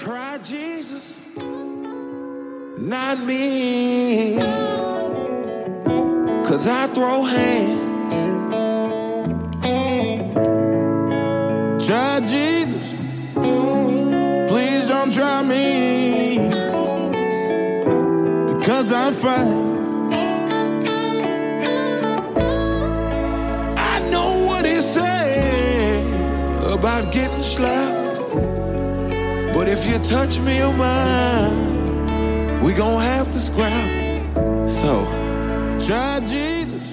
Try Jesus, not me. Cause I throw hands. Try Jesus, please don't try me. Because I'm fine. I know what he said about getting slapped. But if you touch me or mine, we gon' have to scrap. So, try Jesus.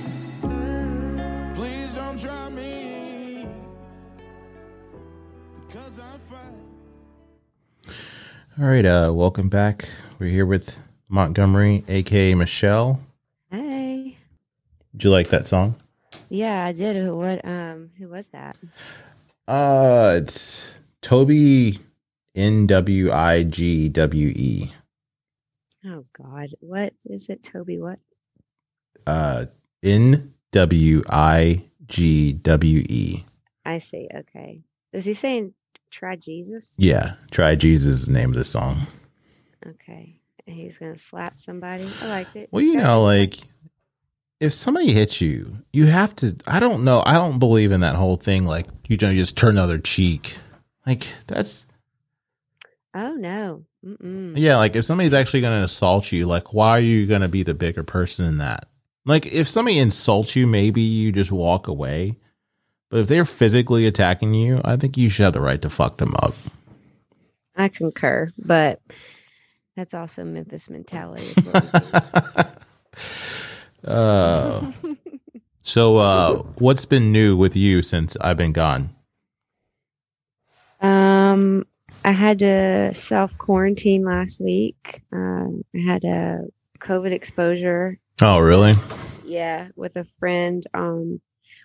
Please don't try me. Because I'm fine. All right, uh, welcome back. We're here with Montgomery, aka Michelle. Hey. Did you like that song? Yeah, I did. Who what um who was that? Uh, it's Tobe N W I G W E. Oh god. What is it, Tobe? What? Uh, N W I G W E. I see. Okay. Is he saying try Jesus? Yeah, try Jesus is the name of the song. Okay. And he's gonna slap somebody. I liked it. Well, you Okay. know, like if somebody hits you, you have to. I don't know. I don't believe in that whole thing. Like you know, just turn the other cheek. Like that's Oh no. Mm-mm. yeah. Like if somebody's actually going to assault you, like why are you going to be the bigger person in that? Like if somebody insults you, maybe you just walk away. But if they're physically attacking you, I think you should have the right to fuck them up. I concur, but that's also Memphis mentality. is what we do. uh, so, uh, what's been new with you since I've been gone? Um, I had to self quarantine last week. Um, I had a COVID exposure. Oh, really? Yeah, with a friend. Um,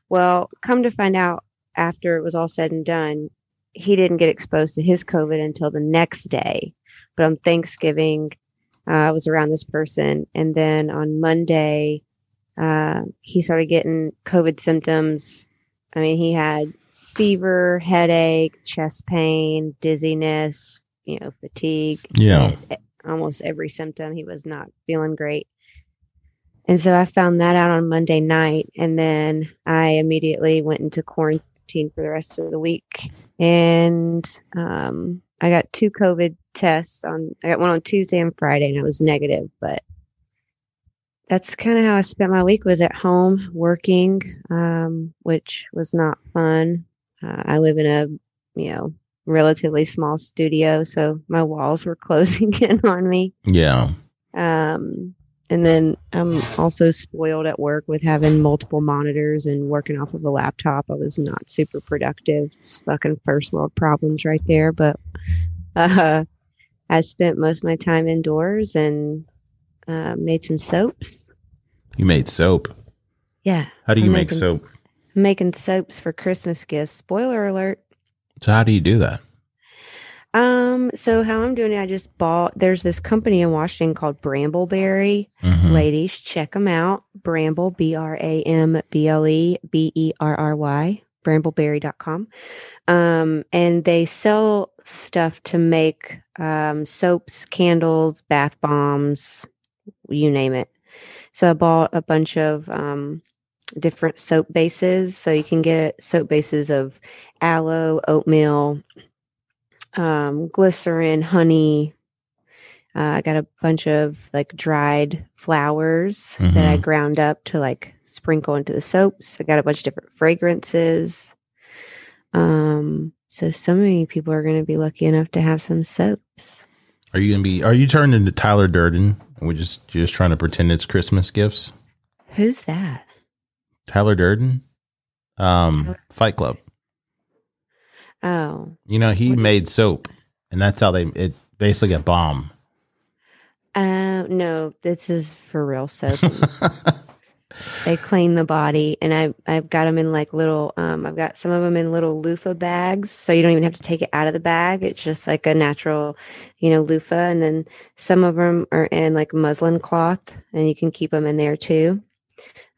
well, come to find out, after it was all said and done, he didn't get exposed to his COVID until the next day. But on Thanksgiving, uh, I was around this person, and then on Monday, uh, he started getting COVID symptoms. I mean, he had fever, headache, chest pain, dizziness, you know, fatigue. Yeah. Almost every symptom. He was not feeling great. And so I found that out on Monday night. And then I immediately went into quarantine for the rest of the week. And um, I got two COVID tests on, I got one on Tuesday and Friday, and it was negative. But that's kind of how I spent my week was at home working, um, which was not fun. Uh, I live in a, you know, relatively small studio, so my walls were closing in on me. Yeah. Um, and then I'm also spoiled at work with having multiple monitors and working off of a laptop. I was not super productive. It's fucking first world problems right there. But uh, I spent most of my time indoors and uh, made some soaps. You made soap. Yeah. How do you I'm make making- soap? Making soaps for Christmas gifts. Spoiler alert. So how do you do that? Um, so how I'm doing it, I just bought there's this company in Washington called Brambleberry. Mhm. Ladies, check them out. Bramble, B R A M B L E B E R R Y, brambleberry.com. Um, and they sell stuff to make um, soaps, candles, bath bombs, you name it. So I bought a bunch of um, different soap bases. So you can get soap bases of aloe, oatmeal, um, glycerin, honey. Uh, I got a bunch of like dried flowers that I Mhm. ground up to like sprinkle into the soaps. I got a bunch of different fragrances. Um, so so many people are going to be lucky enough to have some soaps. Are you gonna be? Are you turned into Tyler Durden? We're just just trying to pretend it's Christmas gifts. Who's that? Tyler Durden, um, Fight Club. Oh, You know he made soap, and that's how they it basically a bomb. uh, no, this is for real soap. they clean the body and I, I've got them in like little um, i've got some of them in little loofah bags so you don't even have to take it out of the bag it's just like a natural you know loofah and then some of them are in like muslin cloth and you can keep them in there too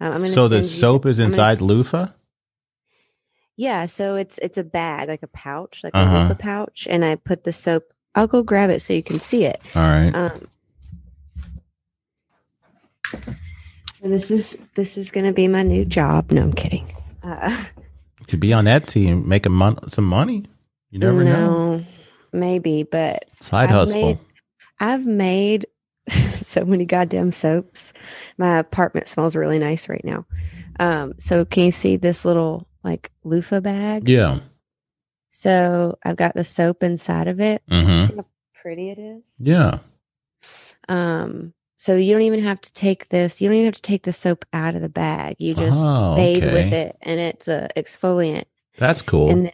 um, I'm gonna so the send you- soap is gonna inside s- loofah. yeah so it's it's a bag like a pouch like Uh-huh. a loofah pouch and i put the soap I'll go grab it so you can see it. All right. Um, and this is this is going to be my new job. No, I'm kidding. Uh, Could be on Etsy and make a mon- some money. You never know. maybe, but Side I've hustle. made- I've made so many goddamn soaps. My apartment smells really nice right now. Um, so can you see this little like loofah bag? yeah. So I've got the soap inside of it. hmm See how pretty it is. Yeah. Um, so you don't even have to take this. You don't even have to take the soap out of the bag. You just Oh, bathe with it, and it's a exfoliant. That's cool. And then,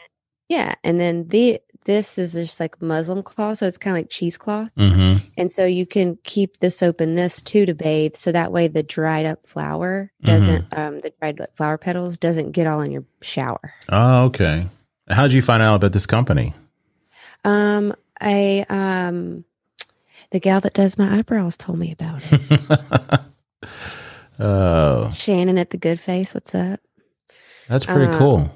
yeah, and then the this is just like muslin cloth, so it's kind of like cheesecloth. hmm And so you can keep the soap in this too to bathe. So that way the dried up flower doesn't, um, the dried up flower petals doesn't get all in your shower. Oh, okay. How did you find out about this company? Um, I, um, the gal that does my eyebrows told me about it. oh, Shannon at the Good Face. What's up? that's pretty Um, cool.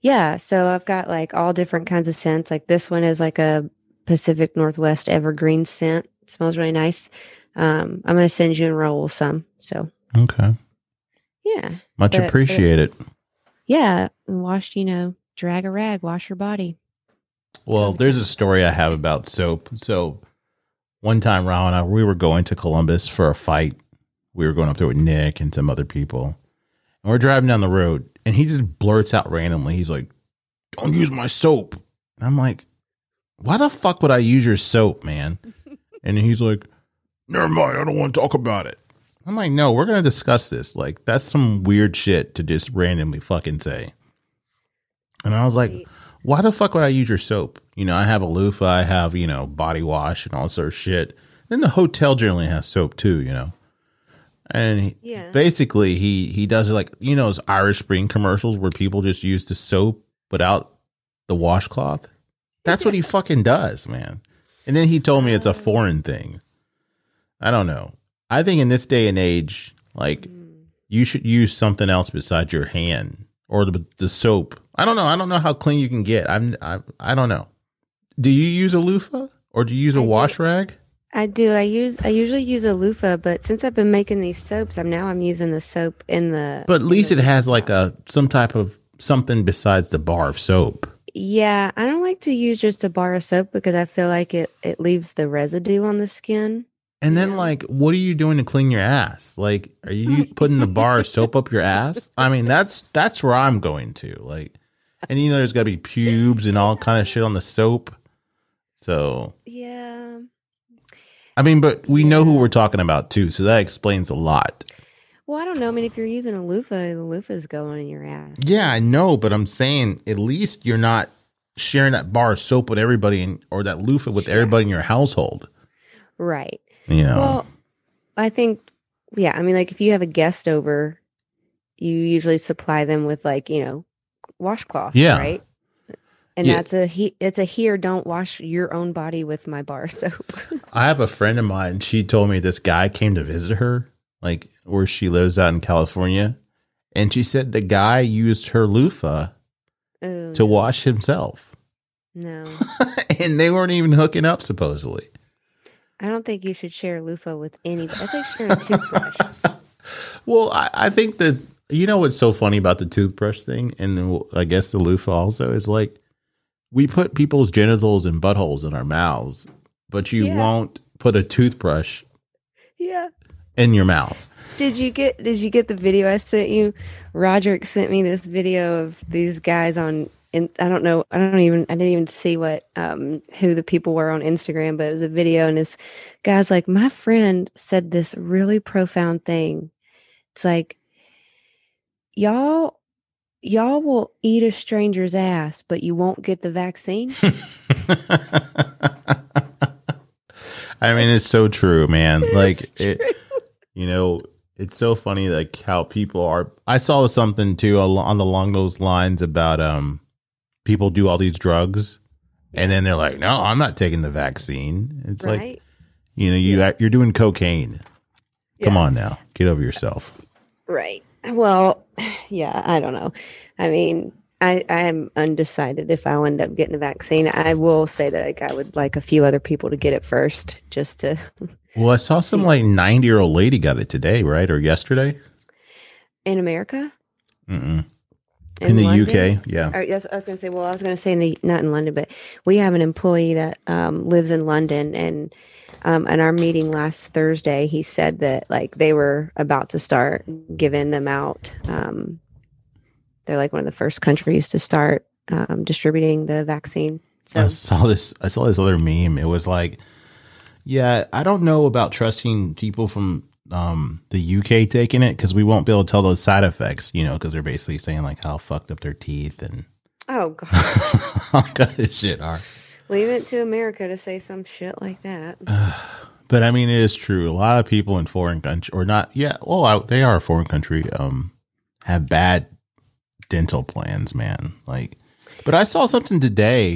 Yeah. So I've got like all different kinds of scents. Like this one is like a Pacific Northwest evergreen scent. It smells really nice. Um, I'm going to send you and roll some. So Okay. yeah. Much But- appreciated. Yeah. And wash, you know, drag a rag, wash your body. Well, there's a story I have about soap. So one time, Ron and I, we were going to Columbus for a fight. We were going up there with Nick and some other people. And we're driving down the road, and he just blurts out randomly. He's like, Don't use my soap. And I'm like, Why the fuck would I use your soap, man? And he's like, Never mind. I don't want to talk about it. I'm like, No, we're going to discuss this. Like, that's some weird shit to just randomly fucking say. And I was like, why the fuck would I use your soap? You know, I have a loofah, I have, you know, body wash and all sort of shit. Then the hotel generally has soap too, you know. And he, Yeah. basically he he does like you know those Irish Spring commercials where people just use the soap without the washcloth. That's what he fucking does, man. And then he told me it's a oh. foreign thing. I don't know. I think in this day and age, like mm. you should use something else besides your hand or the the soap. I don't know. I don't know how clean you can get. I'm I I don't know. Do you use a loofah or do you use a I do. wash rag? I do. I use. I usually use a loofah, but since I've been making these soaps, I'm now I'm using the soap in the. But at least it has like a some type of something besides the bar of soap. Yeah, I don't like to use just a bar of soap because I feel like it it leaves the residue on the skin. And then Yeah. like what are you doing to clean your ass? Like are you putting the bar of soap up your ass? I mean, that's that's where I'm going to. Like and you know there's got to be pubes and all kind of shit on the soap. So. I mean, but we know who we're talking about too, so that explains a lot. Well, I don't know. I mean, if you're using a loofah, the loofah's going in your ass. Yeah, I know, but I'm saying at least you're not sharing that bar of soap with everybody in, or that loofah with everybody in your household. Right. You know. Well, I think, yeah. I mean, like if you have a guest over, you usually supply them with like you know washcloth. Yeah. Right. And Yeah. that's a he. It's a here. Don't wash your own body with my bar soap. I have a friend of mine. She told me this guy came to visit her, like where she lives out in California, and she said the guy used her loofah Oh, to wash himself, no, and they weren't even hooking up supposedly. I don't think you should share loofah with anybody. That's like sharing a toothbrush. Well, I, I think that you know what's so funny about the toothbrush thing, and then I guess the loofah also is like we put people's genitals and buttholes in our mouths, but you Yeah. won't put a toothbrush Yeah. in your mouth. Did you get did you get the video I sent you? Roderick sent me this video of these guys on and I don't know I don't even I didn't even see what um who the people were on Instagram, but it was a video and this guy's like, My friend said this really profound thing. It's like y'all y'all will eat a stranger's ass, but you won't get the vaccine. I mean, it's so true, man. like It's it, you know, it's so funny, like how people are. I saw something too on along those lines about um people do all these drugs, and then they're like, "No, I'm not taking the vaccine." It's like you know, you you're doing cocaine. Come on now, get over yourself. Right. Well, yeah, I don't know. I mean, I, I'm undecided if I'll end up getting the vaccine. I will say that like, I would like a few other people to get it first, just to. Well, I saw some like 90 year old lady got it today, right? Or yesterday? In America? Mm-mm. In, the London? UK. Yeah. Or, I was going to say. Well, I was going to say in the not in London, but we have an employee that um, lives in London, and um, in our meeting last Thursday, he said that like they were about to start giving them out. Um, they're like one of the first countries to start um, distributing the vaccine. So I saw this. I saw this other meme. It was like, yeah, I don't know about trusting people from um, the UK taking it because we won't be able to tell those side effects, you know, because they're basically saying like how fucked up their teeth and oh god, all kind of shit are. Leave it to America to say some shit like that. But I mean, it is true. A lot of people in foreign country or not, yeah, well, I, they are a foreign country. Um, have bad dental plans, man. Like, but I saw something today.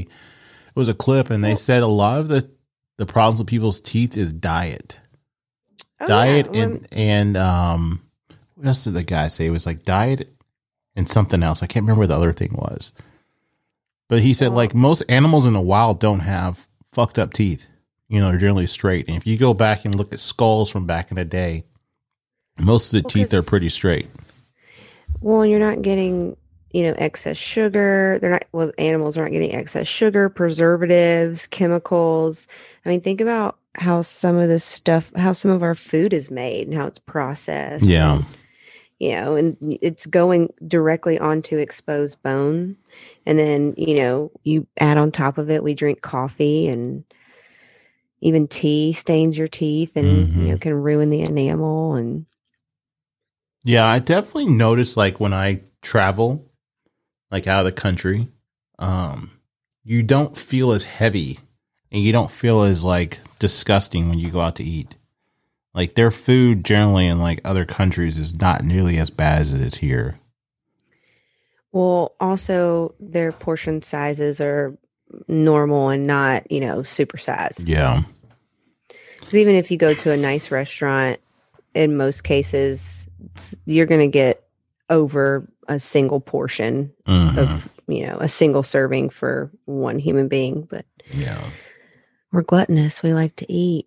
It was a clip, and they said a lot of the the problems with people's teeth is diet, Oh, diet, yeah. and and um, what else did the guy say? It was like diet and something else. I can't remember what the other thing was. But he said Well- like most animals in the wild don't have fucked up teeth. You know, they're generally straight. And if you go back and look at skulls from back in the day, most of the Well, teeth are pretty straight. Well, you're not getting, you know, excess sugar. They're not, well, animals aren't getting excess sugar, preservatives, chemicals. I mean, think about how some of this stuff, how some of our food is made and how it's processed. Yeah. and, you know, and it's going directly onto exposed bone. And then, you know, you add on top of it, we drink coffee and even tea stains your teeth and, you Mhm. know, can ruin the enamel. And Yeah, I definitely notice like when I travel, like out of the country, um, you don't feel as heavy and you don't feel as like disgusting when you go out to eat. Like their food generally in like other countries is not nearly as bad as it is here. Well, also their portion sizes are normal and not, you know, super supersized. Yeah. Because even if you go to a nice restaurant, in most cases, you're going to get over a single portion Mhm. of, you know, a single serving for one human being. But Yeah. we're gluttonous. We like to eat.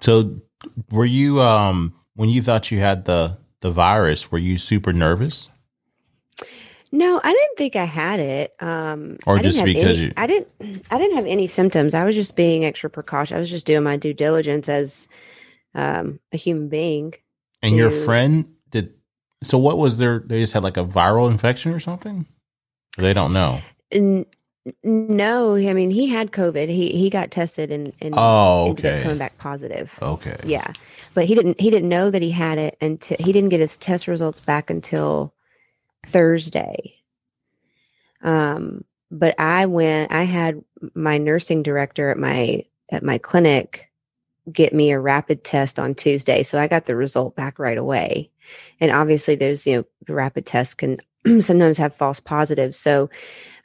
So were you um when you thought you had the the virus, were you super nervous? No, I didn't think I had it. Um, Or I didn't just because any, you- I didn't. I didn't have any symptoms. I was just being extra precaution. I was just doing my due diligence as um, a human being. And your friend did so what was their they just had like a viral infection or something? They don't know. N- no, I mean he had COVID. He he got tested and and Oh, okay. coming back positive. Okay. Yeah, but he didn't he didn't know that he had it until he didn't get his test results back until Thursday. Um, but I went. I had my nursing director at my at my clinic get me a rapid test on Tuesday, so I got the result back right away. And obviously, there's you know rapid tests can sometimes have false positives. So,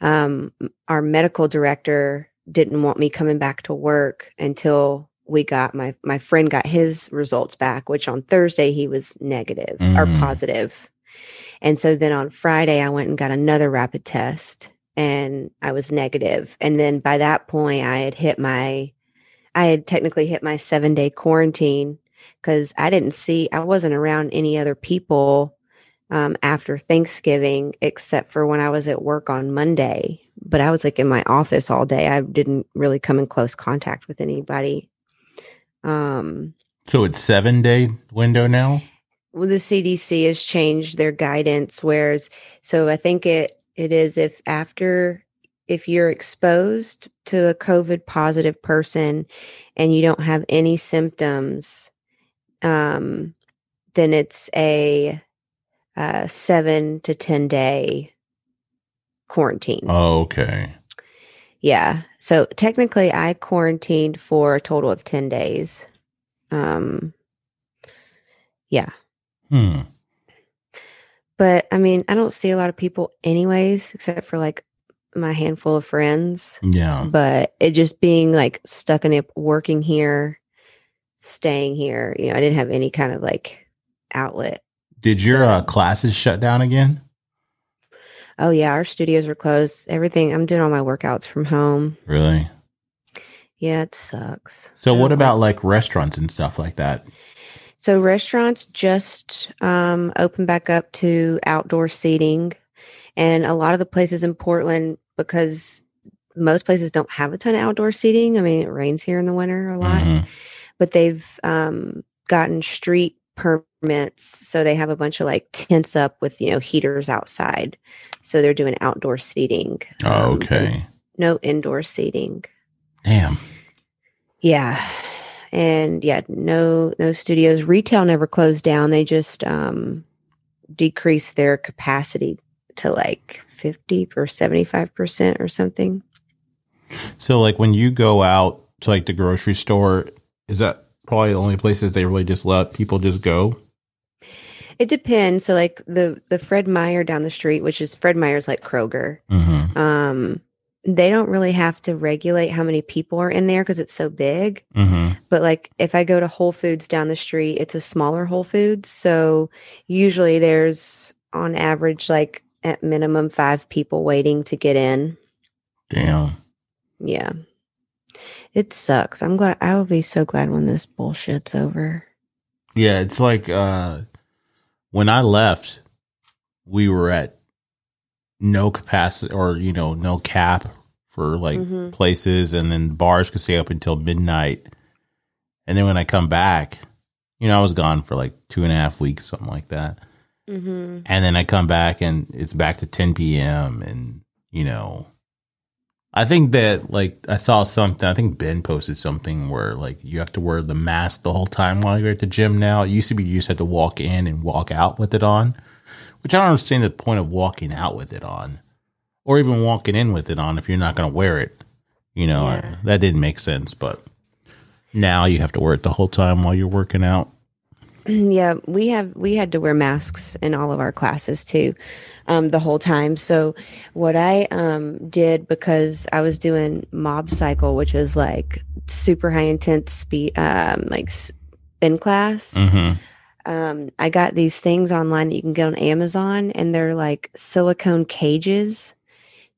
um, our medical director didn't want me coming back to work until we got my my friend got his results back, which on Thursday he was negative or Mm. positive. And so then on Friday I went and got another rapid test and I was negative. And then by that point I had hit my I had technically hit my 7-day quarantine cuz I didn't see I wasn't around any other people um, after Thanksgiving, except for when I was at work on Monday. But I was like in my office all day. I didn't really come in close contact with anybody. Um, So it's seven day window now? Well, the CDC has changed their guidance, whereas so I think it it is if after if you're exposed to a COVID positive person and you don't have any symptoms, um, then it's a, uh seven to ten day quarantine. Oh, okay. Yeah. So technically I quarantined for a total of 10 days. Um yeah. Hmm. But I mean, I don't see a lot of people anyways except for like my handful of friends, Yeah. but it just being like stuck in the working here, staying here, you know, I didn't have any kind of like outlet. Did your uh, classes shut down again? Oh yeah, our studios are closed. Everything. I'm doing all my workouts from home. Really? Yeah, it sucks. So what about like restaurants and stuff like that? So restaurants just um, open back up to outdoor seating, and a lot of the places in Portland because most places don't have a ton of outdoor seating. I mean, it rains here in the winter a lot, Mhm. but they've um, gotten street permits, so they have a bunch of like tents up with you know heaters outside. So they're doing outdoor seating. Oh, um, okay. no indoor seating. Damn. Yeah. And yeah, no no studios. Retail never closed down. They just um decreased their capacity to like 50 or 75% or something. So like when you go out to like the grocery store, is that probably the only places they really just let people just go? It depends. So like the the Fred Meyer down the street, which is Fred Meyer's like Kroger. Mm-hmm. Um they don't really have to regulate how many people are in there because it's so big. Mm-hmm. But like if I go to Whole Foods down the street, it's a smaller Whole Foods. So usually there's on average like at minimum five people waiting to get in. Damn. Yeah. It sucks. I'm glad I will be so glad when this bullshit's over. Yeah, it's like uh when I left, we were at no capacity or you know no cap for like Mhm. places, and then bars could stay up until midnight. And then when I come back, you know, I was gone for like two and a half weeks, something like that. Mm-hmm. And then I come back and it's back to 10 p.m. And, you know, I think that like I saw something, I think Ben posted something where like you have to wear the mask the whole time while you're at the gym now. It used to be you just had to walk in and walk out with it on, which I don't understand the point of walking out with it on or even walking in with it on if you're not going to wear it. You know, Yeah. that didn't make sense, but now you have to wear it the whole time while you're working out. yeah, we have we had to wear masks in all of our classes too, um, the whole time. So what I um did because I was doing mob cycle, which is like super high intense speed, um, like spin class. Mm-hmm. um, I got these things online that you can get on Amazon, and they're like silicone cages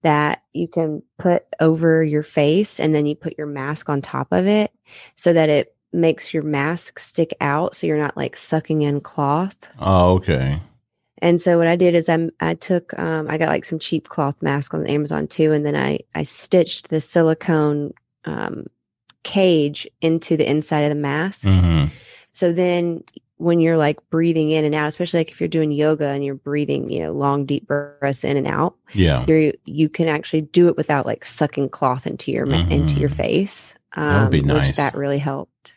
that you can put over your face, and then you put your mask on top of it so that it makes your mask stick out so you're not like sucking in cloth. Oh, okay. And so what I did is I I took um, I got like some cheap cloth mask on Amazon too, and then I I stitched the silicone um, cage into the inside of the mask. Mm-hmm. So then when you're like breathing in and out, especially like if you're doing yoga and you're breathing, you know, long deep breaths in and out, Yeah. you you can actually do it without like sucking cloth into your ma- into your face. Um, That would be nice. Which that really helped.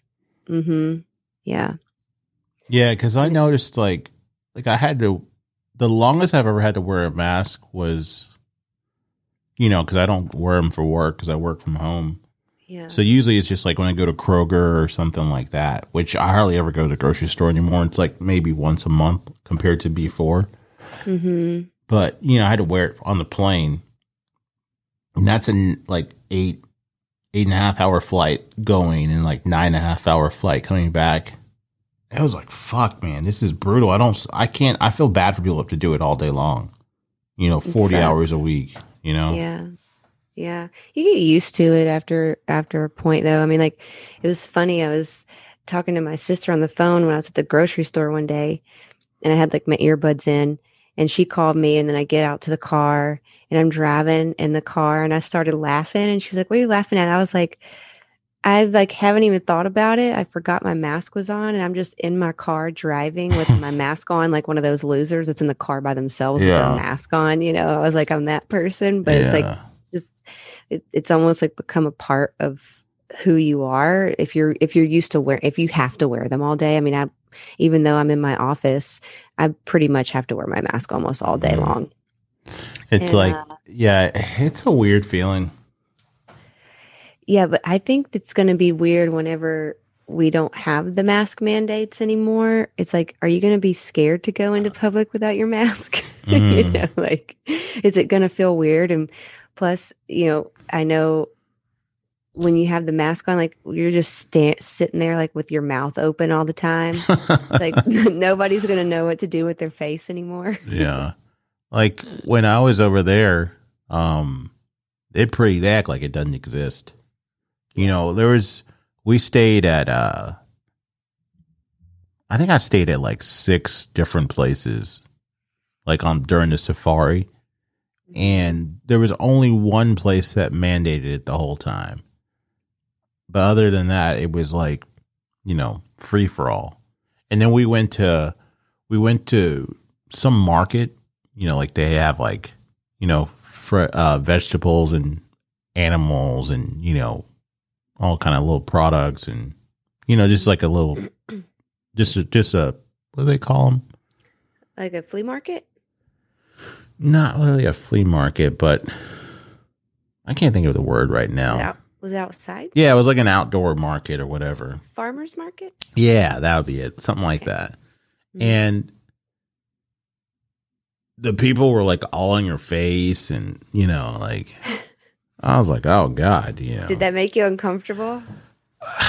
Mm-hmm. Yeah. Yeah, because I noticed like like I had to the longest I've ever had to wear a mask was, you know, because I don't wear them for work because I work from home. Yeah. So usually it's just like when I go to Kroger or something like that, which I hardly ever go to the grocery store anymore. It's like maybe once a month compared to before. mm-hmm. But you know, I had to wear it on the plane, and that's an like eight eight and a half hour flight going and like nine and a half hour flight coming back. I was like, "Fuck, man, this is brutal." I don't, I can't. I feel bad for people who have to do it all day long. You know, forty hours a week. You know, Yeah. Yeah. You get used to it after after a point though. I mean like it was funny. I was talking to my sister on the phone when I was at the grocery store one day and I had like my earbuds in and she called me and then I get out to the car and I'm driving in the car and I started laughing and she was like, What are you laughing at? I was like, I like haven't even thought about it. I forgot my mask was on and I'm just in my car driving with my mask on, like one of those losers that's in the car by themselves with Yeah. their mask on. You know, I was like, I'm that person, but it's like Yeah. Just it, it's almost like become a part of who you are if you're if you're used to wear if you have to wear them all day i mean i even though i'm in my office i pretty much have to wear my mask almost all day Mhm. long it's And, like, uh, yeah, it's a weird feeling. yeah but i think it's going to be weird whenever we don't have the mask mandates anymore it's like are you going to be scared to go into public without your mask you Mm. know like is it going to feel weird and plus you know i know when you have the mask on like you're just sta- sitting there like with your mouth open all the time like nobody's going to know what to do with their face anymore yeah. like when I was over there, um, it pretty they act like it doesn't exist. You know, there was we stayed at uh I think I stayed at like six different places, like on during the safari, and there was only one place that mandated it the whole time. But other than that, it was like, you know, free for all. And then we went to we went to some market, you know, like they have like, you know, fr- uh, vegetables and animals and you know, all kind of little products and you know, just like a little, just a, just a what do they call them? Like a flea market? Not really a flea market, but I can't think of the word right now. Was, was it outside? Yeah, it was like an outdoor market or whatever. Farmer's market? Yeah, that would be it. Something like Okay. that. Mhm. And the people were like all in your face and, you know, like I was like, "Oh god, you know." Did that make you uncomfortable?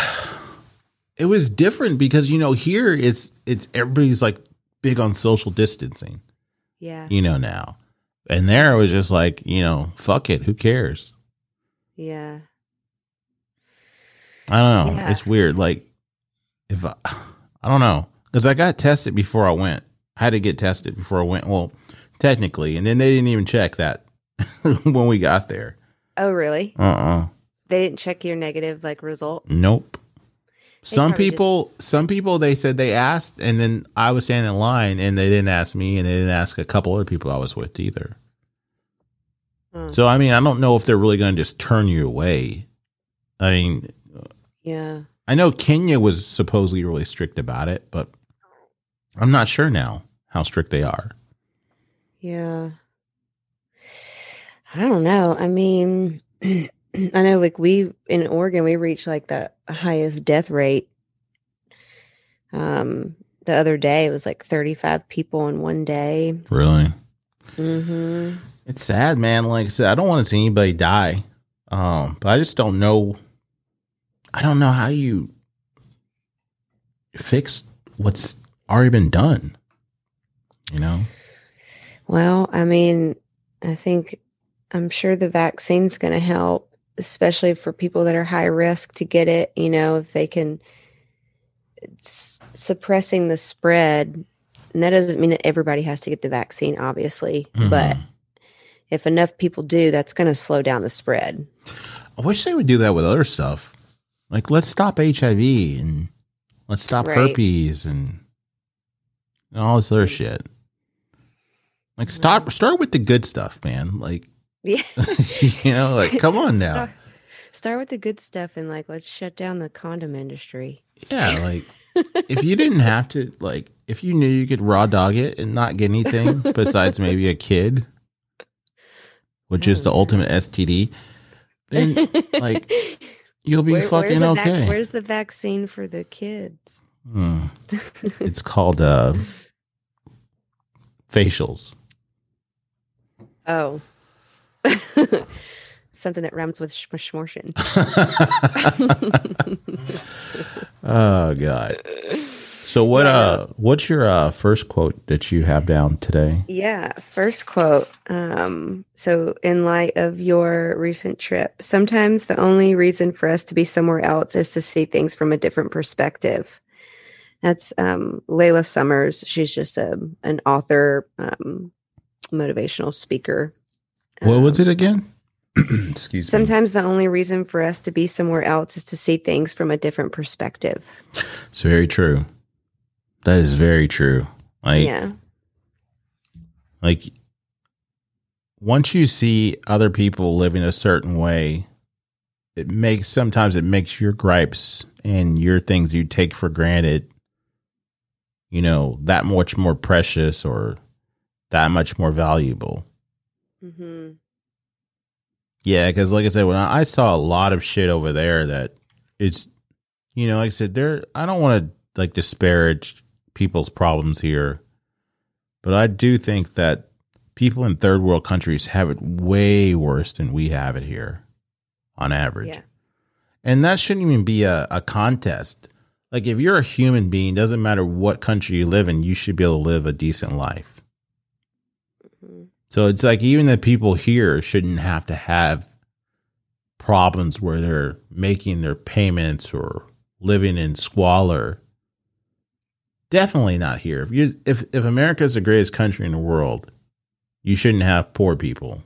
it was different because you know, here it's it's everybody's like big on social distancing, Yeah. you know, now. And there it was just like, you know, fuck it, who cares? Yeah. I don't know. Yeah. It's weird. Like, if I, I don't know, because I got tested before I went. I had to get tested before I went. Well, technically, and then they didn't even check that when we got there. Oh, really? Uh uh They didn't check your negative like result? Nope. Some people, some people, they said they asked, and then I was standing in line, and they didn't ask me, and they didn't ask a couple other people I was with either. Oh, So I mean, I don't know if they're really going to just turn you away. I mean, yeah. I know Kenya was supposedly really strict about it, but I'm not sure now how strict they are. Yeah. I don't know. I mean, I know like we in Oregon we reached like the highest death rate. Um the other day it was like 35 people in one day. Really? Mhm. It's sad, man. Like I said, I don't want to see anybody die. Um, but I just don't know I don't know how you fix what's already been done. You know? Well, I mean, I think I'm sure the vaccine's going to help, especially for people that are high risk to get it. You know, if they can, it's suppressing the spread. And that doesn't mean that everybody has to get the vaccine, obviously. But Mhm. if enough people do, that's going to slow down the spread. I wish they would do that with other stuff. Like let's stop HIV and let's stop Right. herpes and all this other shit. Like stop start with the good stuff, man. Like Yeah. you know, like come on now. Start, start with the good stuff and like, let's shut down the condom industry. Yeah, like if you didn't have to like if you knew you could raw dog it and not get anything besides maybe a kid, which is the Oh, ultimate STD, then like you'll be Where- fucking the vac- okay. where's the vaccine for the kids? Hmm. It's called uh facials. Oh. Something that rhymes with schmortion. oh god. So what Yeah. uh what's your uh first quote that you have down today? Yeah, first quote. Um, so, in light of your recent trip, sometimes the only reason for us to be somewhere else is to see things from a different perspective. That's um, Layla Summers. She's just a, an author, um, motivational speaker. What was Um, it again? Excuse me. Sometimes the only reason for us to be somewhere else is to see things from a different perspective. It's very true. That is very true. Like yeah. like once you see other people living a certain way, it makes sometimes it makes your gripes and your things you take for granted, you know, that much more precious or that much more valuable. Hmm Yeah, because like I said, when I, I saw a lot of shit over there that it's, you know, like I said, there. I don't want to like disparage people's problems here, but I do think that people in third world countries have it way worse than we have it here, on average. Yeah. And that shouldn't even be a, a contest. Like if you're a human being, doesn't matter what country you live in, you should be able to live a decent life. So it's like even the people here shouldn't have to have problems where they're making their payments or living in squalor. Definitely not here. If you if if America is the greatest country in the world, you shouldn't have poor people.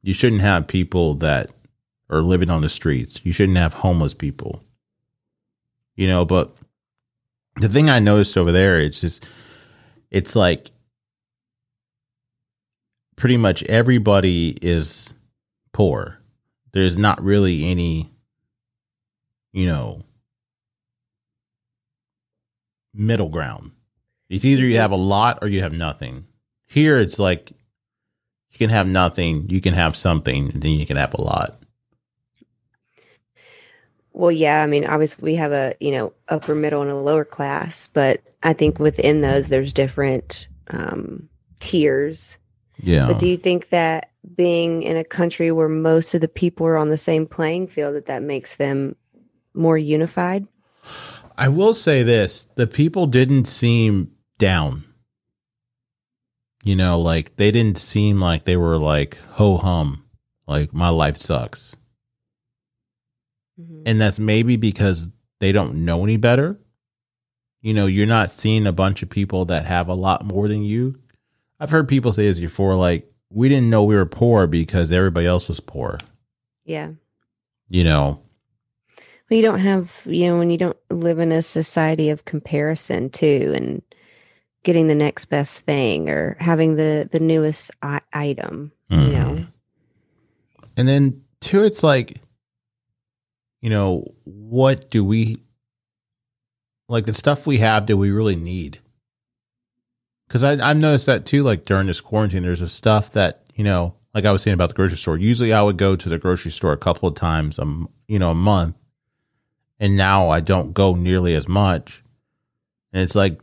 You shouldn't have people that are living on the streets. You shouldn't have homeless people. You know, but the thing I noticed over there, it's just it's like pretty much everybody is poor. There's not really any, you know, middle ground. It's either you have a lot or you have nothing. Here, it's like you can have nothing, you can have something, and then you can have a lot. Well, yeah, I mean, obviously we have a, you know, upper middle and a lower class, but I think within those there's different um tiers. Yeah. But do you think that being in a country where most of the people are on the same playing field that that makes them more unified? I will say this the people didn't seem down. You know, like they didn't seem like they were like ho hum, like my life sucks. Mhm. And that's maybe because they don't know any better. You know, you're not seeing a bunch of people that have a lot more than you. I've heard people say this before, like, we didn't know we were poor because everybody else was poor. Yeah. You know, Well, you don't have, you know, when you don't live in a society of comparison too, and getting the next best thing or having the the newest I- item, you Mhm. know. And then two, it's like, you know, what do we like the stuff we have? Do we really need? Because I I've noticed that too. Like during this quarantine, there's a stuff that you know, like I was saying about the grocery store. Usually, I would go to the grocery store a couple of times, um, you know, a month, and now I don't go nearly as much. And it's like,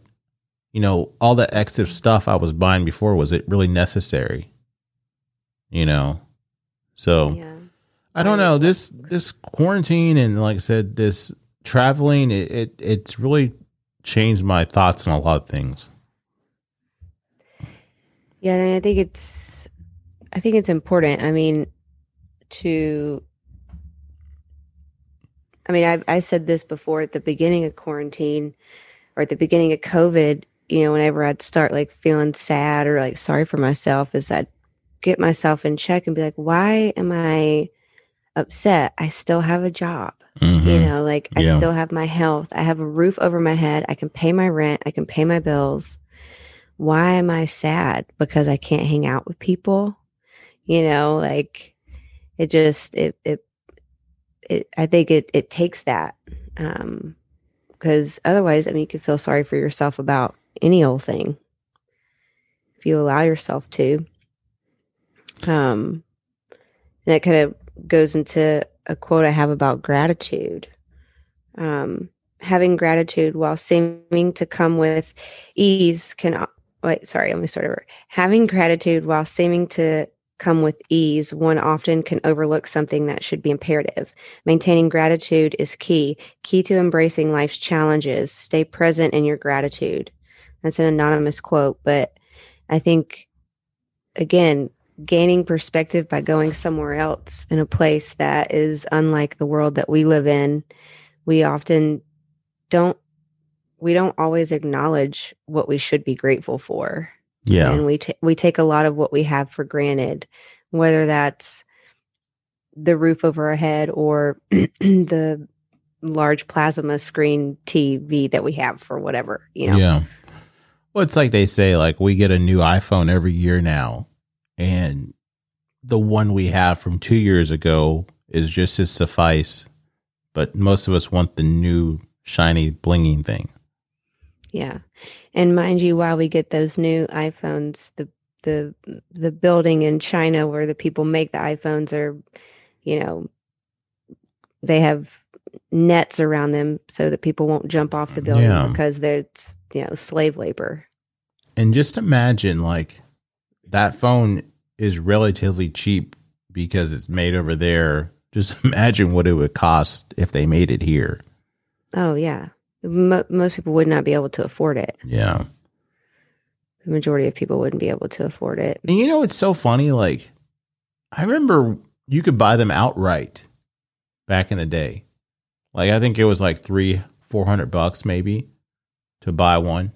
you know, all the extra stuff I was buying before was it really necessary? You know, so. Yeah. I don't know this this quarantine and like I said this traveling it, it it's really changed my thoughts on a lot of things. Yeah, and I think it's I think it's important. I mean, to I mean, I I said this before at the beginning of quarantine or at the beginning of COVID, you know, whenever I'd start like feeling sad or like sorry for myself, is I'd get myself in check and be like, why am I upset? I still have a job. You mm-hmm. know, like I still have my health. I have a roof over my head. I can pay my rent. I can pay my bills. Why am I sad? Because I can't hang out with people. You know, like it just it it, it I think it it takes that. Um because otherwise, I mean, you could feel sorry for yourself about any old thing if you allow yourself to. Um, that kind of goes into a quote I have about gratitude. Um, having gratitude while seeming to come with ease can wait, sorry, let me start over. Having gratitude while seeming to come with ease, one often can overlook something that should be imperative. Maintaining gratitude is key, key to embracing life's challenges. Stay present in your gratitude. That's an anonymous quote, but I think, again, gaining perspective by going somewhere else in a place that is unlike the world that we live in, we often don't we don't always acknowledge what we should be grateful for Yeah. and we ta we take a lot of what we have for granted, whether that's the roof over our head or the large plasma screen TV that we have for whatever, you know. Yeah. Well, it's like they say, like we get a new iPhone every year now, and the one we have from two years ago is just as suffice. But most of us want the new shiny blinging thing. Yeah. And mind you, while we get those new iPhones, the the the building in China where the people make the iPhones are, you know, they have nets around them so that people won't jump off the building Yeah. because there's you know slave labor. And just imagine, like, that phone is relatively cheap because it's made over there. Just imagine what it would cost if they made it here. Oh yeah, Mo- most people would not be able to afford it. Yeah. the majority of people wouldn't be able to afford it. And you know, it's so funny. Like, I remember you could buy them outright back in the day. Like, I think it was like three, four hundred bucks maybe to buy one.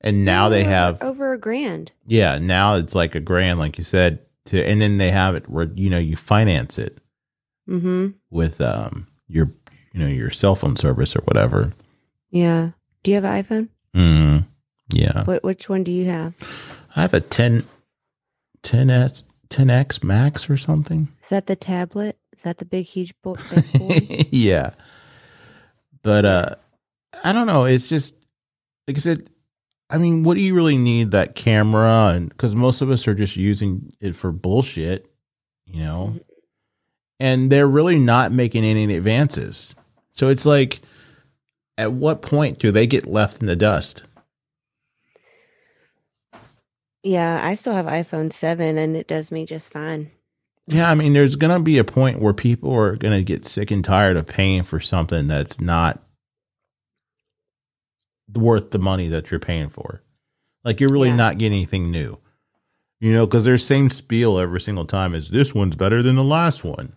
And now they have, over a grand. yeah, now it's like a grand, like you said, to, and then they have it where, you know, you finance it Mm-hmm. with, um, your, you know, your cell phone service or whatever. Yeah. Do you have an iPhone? Mm, yeah. What which one do you have? I have a 10, 10S, 10X Max or something. Is that the tablet? Is that the big huge bo- big boy? yeah. But uh I don't know, it's just like I said I mean, what do you really need that camera and cuz most of us are just using it for bullshit, you know. Mhm. And they're really not making any advances. So it's like at what point do they get left in the dust? yeah, I still have iPhone 7 and it does me just fine. Yeah, I mean, there's going to be a point where people are going to get sick and tired of paying for something that's not worth the money that you're paying for. Like, you're really Yeah. not getting anything new, you know, because there's same spiel every single time is this one's better than the last one.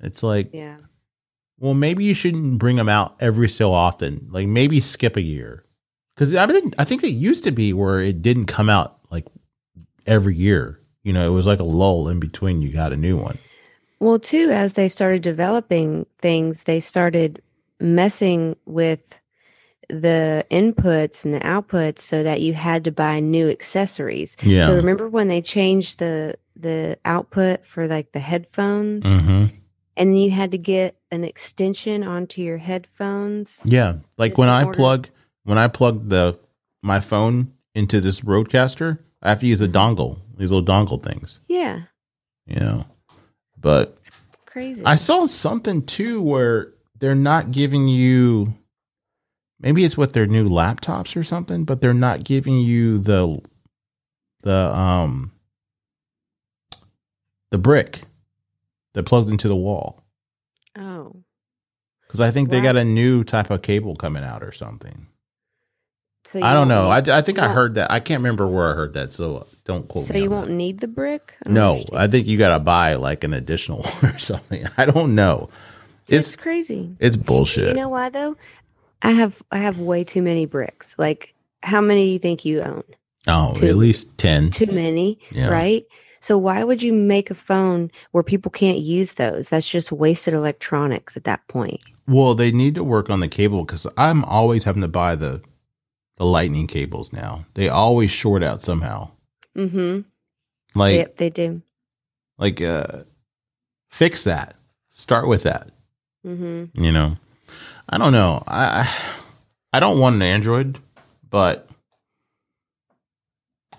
It's like, Yeah. Well, maybe you shouldn't bring them out every so often. Like, maybe skip a year. Because I, mean, I think it used to be where it didn't come out like every year. You know, it was like a lull in between you got a new one. Well, too, as they started developing things, they started messing with the inputs and the outputs so that you had to buy new accessories. Yeah. So remember when they changed the the output for like the headphones hmm and then you had to get an extension onto your headphones? Yeah. Like when I order- plug when I plug the my phone into this RodeCaster, I have to use a dongle, these little dongle things. Yeah. You know. But Crazy. I saw something too where they're not giving you maybe it's with their new laptops or something, but they're not giving you the the um the brick that plugs into the wall. oh. Because I think they got a new type of cable coming out or something. So I don't know. I, I think I heard that. I can't remember where I heard that, so uh, don't quote So me. So you on won't that. need the brick? I No, understand. I think you got to buy like an additional one or something. I don't know. it's, It's crazy. it's bullshit. You know why though? I have I have way too many bricks. Like how many do you think you own? oh, two- at least ten. Too many, Yeah. right? So why would you make a phone where people can't use those? That's just wasted electronics at that point. Well, they need to work on the cable because I'm always having to buy the the lightning cables now. They always short out somehow. Mm-hmm. Like yep, they do. like uh, fix that. Start with that. Mm-hmm. You know, I don't know. I I- I don't want an Android, but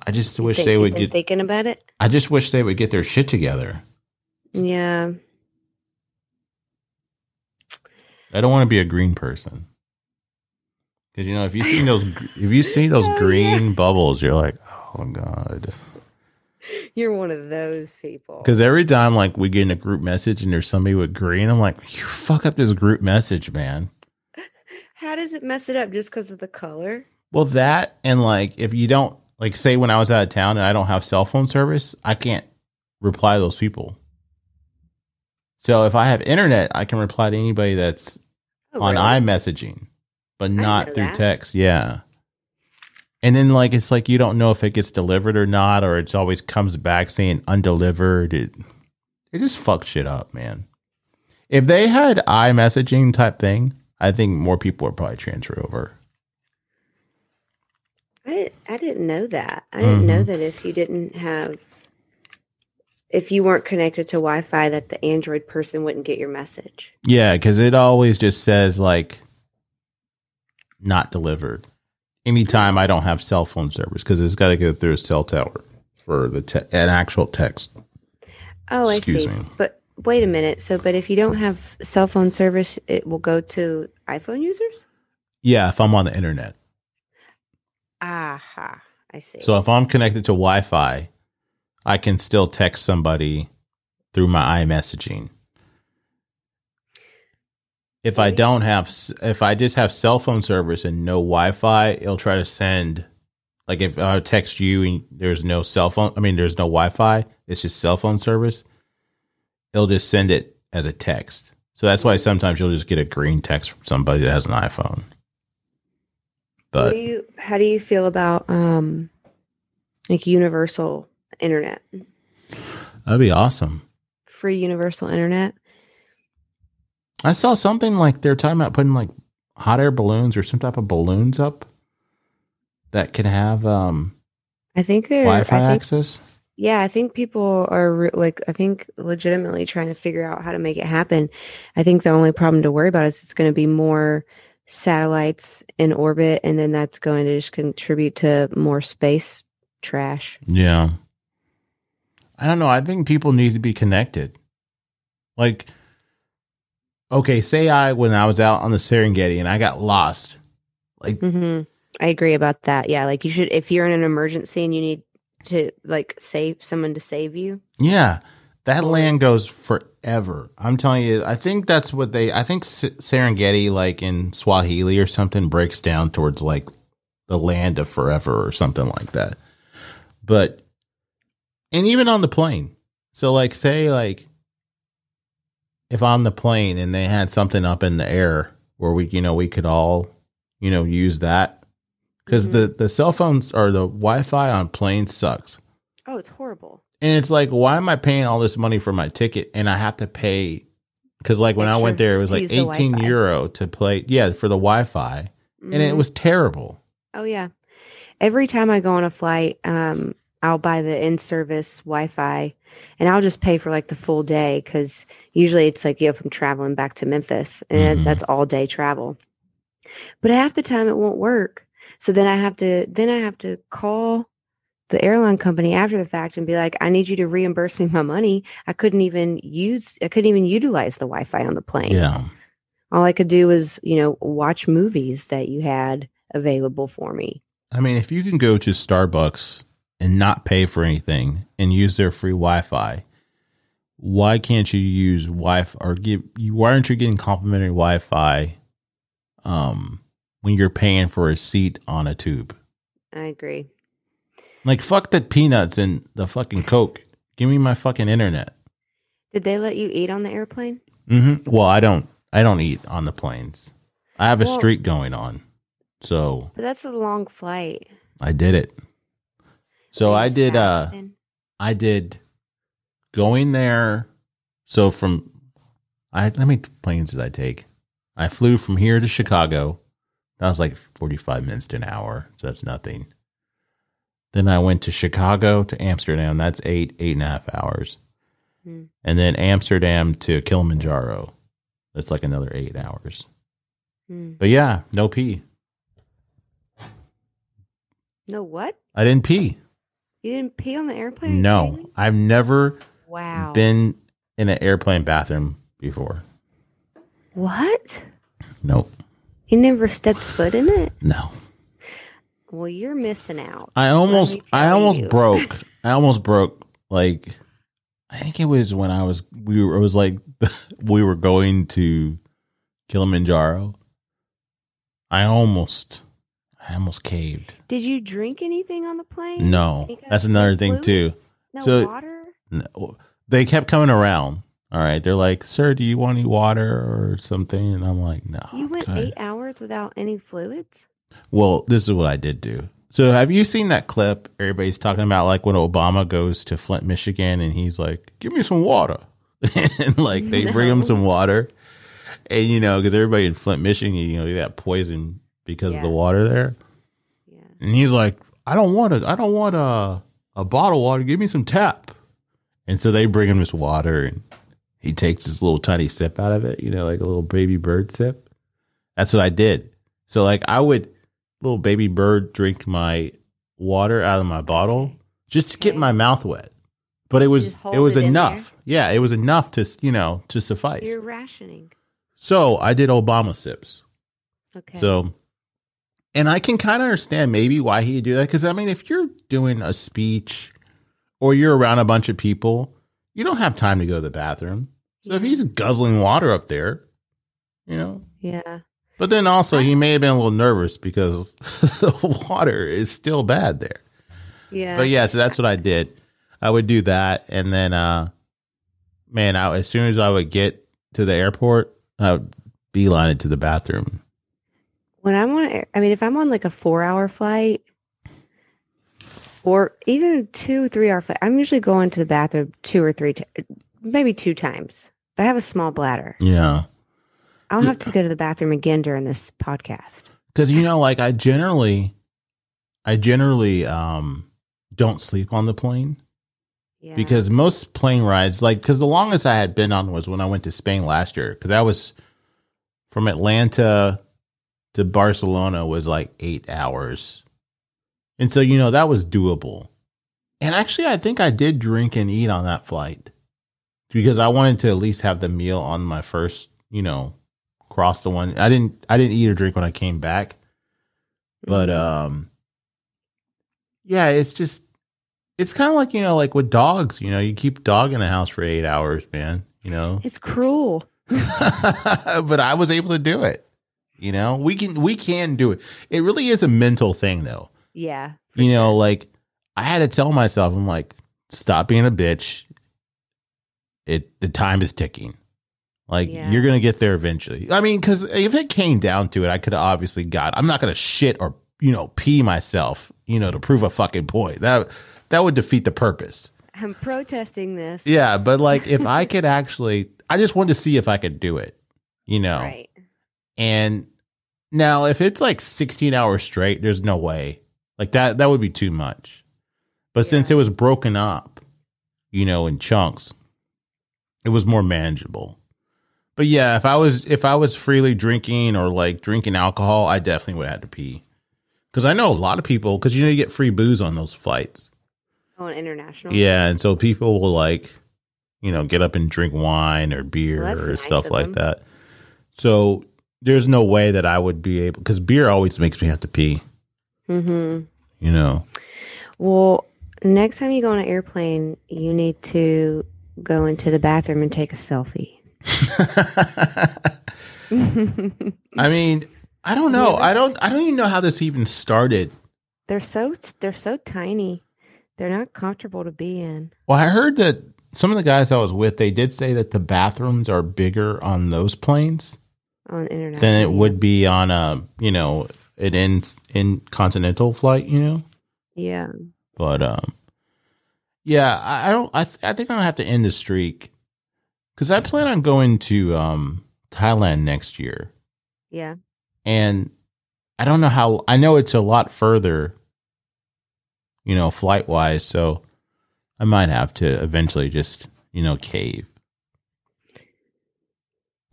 I just wish they would get. thinking about it. I just wish they would get their shit together. Yeah. I don't want to be a green person. Because you know, if you see those, if you see those Oh, green bubbles, you're like, oh god. You're one of those people. Because every time like we get in a group message and there's somebody with green, I'm like, you fuck up this group message, man. How does it mess it up just because of the color? Well, that and like if you don't like say when I was out of town and I don't have cell phone service, I can't reply to those people. So if I have internet, I can reply to anybody that's Oh, on really? iMessaging, but not through that. text. Yeah. And then like it's like you don't know if it gets delivered or not, or it's always comes back saying undelivered. It it just fucks shit up, man. If they had iMessaging type thing, I think more people would probably transfer over. I didn't, I didn't know that. I didn't know Mhm. that if you didn't have, if you weren't connected to Wi Fi, that the Android person wouldn't get your message. Yeah, because it always just says like not delivered. Anytime I don't have cell phone service, because it's got to go through a cell tower for the te- an actual text. Oh, Excuse I see. me. But wait a minute. So, but if you don't have cell phone service, it will go to iPhone users? Yeah, if I'm on the internet. Aha. I see. So if I'm connected to Wi-Fi, I can still text somebody through my iMessaging. If I don't have, if I just have cell phone service and no Wi-Fi, it'll try to send Like if I text you and there's no cell phone, I mean, there's no Wi Fi, it's just cell phone service, it'll just send it as a text. So that's why sometimes you'll just get a green text from somebody that has an iPhone. But do you, how do you feel about um, like universal internet, that'd be awesome. free universal internet? I saw something like they're talking about putting like hot air balloons or some type of balloons up that can have um, I think they're. Wi-Fi I think, access. yeah, I think people are re- like. I think legitimately trying to figure out how to make it happen. I think the only problem to worry about is it's going to be more satellites in orbit, and then that's going to just contribute to more space trash. Yeah. I don't know. I think people need to be connected. Like, okay, say I, when I was out on the Serengeti and I got lost, like, hmm I agree about that. Yeah, like you should if you're in an emergency and you need to like save someone to save you. yeah, that land goes forever. I'm telling you, I think that's what they, I think Serengeti, like in Swahili or something, breaks down towards like the land of forever or something like that. But, and even on the plane. So, like, say, like, if on the plane and they had something up in the air where we, you know, we could all, you know, use that because mm-hmm. the the cell phones or the Wi-Fi on planes sucks. Oh, it's horrible. And it's like, why am I paying all this money for my ticket and I have to pay? Because like when I went there, it was like 18 Wi-Fi. to play. Yeah, for the Wi-Fi, and it Mhm. was terrible. Oh yeah. Every time I go on a flight, um, I'll buy the in-service Wi-Fi, and I'll just pay for like the full day because usually it's like you know if I'm traveling back to Memphis, and Mhm. that's all day travel. But half the time it won't work, so then I have to then I have to call the airline company after the fact and be like, I need you to reimburse me my money. I couldn't even use I couldn't even utilize the Wi-Fi on the plane. Yeah, All I could do was you know watch movies that you had available for me. I mean, if you can go to Starbucks and not pay for anything and use their free Wi-Fi, why can't you use Wi-Fi or give you? Why aren't you getting complimentary Wi-Fi? Um, when you're paying for a seat on a tube. I agree. Like fuck the peanuts and the fucking Coke. Give me my fucking internet. Did they let you eat on the airplane? hmm Well, I don't. I don't eat on the planes. I have a Well- streak going on, so But that's a long flight. I did it. So I did. Uh. I did going there. So from I how many planes did I take? I flew from here to Chicago. That was like forty five minutes to an hour. So that's nothing. Then I went to Chicago to Amsterdam. That's eight eight and a half hours. Hmm. And then Amsterdam to Kilimanjaro. That's like another eight hours. Hmm. But yeah, no pee. No, what? I didn't pee. You didn't pee on the airplane? Are you kidding No? I've never Wow. been in an airplane bathroom before. what? Nope. You never stepped foot in it? No. Well, you're missing out. I almost I almost you. broke. I almost broke like I think it was when I was we were it was like we were going to Kilimanjaro. I almost I almost caved. Did you drink anything on the plane? No. That's another thing too. No So- water? No. They kept coming around. All right. They're like, "Sir, do you want any water or something?" And I'm like, "No." You went I'm eight hours without any fluids? Well, this is what I did do. So, have you seen that clip? Everybody's talking about like when Obama goes to Flint, Michigan, and he's like, "Give me some water," and like they bring him some water, and you know, because everybody in Flint, Michigan, you know, they got poison because of the water there, Yeah. and he's like, "I don't want it. I don't want a a bottle of water. Give me some tap," and so they bring him this water, and he takes this little tiny sip out of it, you know, like a little baby bird sip. That's what I did. So like I would little baby bird drink my water out of my bottle just to get my mouth wet. But it was just hold it was it in enough. Yeah, it was enough to you know to suffice. You're rationing. So I did Obama sips. Okay. So, and I can kind of understand maybe why he'd do that because I mean, if you're doing a speech or you're around a bunch of people, you don't have time to go to the bathroom. So if he's guzzling water up there, you know, Yeah. But then also he may have been a little nervous because the water is still bad there. Yeah. But yeah, so that's what I did. I would do that, and then, uh, man, I, as soon as I would get to the airport, I would beeline it to the bathroom. when I'm on, I mean, if I'm on like a four hour flight or even two, three hour flight, I'm usually going to the bathroom two or three, ti maybe two times. But I have a small bladder. Yeah, I don't have to go to the bathroom again during this podcast. because you know, like I generally, I generally um don't sleep on the plane. Yeah. because most plane rides like because the longest i had been on was when i went to spain last year because i was from atlanta to barcelona was like eight hours and so you know that was doable and actually i think i did drink and eat on that flight because i wanted to at least have the meal on my first you know cross the one i didn't i didn't eat or drink when i came back but Mhm. um yeah it's just it's kind of like you know like with dogs you know you keep dog in the house for eight hours man you know it's cruel. but i was able to do it you know we can we can do it it really is a mental thing though Yeah. you know sure. like i had to tell myself i'm like stop being a bitch it the time is ticking like Yeah. you're gonna get there eventually i mean because if it came down to it i could have obviously got i'm not gonna shit or you know pee myself you know to prove a fucking point that that would defeat the purpose I'm protesting this. yeah but like if i could actually i just wanted to see if i could do it you know Right. and now, if it's like 16 hours straight, there's no way. Like that, that would be too much. But since it was broken up, you know, in chunks, it was more manageable. But yeah, if I was if I was freely drinking or like drinking alcohol, I definitely would have to pee. Because I know a lot of people, because you know you get free booze on those flights. On international. Yeah, and so people will like, you know, get up and drink wine or beer Well, or nice stuff like them. that. So there's no way that I would be able because beer always makes me have to pee. Mm-hmm. You know. Well, next time you go on an airplane, you need to go into the bathroom and take a selfie. I mean, I don't know. I don't. I don't even know how this even started. they're so they're so tiny. They're not comfortable to be in. Well, I heard that some of the guys I was with, they did say that the bathrooms are bigger on those planes on international. than it would be on a, you know, an in in continental flight. You know. Yeah. But um, yeah, I, I don't. I th- I think I'm gonna have to end the streak because I plan on going to um Thailand next year, Yeah. and I don't know how. I know it's a lot further, you know, flight wise. So I might have to eventually just you know cave.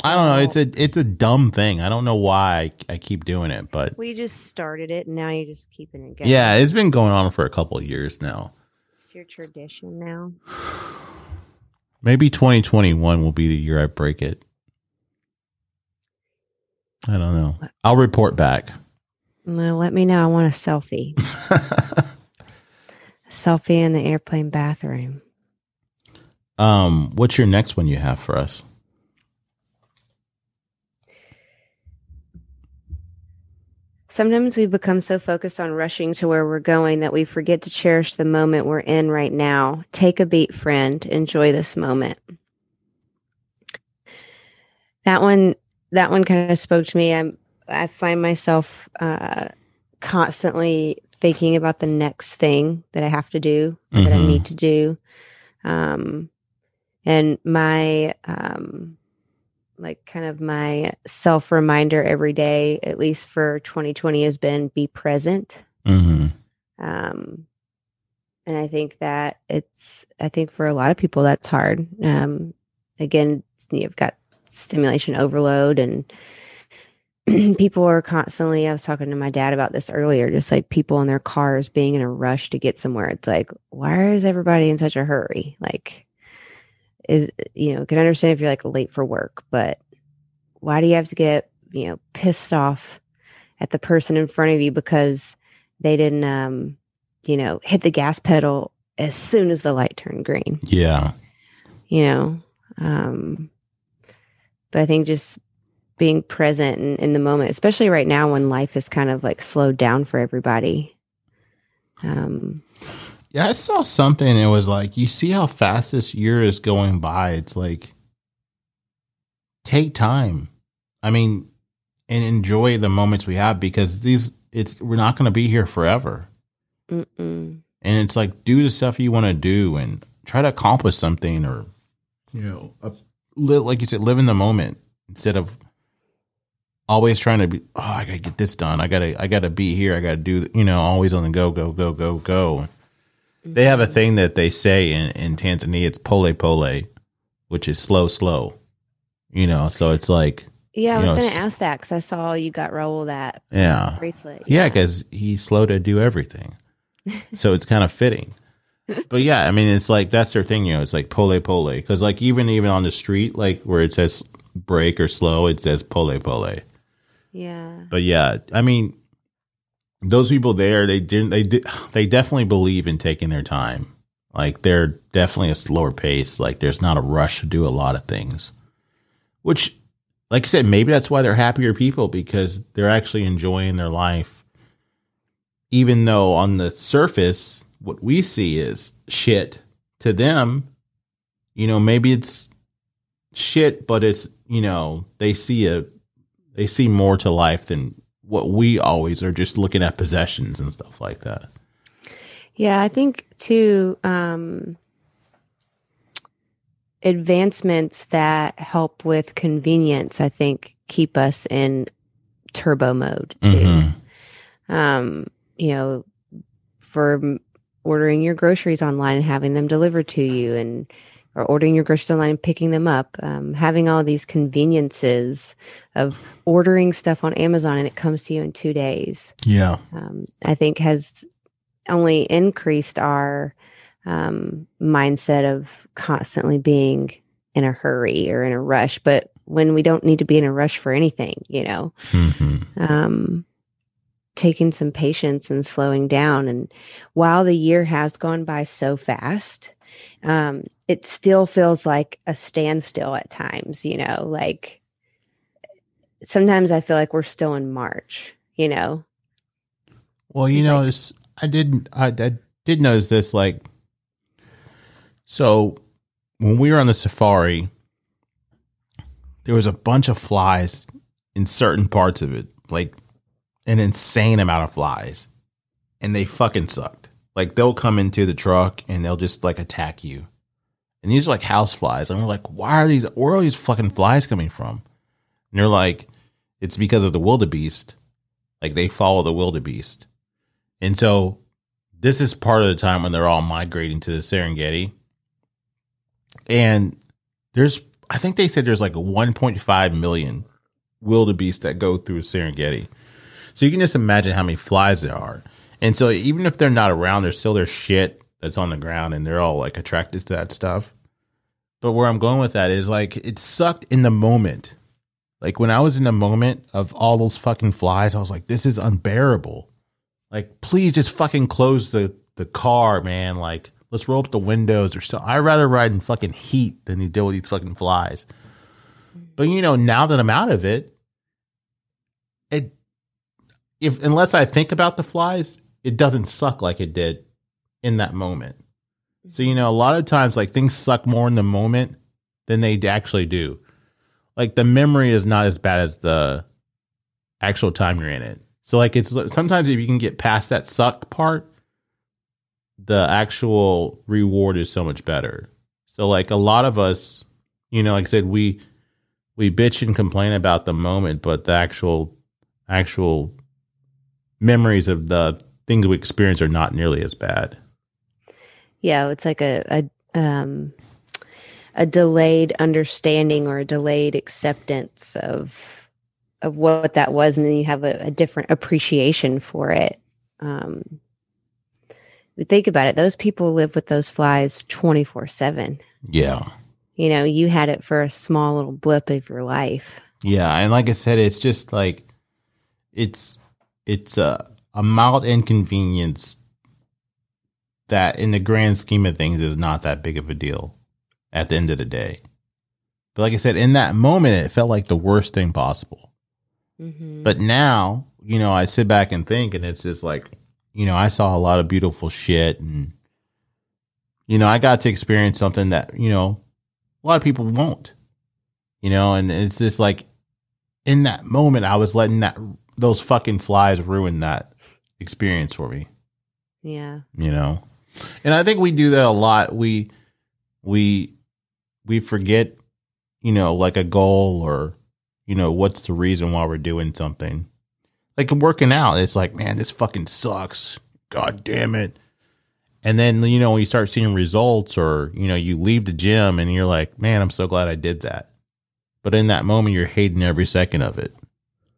I don't know. It's a it's a dumb thing. I don't know why I, I keep doing it, but We just started it, and now you're just keeping it going. yeah, it's been going on for a couple of years now. It's your tradition now. Maybe 2021 will be the year I break it. I don't know. I'll report back. Let me know. I want a selfie. a selfie in the airplane bathroom. um, what's your next one you have for us? Sometimes we become so focused on rushing to where we're going that we forget to cherish the moment we're in right now. Take a beat, friend. Enjoy this moment. That one, that one kind of spoke to me. I'm, I find myself uh, constantly thinking about the next thing that I have to do, that I Mhm. need to do, um, and my um, like kind of my self reminder every day, at least for 2020, has been be present. Mm-hmm. Um, and I think that it's, I think for a lot of people, that's hard. Um, again, you've got stimulation overload and people are constantly, I was talking to my dad about this earlier, just like people in their cars being in a rush to get somewhere. It's like, why is everybody in such a hurry? Like, is, you know, can understand if you're like late for work, but why do you have to get, you know, pissed off at the person in front of you because they didn't um you know hit the gas pedal as soon as the light turned green Yeah. you know um but i think just being present in, in the moment, especially right now when life is kind of like slowed down for everybody. Um, Yeah, I saw something. It was like, you see how fast this year is going by. It's like, take time. I mean, and enjoy the moments we have because these, it's, we're not going to be here forever. mm-mm. And it's like, do the stuff you want to do and try to accomplish something or, you know, a, li- like you said, live in the moment instead of always trying to be, oh, I got to get this done. I got to, I got to be here. I got to do, you know, always on the go, go, go, go, go. They have a thing that they say in, in Tanzania. It's pole pole, which is slow, slow. You know, so it's like, Yeah, I was going to ask that because I saw you got Raul that yeah, bracelet. yeah, because he's slow to do everything, so it's kind of fitting. But yeah, I mean, it's like that's their thing. You know, it's like pole pole because like even even on the street, like where it says break or slow, it says pole pole. yeah. But yeah, I mean, those people there, they didn't, they did, they definitely believe in taking their time. Like they're definitely a slower pace. Like there's not a rush to do a lot of things, which, like I said, maybe that's why they're happier people because they're actually enjoying their life. Even though on the surface, what we see is shit to them, you know, maybe it's shit, but it's, you know, they see a, they see more to life than what we always are just looking at possessions and stuff like that. Yeah, I think too, um, advancements that help with convenience, I think, keep us in turbo mode too. Mhm. Um, you know, for ordering your groceries online and having them delivered to you and or ordering your groceries online and picking them up, um, having all these conveniences of ordering stuff on Amazon and it comes to you in two days Yeah. um, I think has only increased our um, mindset of constantly being in a hurry or in a rush. But when we don't need to be in a rush for anything, you know, hmm um, taking some patience and slowing down. And while the year has gone by so fast, um, it still feels like a standstill at times, you know, like sometimes I feel like we're still in March, you know, Well, you It's know, like- I did I, I did notice this like so when we were on the safari, there was a bunch of flies in certain parts of it, like an insane amount of flies, and they fucking sucked. Like they'll come into the truck and they'll just like attack you, and these are like house flies, and we're like, why are these? Where are these fucking flies coming from? And they're like, it's because of the wildebeest. Like they follow the wildebeest. And so this is part of the time when they're all migrating to the Serengeti. And there's, I think they said there's like 1.5 million wildebeest that go through Serengeti. So you can just imagine how many flies there are. And so even if they're not around, there's still their shit that's on the ground and they're all like attracted to that stuff. But where I'm going with that is like it sucked in the moment. Like when I was in the moment of all those fucking flies, I was like, this is unbearable. Like, please just fucking close the, the car, man. Like, let's roll up the windows or so. I'd rather ride in fucking heat than deal with these fucking flies. But you know, now that I'm out of it, it if unless I think about the flies, it doesn't suck like it did in that moment. So you know, a lot of times like things suck more in the moment than they actually do. Like the memory is not as bad as the actual time you're in it. So like it's sometimes if you can get past that suck part, the actual reward is so much better. So like a lot of us, you know, like I said, we we bitch and complain about the moment, but the actual actual memories of the things we experience are not nearly as bad. Yeah it's like a, a um a delayed understanding or a delayed acceptance of of what that was and then you have a, a different appreciation for it. Um think about it. Those people live with those flies 24 7 Yeah. you know you had it for a small little blip of your life. Yeah, and like I said, it's just like it's it's a a mild inconvenience that in the grand scheme of things is not that big of a deal at the end of the day. But like I said, in that moment, it felt like the worst thing possible. Mm-hmm. But now, you know, I sit back and think, and it's just like, you know, I saw a lot of beautiful shit, and you know, I got to experience something that you know a lot of people won't. You know, and it's just like in that moment, I was letting that those fucking flies ruin that experience for me. yeah. You know, and I think we do that a lot. We we we forget, you know, like a goal or you know what's the reason why we're doing something. Like working out, it's like, man, this fucking sucks. God damn it. And then you know when you start seeing results, or you know you leave the gym and you're like, man, I'm so glad I did that. But in that moment, you're hating every second of it.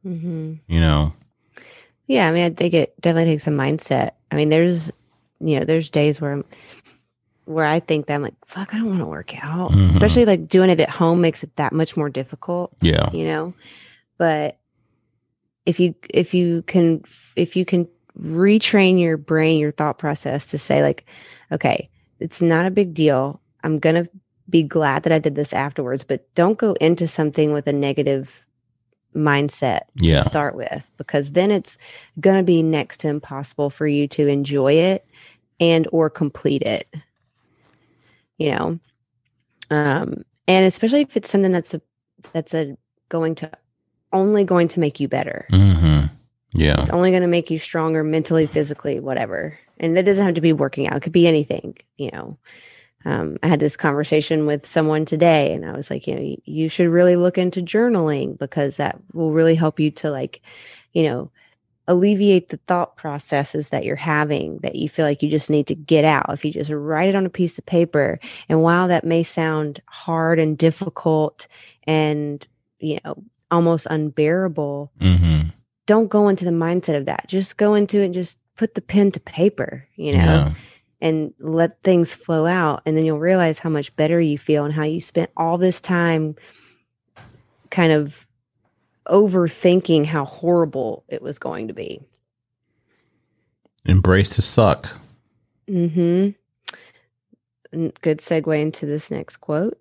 Mm-hmm. You know. Yeah, I mean, I think it definitely takes a mindset. I mean, there's, you know, there's days where I'm, where I think that I'm like, fuck, I don't want to work out. Mhm. Especially like doing it at home makes it that much more difficult, Yeah. you know. But if you if you can if you can retrain your brain, your thought process to say like, okay, it's not a big deal. I'm gonna be glad that I did this afterwards, but don't go into something with a negative mindset Yeah. to start with because then it's going to be next to impossible for you to enjoy it and or complete it you know? Um and especially if it's something that's a that's a going to only going to make you better. Mm-hmm. Yeah. it's only going to make you stronger mentally physically whatever. And that doesn't have to be working out. It could be anything you know? Um, i had this conversation with someone today and i was like you know you, you should really look into journaling because that will really help you to like you know alleviate the thought processes that you're having that you feel like you just need to get out if you just write it on a piece of paper and while that may sound hard and difficult and you know almost unbearable Mm-hmm. don't go into the mindset of that. Just go into it and just put the pen to paper, you know, Yeah. and let things flow out. And then you'll realize how much better you feel and how you spent all this time kind of overthinking how horrible it was going to be. Embrace to suck. Mm-hmm. Good segue into this next quote.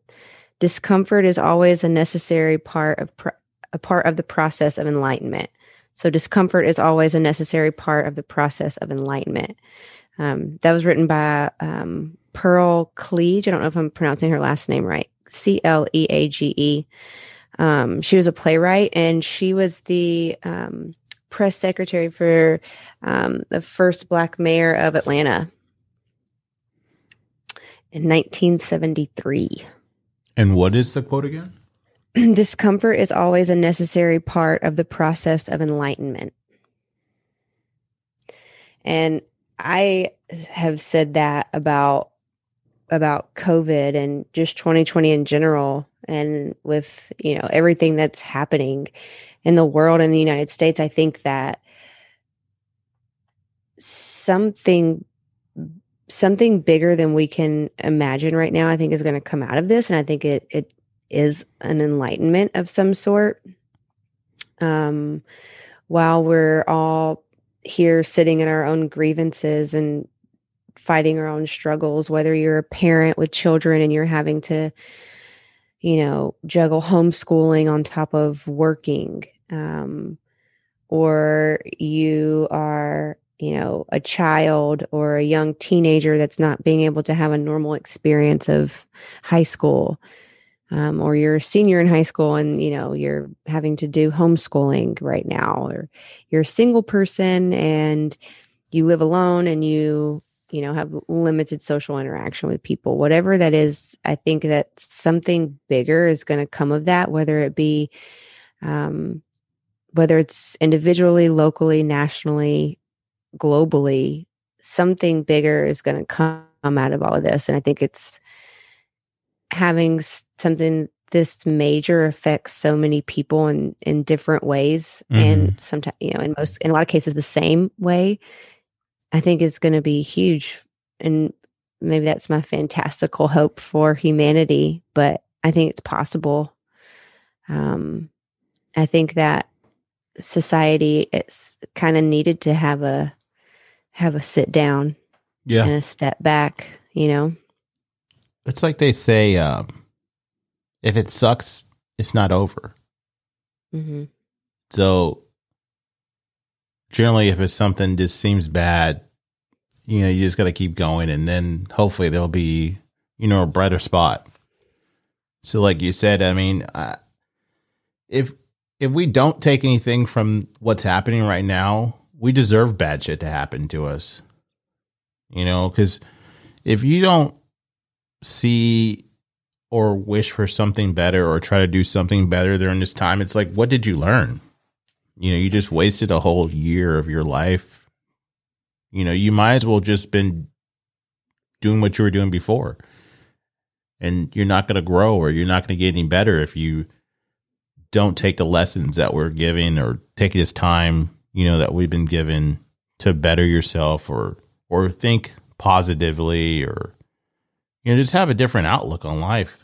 Discomfort is always a necessary part of pro- a part of the process of enlightenment. So discomfort is always a necessary part of the process of enlightenment. Um, that was written by um, Pearl Cleage. I don't know if I'm pronouncing her last name right. C L E A G E. Um, she was a playwright, and she was the um, press secretary for um, the first black mayor of Atlanta in 1973. And what is the quote again? Discomfort is always a necessary part of the process of enlightenment. And I have said that about about COVID and just 2020 in general and with, you know, everything that's happening in the world in the United States, I think that something something bigger than we can imagine right now I think is going to come out of this and I think it it is an enlightenment of some sort. Um, while we're all here sitting in our own grievances and fighting our own struggles, whether you're a parent with children and you're having to, you know, juggle homeschooling on top of working, um, or you are, you know, a child or a young teenager that's not being able to have a normal experience of high school um, or you're a senior in high school and you know you're having to do homeschooling right now or you're a single person and you live alone and you you know have limited social interaction with people. Whatever that is i think that something bigger is going to come of that whether it be um, whether it's individually locally nationally globally something bigger is going to come out of all of this. And i think it's having something this major affects so many people in in different ways and sometimes you know in most in a lot of cases the same way i think is going to be huge and maybe that's my fantastical hope for humanity but i think it's possible um i think that society it's kind of needed to have a have a sit down Yeah. and a step back you know It's like they say, um, if it sucks, it's not over. hmm So generally, if it's something just seems bad, you know, you just got to keep going, and then hopefully there'll be you know a brighter spot. So, like you said, I mean, uh, if if we don't take anything from what's happening right now, we deserve bad shit to happen to us. You know, because if you don't see or wish for something better or try to do something better during this time, it's like, what did you learn? You know, you just wasted a whole year of your life. You know, you might as well just been doing what you were doing before. And you're not going to grow or you're not going to get any better if you don't take the lessons that we're giving or take this time, you know, that we've been given to better yourself or or think positively or you know, just have a different outlook on life.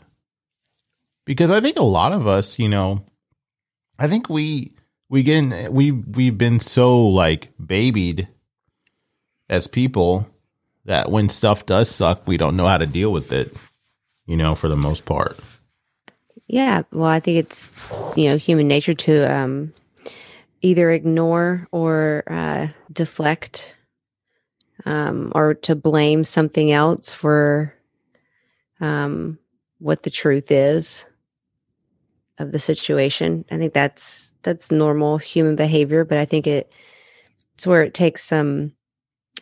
Because I think a lot of us, you know, I think we we get we we've been so like babied as people that when stuff does suck, we don't know how to deal with it, you know, for the most part. Yeah. Well, I think it's, you know, human nature to um, either ignore or uh, deflect um, or to blame something else for um, what the truth is of the situation. I think that's that's normal human behavior, but I think it it's where it takes some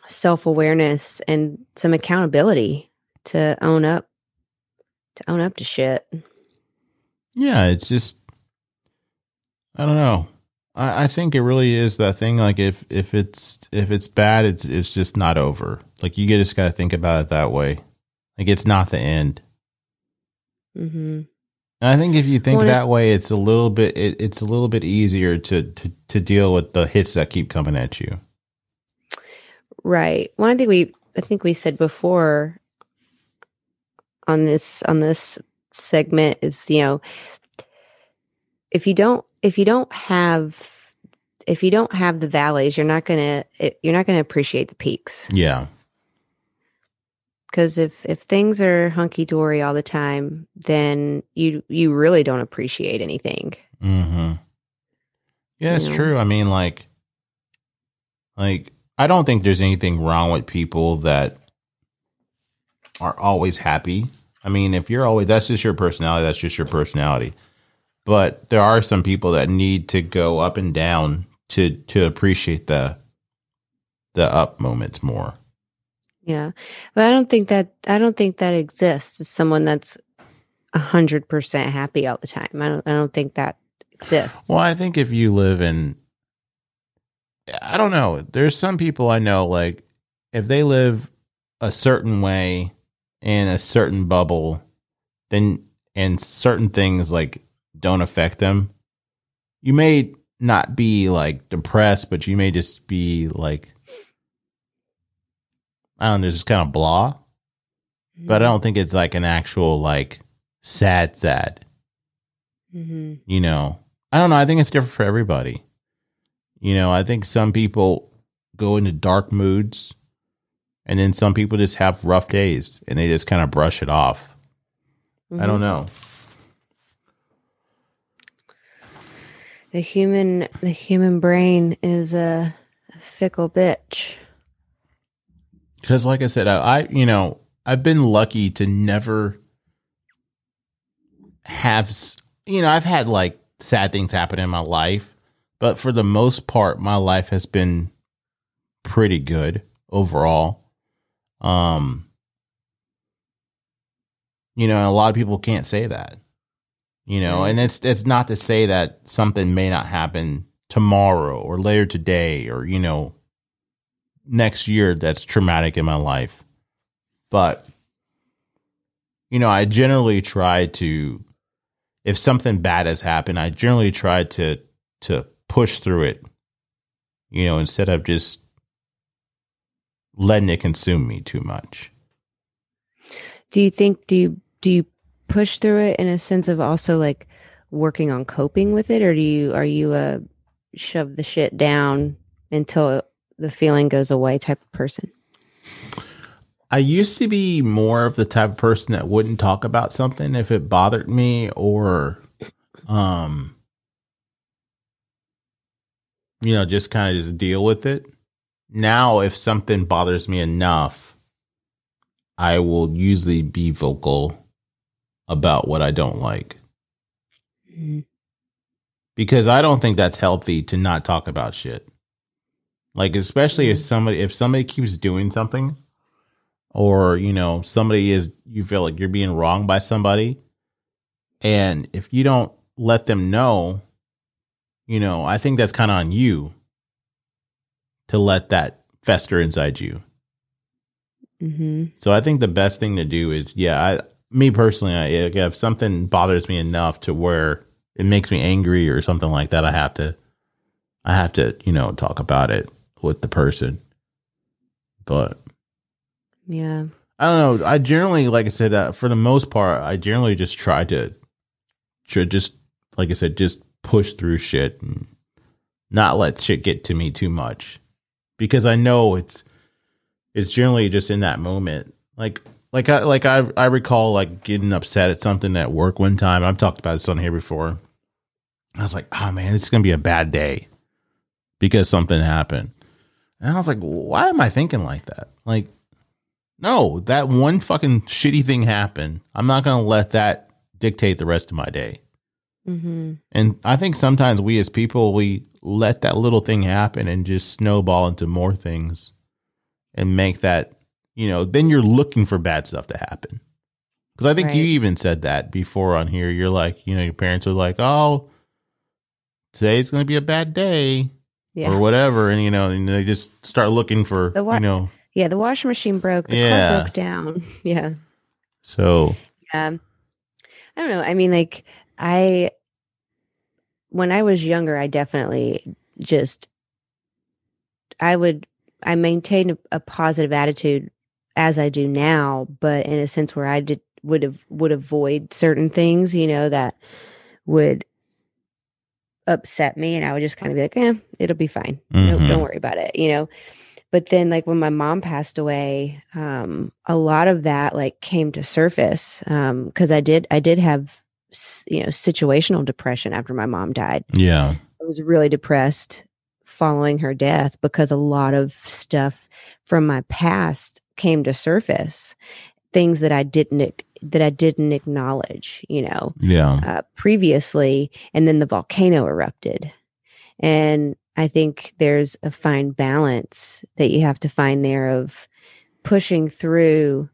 self awareness and some accountability to own up to own up to shit. Yeah, it's just I don't know. I, I think it really is that thing. Like if if it's if it's bad, it's it's just not over. Like you just got to think about it that way. Like it's not the end. Mm-hmm. And I think if you think Well, that way, it's a little bit it, it's a little bit easier to, to to deal with the hits that keep coming at you. Right. Well, thing we I think we said before on this on this segment is you know if you don't if you don't have if you don't have the valleys, you're not gonna it, you're not gonna appreciate the peaks. Yeah. Because if if things are hunky dory all the time, then you you really don't appreciate anything. Mm-hmm. Yeah, it's You know? true. I mean, like, like I don't think there's anything wrong with people that are always happy. I mean, if you're always that's just your personality. That's just your personality. But there are some people that need to go up and down to to appreciate the the up moments more. Yeah. But I don't think that I don't think that exists as someone that's a hundred percent happy all the time. I don't I don't think that exists. Well, I think if you live in, I don't know. There's some people I know, like, if they live a certain way in a certain bubble, then, and certain things, like, don't affect them, you may not be, like, depressed, but you may just be, like, I don't know, just kind of blah. But I don't think it's, like, an actual, like, sad, sad. Hmm you know? I don't know i think it's different for everybody. You know i think some people go into dark moods and then some people just have rough days and they just kind of brush it off. I don't know. The human the human brain is a fickle bitch. Because like i said I, I you know i've been lucky to never have you know i've had like sad things happen in my life but for the most part my life has been pretty good overall. Um you know a lot of people can't say that you know and it's it's not to say that something may not happen tomorrow or later today or you know next year that's traumatic in my life. But you know i generally try to if something bad has happened i generally try to to push through it you know instead of just letting it consume me too much. Do you think do you do you push through it in a sense of also like working on coping with it? Or do you are you a shove the shit down until the feeling goes away type of person? I used to be more of the type of person that wouldn't talk about something if it bothered me or um you know, just kind of just deal with it. Now if something bothers me enough, I will usually be vocal about what I don't like. Mhm. Because I don't think that's healthy to not talk about shit. Like especially if Mhm. somebody if somebody keeps doing something or you know somebody is you feel like you're being wronged by somebody and if you don't let them know you know i think that's kind of on you to let that fester inside you Mhm. so i think the best thing to do is yeah i me personally I, if something bothers me enough to where it makes me angry or something like that i have to i have to you know talk about it with the person but Yeah. I don't know. I generally, like I said, uh, for the most part, I generally just try to, to just, like I said, just push through shit and not let shit get to me too much, because I know it's, it's generally just in that moment. Like, like I, like I, I recall like getting upset at something at work one time. I've talked about this on here before. I was like, oh man, it's gonna be a bad day because something happened, and I was like, why am I thinking like that? Like no, that one fucking shitty thing happened. I'm not going to let that dictate the rest of my day. Mhm. And I think sometimes we as people, we let that little thing happen and just snowball into more things and make that, you know, then you're looking for bad stuff to happen. Because I think you even said that before on here. You're like, you know, your parents are like, oh, today's going to be a bad day Yeah. or whatever. And, you know, and they just start looking for, The wa- you know, yeah. The washing machine broke. The Yeah. car broke down. Yeah. so, Um, I don't know. I mean, like I, when I was younger, I definitely just, I would, I maintained a, a positive attitude as I do now, but in a sense where I did would have would avoid certain things, you know, that would upset me, and I would just kind of be like, "Eh, it'll be fine. No, Mhm. don't worry about it," you know. But then, like when my mom passed away, um, a lot of that like came to surface Um, because I did I did have you know situational depression after my mom died. yeah. I was really depressed following her death because a lot of stuff from my past came to surface, things that I didn't that I didn't acknowledge, you know, Yeah. uh, previously, and then the volcano erupted, and I think there's a fine balance that you have to find there of pushing through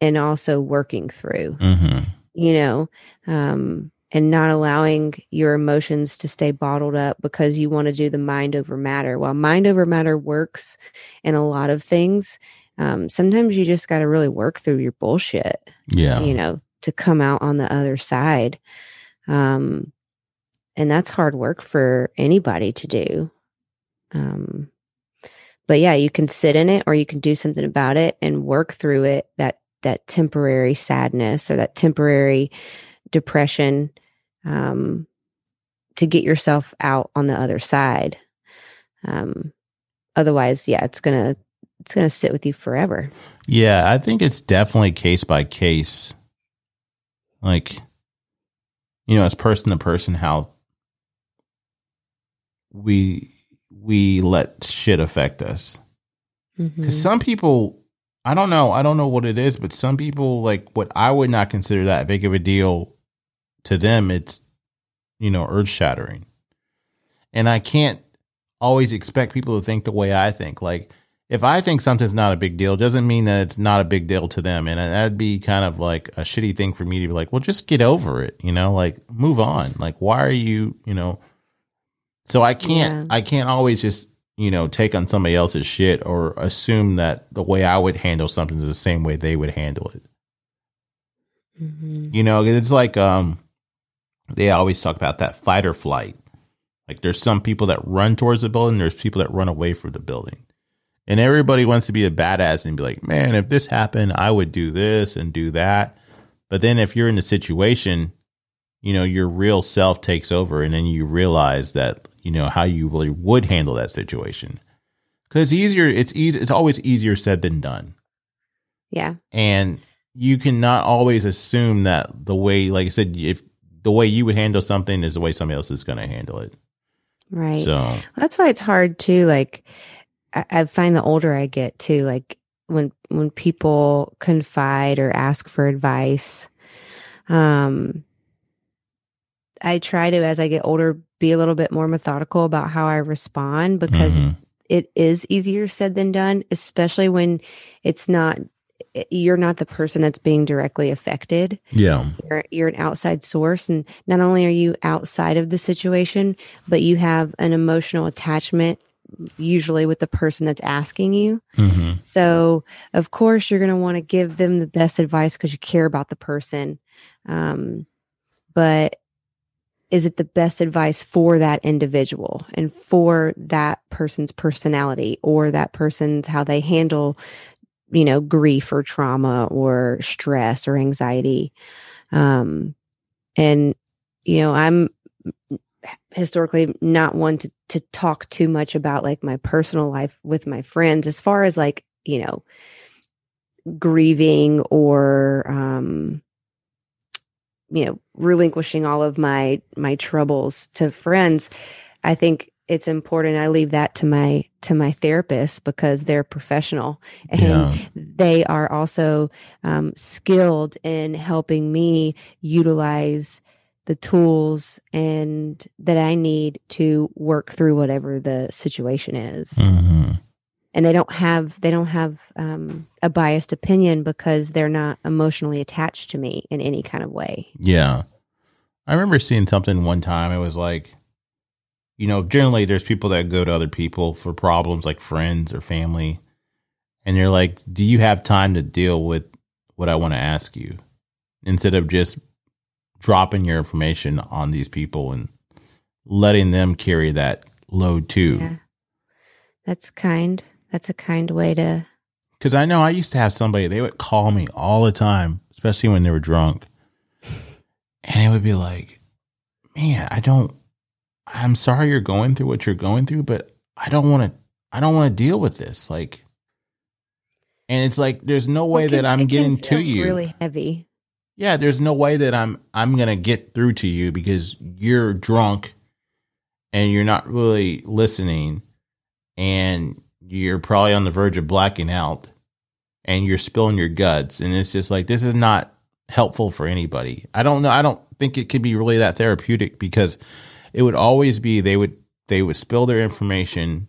and also working through Mm-hmm. you know, um, and not allowing your emotions to stay bottled up because you want to do the mind over matter. While mind over matter works in a lot of things, um, sometimes you just got to really work through your bullshit, Yeah. you know, to come out on the other side. Um, and that's hard work for anybody to do. Um, but yeah, you can sit in it or you can do something about it and work through it. That that temporary sadness or that temporary depression um, to get yourself out on the other side. Um, otherwise, yeah, it's gonna it's gonna sit with you forever. Yeah, I think it's definitely case by case. Like, you know, it's person to person how we we let shit affect us. Mm-hmm. Because some people, I don't know, I don't know what it is, but some people like what I would not consider that big of a deal to them. It's you know earth shattering, and I can't always expect people to think the way I think. Like if I think something's not a big deal, doesn't mean that it's not a big deal to them, and that'd be kind of like a shitty thing for me to be like, well, just get over it, you know, like move on. Like why are you, you know? So I can't, Yeah. I can't always just you know take on somebody else's shit or assume that the way I would handle something is the same way they would handle it. Mhm. You know, it's like um they always talk about that fight or flight. Like there's some people that run towards the building, there's people that run away from the building. And everybody wants to be a badass and be like, "Man, if this happened, I would do this and do that." But then if you're in the situation, you know, your real self takes over and then you realize that, you know, how you really would handle that situation. Cuz it's easier it's easy it's always easier said than done. Yeah. and you cannot always assume that the way, like I said, if the way you would handle something is the way somebody else is going to handle it. Right. So That's why it's hard too. Like I, I find the older I get too, like when when people confide or ask for advice, um, I try to as I get older be a little bit more methodical about how I respond because mhm. it is easier said than done, especially when it's not you're not the person that's being directly affected yeah, you're, you're an outside source and not only are you outside of the situation but you have an emotional attachment usually with the person that's asking you. Hmm so of course you're going to want to give them the best advice because you care about the person. Um, but is it the best advice for that individual and for that person's personality or that person's how they handle you know grief or trauma or stress or anxiety? Um and you know i'm historically not one to, to talk too much about like my personal life with my friends as far as like you know grieving or um you know relinquishing all of my my troubles to friends i think it's important i leave that to my to my therapist because they're professional and Yeah. they are also um, skilled in helping me utilize the tools and that i need to work through whatever the situation is hmm and they don't have they don't have um, a biased opinion because they're not emotionally attached to me in any kind of way Yeah. I remember seeing something one time. It was like, you know, generally there's people that go to other people for problems like friends or family. And you're like, do you have time to deal with what I want to ask you? Instead of just dropping your information on these people and letting them carry that load too. Yeah. That's kind. That's a kind way to. Because I know I used to have somebody, they would call me all the time, especially when they were drunk. And it would be like, man, I don't, I'm sorry you're going through what you're going through, but I don't want to, I don't want to deal with this. Like, and it's like, there's no way can- that I'm getting to you. Really heavy. Yeah, there's no way that I'm, I'm to get through to you because you're drunk and you're not really listening and you're probably on the verge of blacking out and you're spilling your guts. And it's just like this is not helpful for anybody. I don't know i don't think it could be really that therapeutic because it would always be they would they would spill their information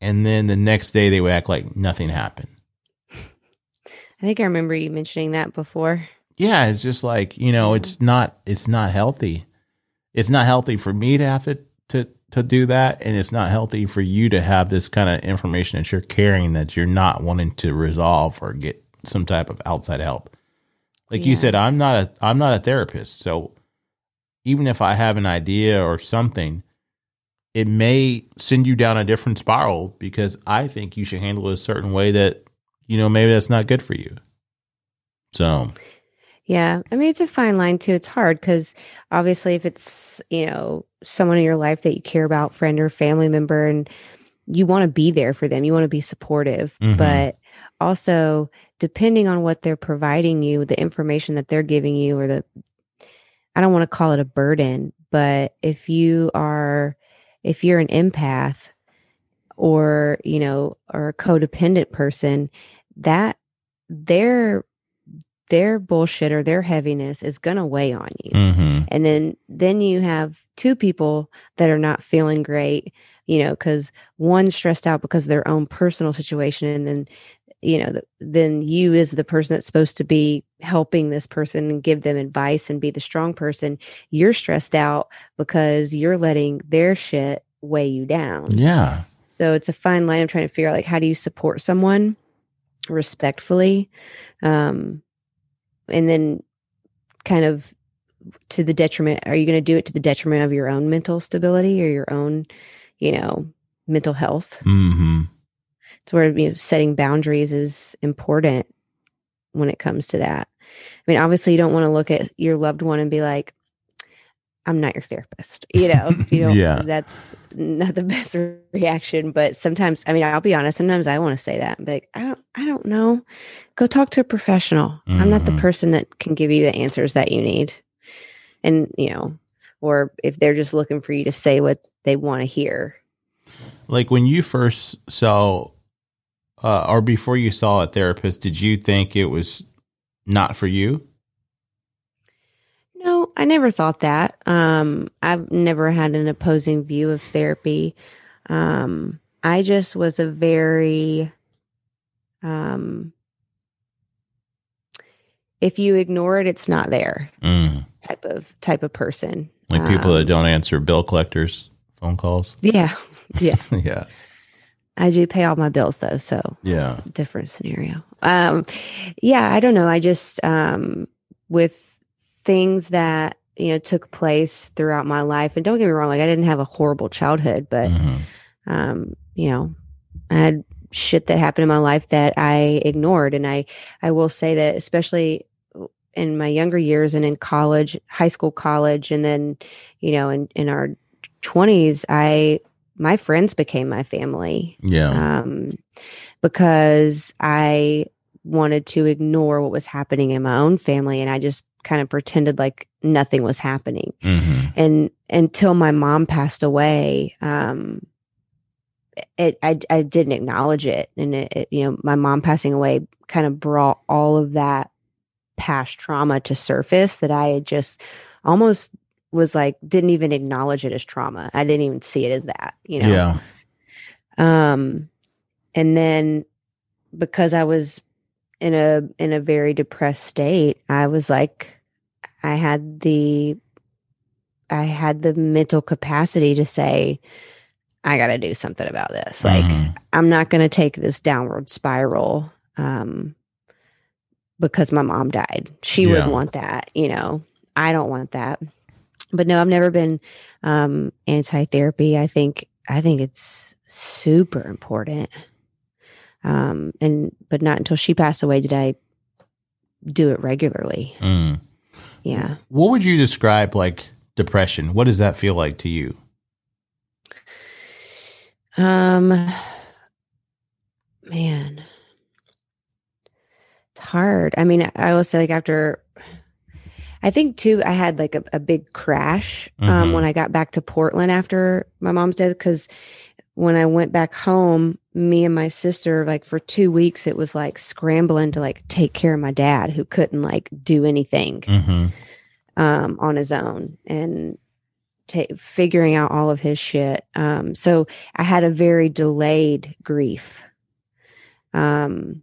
and then the next day they would act like nothing happened. I think I remember you mentioning that before. Yeah it's just like you know it's mm-hmm. not it's not healthy. It's not healthy for me to have to to to do that and it's not healthy for you to have this kind of information that you're carrying that you're not wanting to resolve or get some type of outside help. Like you said i'm not a i'm not a therapist so even if i have an idea or something it may send you down a different spiral because i think you should handle it a certain way that you know maybe that's not good for you. So Yeah. I mean, it's a fine line too. It's hard because obviously, if it's, you know, someone in your life that you care about, friend or family member, and you want to be there for them, you want to be supportive, Mhm. but also depending on what they're providing you, the information that they're giving you, or the, I don't want to call it a burden, but if you are, if you're an empath or, you know, or a codependent person, that their their bullshit or their heaviness is going to weigh on you. hmm And then then you have two people that are not feeling great, you know, cuz one's stressed out because of their own personal situation and then you know, th- then you as the person that's supposed to be helping this person and give them advice and be the strong person, you're stressed out because you're letting their shit weigh you down. yeah So it's a fine line of trying to figure out like how do you support someone respectfully, um, and then kind of to the detriment. Are you going to do it to the detriment of your own mental stability or your own, you know, mental health? hmm It's where you know, setting boundaries is important when it comes to that. I mean, obviously, you don't want to look at your loved one and be like, I'm not your therapist. You know, you know, Yeah. that's not the best reaction. But sometimes, I mean, I'll be honest. Sometimes I want to say that, but I don't, I don't know. Go talk to a professional. I'm not the Mhm. person that can give you the answers that you need. And you know, or if they're just looking for you to say what they want to hear. Like when you first saw, uh, or before you saw a therapist, did you think it was not for you? I never thought that. Um, I've never had an opposing view of therapy. Um, I just was a very, um, if you ignore it, it's not there Mm. type of type of person. Like people that Um, don't answer bill collectors' phone calls. Yeah, yeah. yeah. I do pay all my bills though, so Yeah. different scenario. Um, yeah, I don't know. I just um, with things that you know took place throughout my life, and don't get me wrong, like I didn't have a horrible childhood, but Mhm. um, you know, I had shit that happened in my life that I ignored, and I I will say that especially in my younger years and in college, high school, college, and then you know in in our twenties, I my friends became my family Yeah. um, because I wanted to ignore what was happening in my own family, and I just kind of pretended like nothing was happening. hmm And until my mom passed away, um, it I, I didn't acknowledge it, and it, it, you know my mom passing away kind of brought all of that past trauma to surface that I had just almost was like didn't even acknowledge it as trauma. I didn't even see it as that, you know. Yeah. Um, and then because I was in a in a very depressed state, I was like, I had the I had the mental capacity to say, I got to do something about this. Like, Mhm. I'm not going to take this downward spiral. Um, because my mom died. She Yeah. would want that, you know. I don't want that. But no, I've never been um anti-therapy. I think I think it's super important. Um and but not until she passed away did I do it regularly. Mm. Yeah. What would you describe like depression? What does that feel like to you? Um man. It's hard. I mean, I will say like after I think too I had like a, a big crash um Mhm. when I got back to Portland after my mom's death cuz when I went back home, me and my sister like for 2 weeks it was like scrambling to like take care of my dad who couldn't like do anything Mm-hmm. um, on his own and ta figuring out all of his shit. Um, so I had a very delayed grief. Um,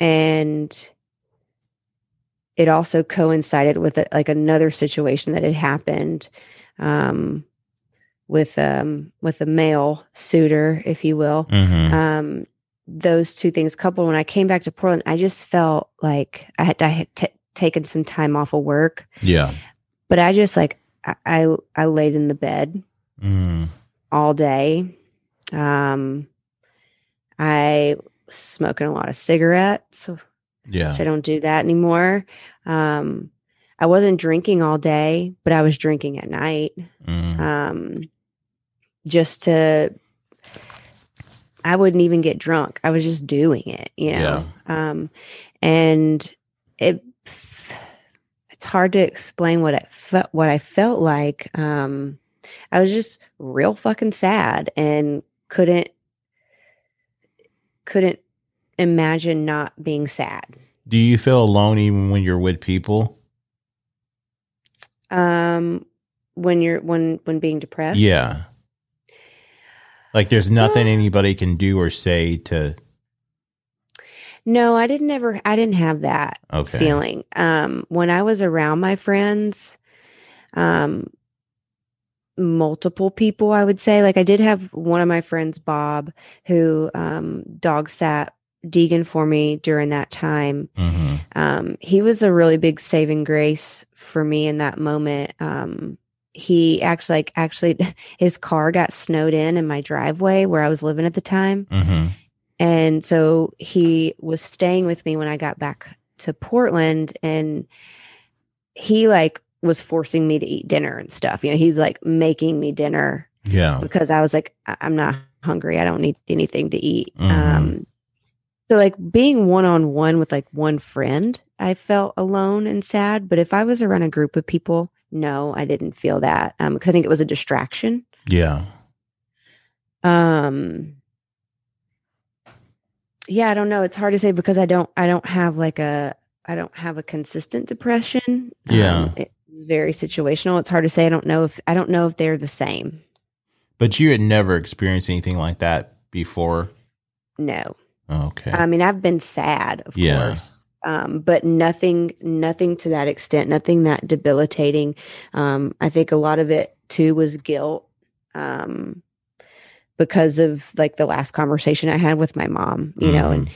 and it also coincided with a, like another situation that had happened um, with um, with a male suitor, if you will Mm-hmm. um those two things coupled when i came back to portland i just felt like i had, I had t- taken some time off of work yeah. but i just like I, I i laid in the bed Mm. all day um i was smoking a lot of cigarettes Yeah. i don't do that anymore um i wasn't drinking all day but i was drinking at night Mm. um just to I wouldn't even get drunk. I was just doing it, you know. Um and it it's hard to explain what it felt what I felt like. Um I was just real fucking sad and couldn't couldn't imagine not being sad. Do you feel alone even when you're with people? Um when you're when when being depressed. Yeah. Like there's nothing anybody can do or say to No, I didn't ever I didn't have that okay. feeling. Um, when I was around my friends, um, multiple people, I would say, like I did have one of my friends, Bob, who um, dog sat Deegan for me during that time. hmm Um, he was a really big saving grace for me in that moment. Um, he actually, like, actually, his car got snowed in in my driveway where I was living at the time. hmm And so he was staying with me when I got back to Portland and he like was forcing me to eat dinner and stuff. You know, he's like making me dinner Yeah. because I was like, "I- I'm not hungry. I don't need anything to eat. Mhm. Um, so like being one on one with like one friend, I felt alone and sad. But if I was around a group of people, no, I didn't feel that um, because I think it was a distraction. Yeah. Um, yeah, I don't know. It's hard to say because I don't, I don't have like a, I don't have a consistent depression. Yeah. Um, it's very situational. It's hard to say. I don't know if, I don't know if they're the same. But you had never experienced anything like that before. No. Okay. I mean, I've been sad, of Yeah. course. Um, but nothing, nothing to that extent, nothing that debilitating. Um, I think a lot of it too was guilt. Um, because of like the last conversation I had with my mom, you know, and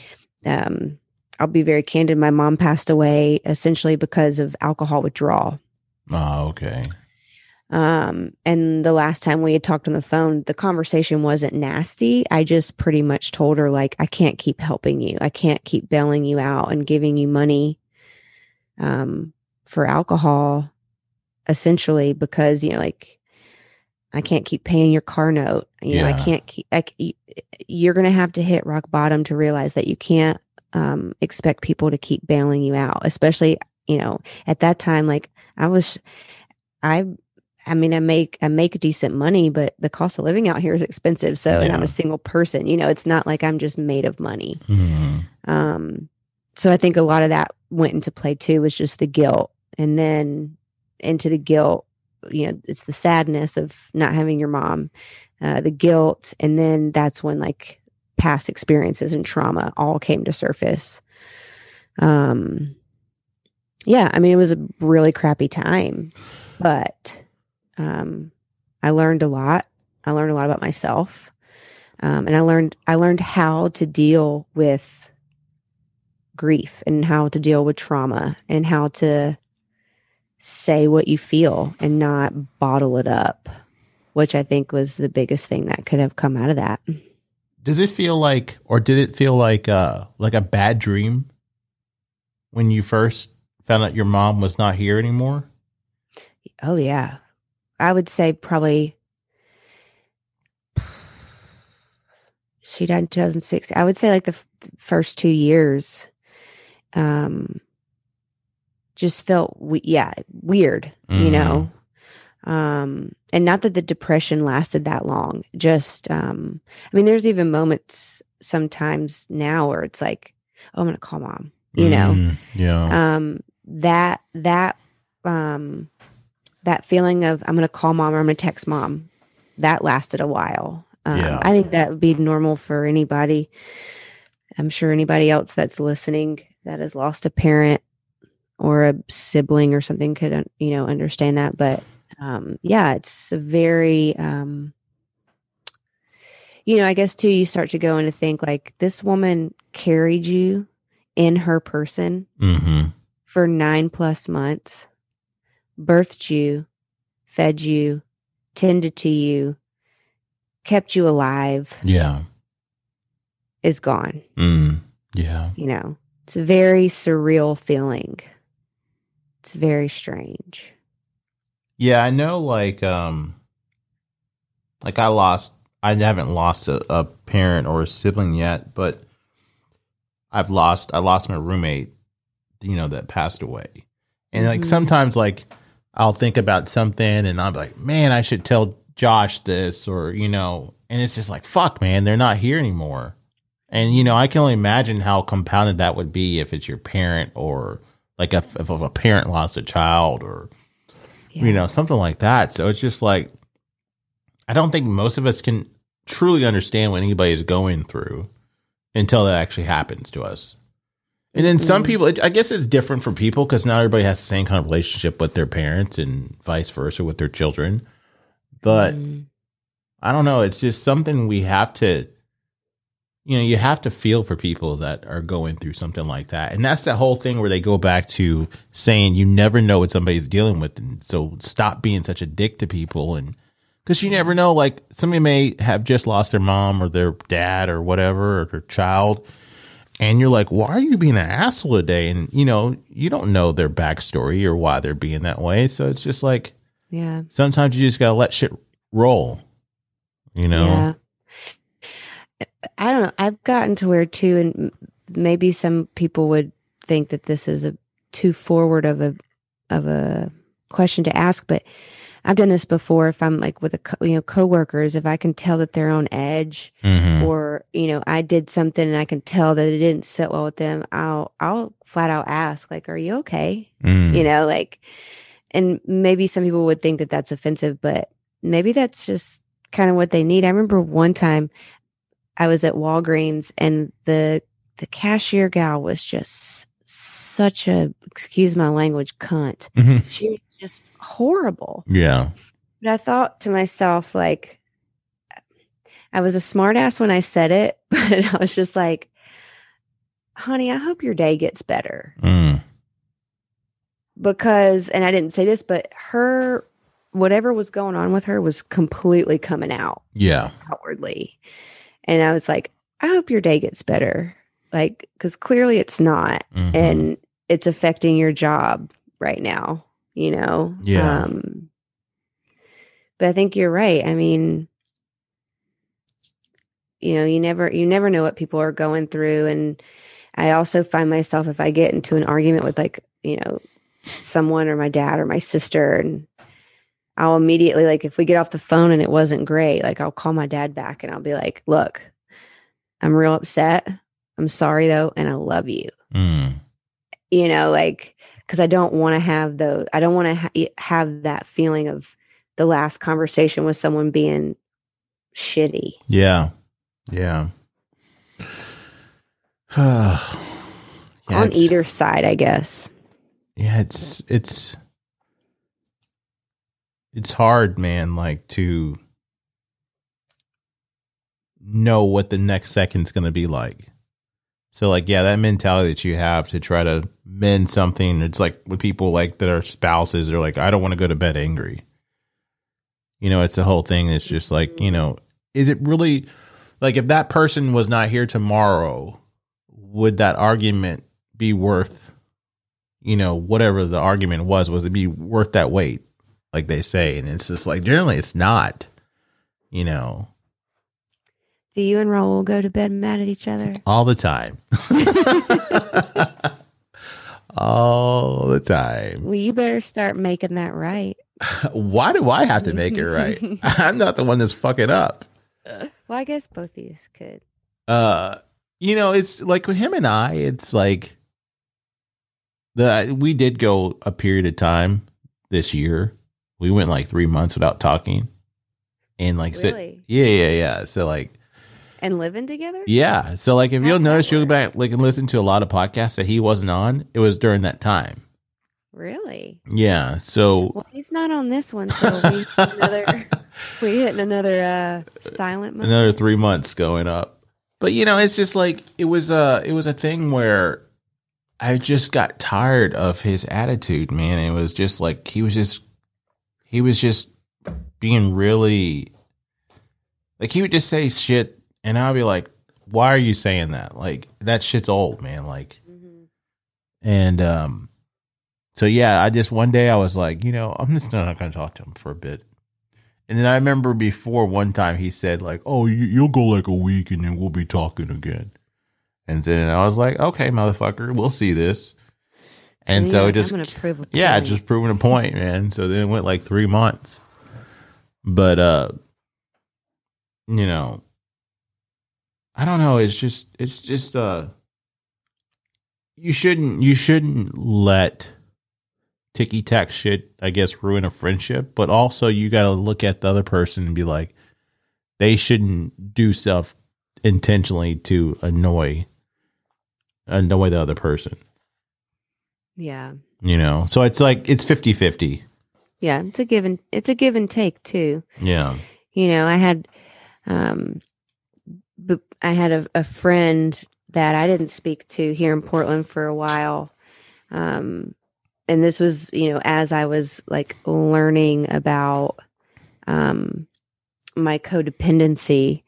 um, I'll be very candid. My mom passed away essentially because of alcohol withdrawal. oh, okay. Um, and the last time we had talked on the phone, the conversation wasn't nasty. I just pretty much told her, like, I can't keep helping you. I can't keep bailing you out and giving you money um, for alcohol, essentially, because, you know, like, I can't keep paying your car note. You know, I can't keep, I, you're going to have to hit rock bottom to realize that you can't um, expect people to keep bailing you out, especially, you know, at that time, like, I was, I I mean, I make I make decent money, but the cost of living out here is expensive. So, and I'm a single person. You know, it's not like I'm just made of money. Mhm. Um, so I think a lot of that went into play too. Was just the guilt, and then into the guilt. You know, it's the sadness of not having your mom, uh, the guilt, and then that's when like past experiences and trauma all came to surface. Um, yeah, I mean, it was a really crappy time, but um, I learned a lot. I learned a lot about myself, um, and I learned I learned how to deal with grief and how to deal with trauma and how to say what you feel and not bottle it up, which I think was the biggest thing that could have come out of that. Does it feel like, or did it feel like, uh, like a bad dream when you first found out your mom was not here anymore? Oh yeah. I would say probably she died in 2006. I would say like the f- first 2 years um just felt we- yeah, weird, you know. Um and not that the depression lasted that long. Just um I mean there's even moments sometimes now where it's like oh, I'm going to call mom, you know Mm, yeah. um that that um that feeling of i'm going to call mom or i'm going to text mom that lasted a while. Um, Yeah. i think that would be normal for anybody. I'm sure anybody else that's listening that has lost a parent or a sibling or something could you know understand that but um yeah it's a very um you know i guess too you start to go and to think like this woman carried you in her person hmm for nine plus months, birthed you, fed you, tended to you, kept you alive, Yeah. is gone. Mm. Yeah. You know, it's a very surreal feeling. It's very strange. Yeah, I know like um like I lost I haven't lost a, a parent or a sibling yet, but I've lost I lost my roommate, you know, that passed away. And like Mhm. sometimes like I'll think about something and I'm like, man, I should tell Josh this or, you know, and it's just like, fuck, man, they're not here anymore. And you know, I can only imagine how compounded that would be if it's your parent or like if, if a parent lost a child or Yeah. you know something like that so it's just like i don't think most of us can truly understand what anybody is going through until that actually happens to us and then some Mhm. people it, i guess it's different for people because not everybody has the same kind of relationship with their parents and vice versa with their children but Mm. I don't know. It's just something we have to, you know, you have to feel for people that are going through something like that. And that's the whole thing where they go back to saying you never know what somebody's dealing with. And so stop being such a dick to people. And because you never know, like somebody may have just lost their mom or their dad or whatever, or their child. And you're like, why are you being an asshole today? And you know, you don't know their backstory or why they're being that way. So it's just like Yeah. sometimes you just gotta let shit roll. You know? Yeah. I don't know. I've gotten to where too, and maybe some people would think that this is a too forward of a of a question to ask, but I've done this before. If I'm like with a co- you know coworkers, if I can tell that they're on edge, Mhm. or you know I did something and I can tell that it didn't sit well with them, I'll I'll flat out ask like, "Are you okay?" Mm. you know like and maybe some people would think that that's offensive but maybe that's just kind of what they need i remember one time i was at walgreens and the the cashier gal was just such a excuse my language cunt Mhm. she just horrible Yeah. but i thought to myself like i was a smartass when i said it but i was just like honey i hope your day gets better Mm. because and I didn't say this, but her whatever was going on with her was completely coming out Yeah. outwardly. And I was like, I hope your day gets better. Like cuz clearly it's not Mhm. and it's affecting your job right now, you know. Yeah. Um but I think you're right. I mean, you know, you never you never know what people are going through and I also find myself if I get into an argument with like, you know, someone or my dad or my sister and I'll immediately like if we get off the phone and it wasn't great, like I'll call my dad back and I'll be like, "Look, I'm real upset. I'm sorry though, and I love you." Mm. You know, like cuz I don't want to have those I don't want to ha- have that feeling of the last conversation with someone being shitty. Yeah. Yeah. yeah. on either side, I guess. Yeah, it's it's it's hard, man, like to know what the next second's going to be like. So like yeah, that mentality that you have to try to mend something, it's like with people like that are spouses, they're like I don't want to go to bed angry. You know, it's the whole thing it's just like, you know, is it really like if that person was not here tomorrow, would that argument be worth you know, whatever the argument was, was it be worth that weight, like they say? And it's just like generally it's not, you know, Do you and Raul go to bed mad at each other? all the time. all the time. Well, you better start making that right. Why do I have to make it right? I'm not the one that's fucking up. Well, I guess both of you could. uh you know it's like with him and i it's like the we did go a period of time this year we went like three months without talking and like Really? yeah yeah yeah so like And living together? yeah so like if you'll notice you'll go back like and listen to a lot of podcasts that he wasn't on it was during that time Really? yeah so Well, he's not on this one, so we hit another we hit another uh silent another three months going up. But you know, it's just like it was a it was a thing where I just got tired of his attitude, man. It was just like he was just he was just being really like he would just say shit and I'll be like, Why are you saying that? Like that shit's old, man. Like Mhm. and um so yeah, I just one day I was like, you know, I'm just not gonna talk to him for a bit. And then I remember before one time he said like, "Oh, you, you'll go like a week and then we'll be talking again." And then I was like, "Okay, motherfucker, we'll see this." And you're so like, just prove yeah, just proving a point, man. So then it went like three months, but uh, you know, I don't know. It's just it's just uh, you shouldn't you shouldn't let ticky tack shit, I guess, ruin a friendship. But also, you got to look at the other person and be like, they shouldn't do stuff intentionally to annoy annoy the other person. yeah. You know, so it's like it's 50 50. Yeah. It's a give and it's a give and take too. Yeah. you know i had um i had a, a friend that i didn't speak to here in portland for a while. Um and this was you know as i was like learning about um my codependency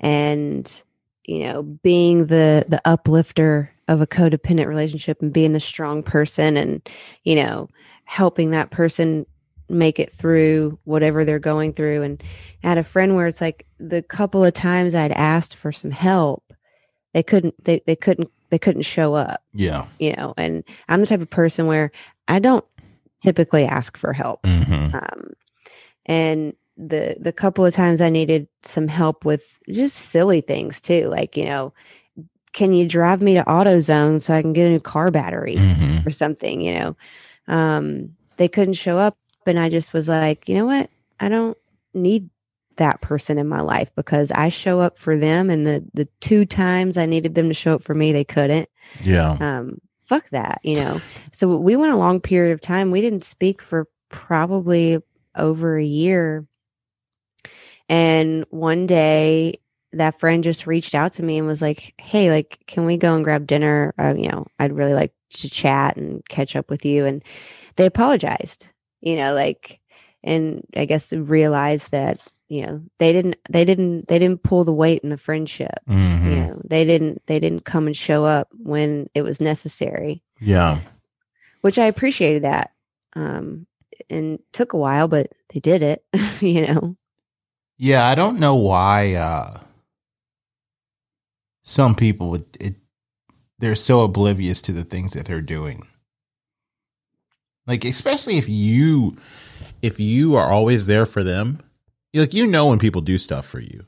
and you know, being the the uplifter of a codependent relationship and being the strong person and, you know, helping that person make it through whatever they're going through. And I had a friend where it's like the couple of times I'd asked for some help, they couldn't they, they couldn't they couldn't show up, Yeah. you know. And I'm the type of person where I don't typically ask for help. Mm-hmm. Um, and the the couple of times I needed some help with just silly things too, like you know, can you drive me to AutoZone so I can get a new car battery Mm-hmm. or something? You know, um, they couldn't show up, and I just was like, you know what, I don't need that person in my life because I show up for them, and the the two times I needed them to show up for me, they couldn't. Yeah. um fuck that you know? So we went a long period of time. We didn't speak for probably over a year. And one day that friend just reached out to me and was like hey like can we go and grab dinner? Uh, you know i'd really like to chat and catch up with you. And they apologized you know like and i guess realized that you know they didn't they didn't they didn't pull the weight in the friendship Mm-hmm. you know they didn't they didn't come and show up when it was necessary Yeah. which i appreciated that um and took a while but they did it you know Yeah, I don't know why uh some people would it they're so oblivious to the things that they're doing. Like especially if you if you are always there for them, like you know when people do stuff for you.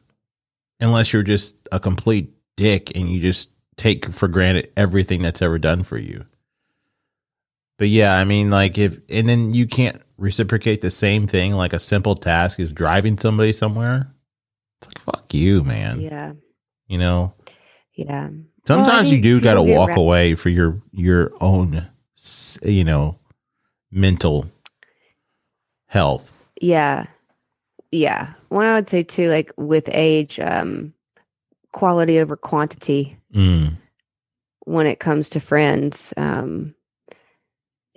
Unless you're just a complete dick and you just take for granted everything that's ever done for you. But yeah, I mean like if and then you can't reciprocate the same thing like a simple task is driving somebody somewhere. It's like fuck you, man. yeah You know. yeah Sometimes you do got to walk wrapped- away for your your own you know mental health. yeah yeah one i would say too like with age um quality over quantity Mm. when it comes to friends um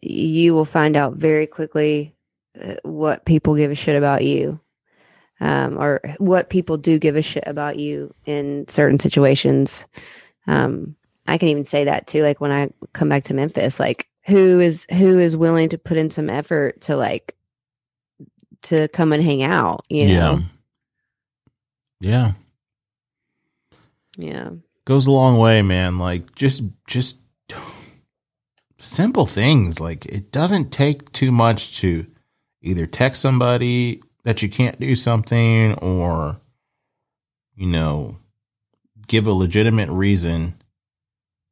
you will find out very quickly uh, what people give a shit about you um or what people do give a shit about you in certain situations um i can even say that too like when i come back to memphis like who is who is willing to put in some effort to like to come and hang out you know Yeah. yeah yeah Goes a long way, man. Like just just simple things. Like it doesn't take too much to either text somebody that you can't do something or you know give a legitimate reason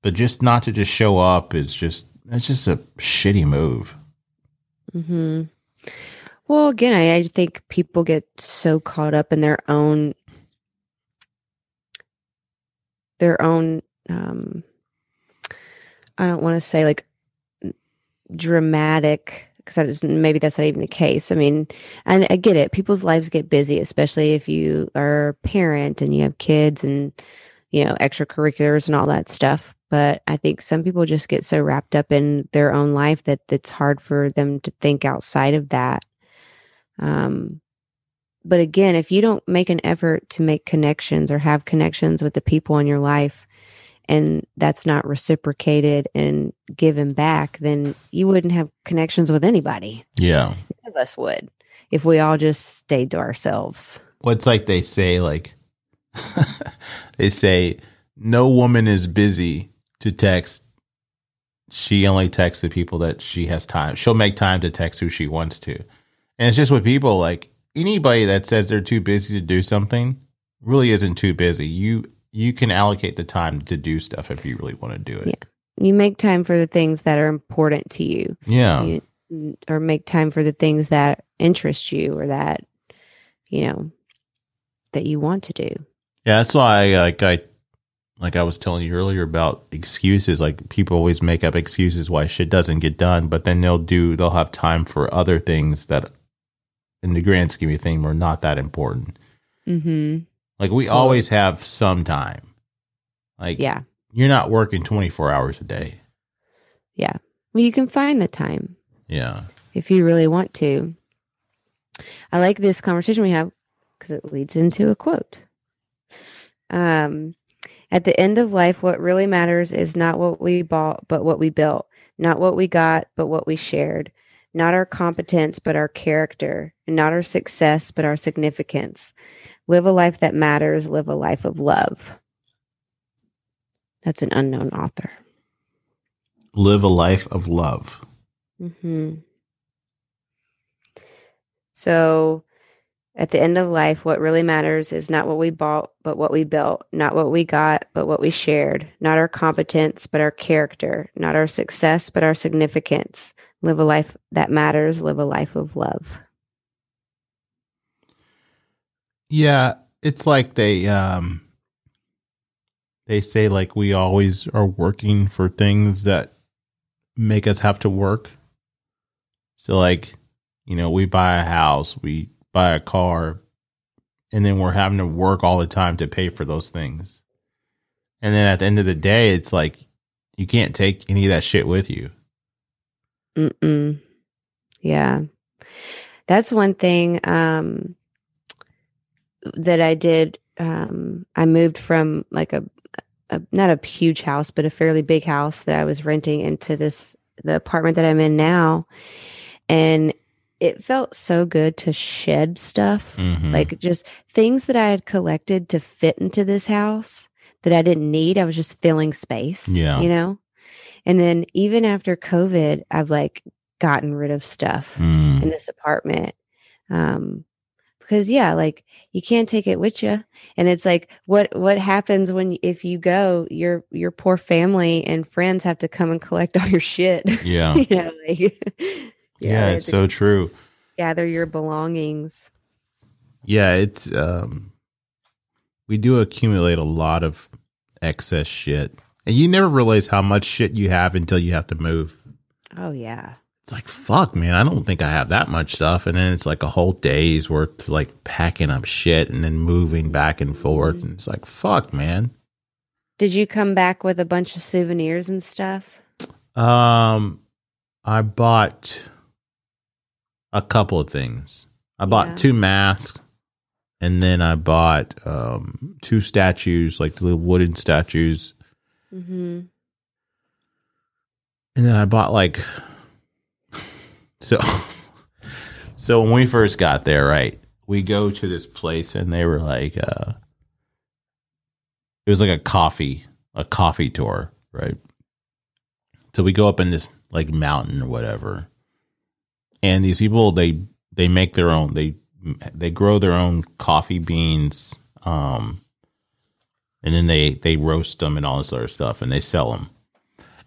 but just not to just show up is just it's just a shitty move. hmm Well, again, I, I think people get so caught up in their own their own um I don't want to say like dramatic because that is maybe that's not even the case. I mean, and I get it. People's lives get busy, especially if you are a parent and you have kids and you know extracurriculars and all that stuff. But I think some people just get so wrapped up in their own life that it's hard for them to think outside of that. Um, but again, if you don't make an effort to make connections or have connections with the people in your life, and that's not reciprocated and given back, then you wouldn't have connections with anybody. Yeah. None of us would if we all just stayed to ourselves. What's like they say like they say no woman is busy to text. She only texts the people that she has time. She'll make time to text who she wants to. And it's just with people like anybody that says they're too busy to do something really isn't too busy. You you can allocate the time to do stuff if you really want to do it. Yeah. You make time for the things that are important to you. Yeah. you or make time for the things that interest you or that you know that you want to do Yeah, that's why I, like I like I was telling you earlier about excuses. Like people always make up excuses why shit doesn't get done, but then they'll do they'll have time for other things that in the grand scheme of things are not that important. mm-hmm Like we always have some time. Like yeah you're not working 24 hours a day. yeah well you can find the time Yeah. if you really want to i like this conversation we have because it leads into a quote um At the end of life, what really matters is not what we bought, but what we built, not what we got, but what we shared, not our competence, but our character, and not our success, but our significance. Live a life that matters, live a life of love. That's an unknown author. Live a life of love. hmm So, at the end of life, what really matters is not what we bought, but what we built, not what we got, but what we shared, not our competence, but our character, not our success, but our significance. Live a life that matters, live a life of love. Yeah, it's like they um they say like we always are working for things that make us have to work. So like, you know, we buy a house, we buy a car, and then we're having to work all the time to pay for those things. And then at the end of the day, it's like you can't take any of that shit with you. Mm-mm. Yeah. That's one thing um, that I did. Um, I moved from like a, a, not a huge house, but a fairly big house that I was renting into this, the apartment that I'm in now. And it felt so good to shed stuff, Mhm. like just things that I had collected to fit into this house that I didn't need. I was just filling space, Yeah. you know? And then even after COVID, I've like gotten rid of stuff Mm. in this apartment. Um, because yeah, like you can't take it with you. And it's like, what, what happens when, if you go, your, your poor family and friends have to come and collect all your shit. Yeah. you know, like, yeah, they it's so true. gather your belongings. Yeah, it's um we do accumulate a lot of excess shit. And you never realize how much shit you have until you have to move. Oh yeah. It's like, fuck, man, I don't think I have that much stuff. And then it's like a whole day's worth like packing up shit and then moving back and forth. And it's like, fuck, man. Did you come back with a bunch of souvenirs and stuff? Um I bought a couple of things. I bought Yeah. two masks and then I bought um two statues, like the little wooden statues. Mm-hmm. And then I bought like so so when we first got there, right? We go to this place and they were like uh it was like a coffee a coffee tour, right? So we go up in this like mountain or whatever. And these people they they make their own they they grow their own coffee beans um and then they they roast them and all this other stuff and they sell them.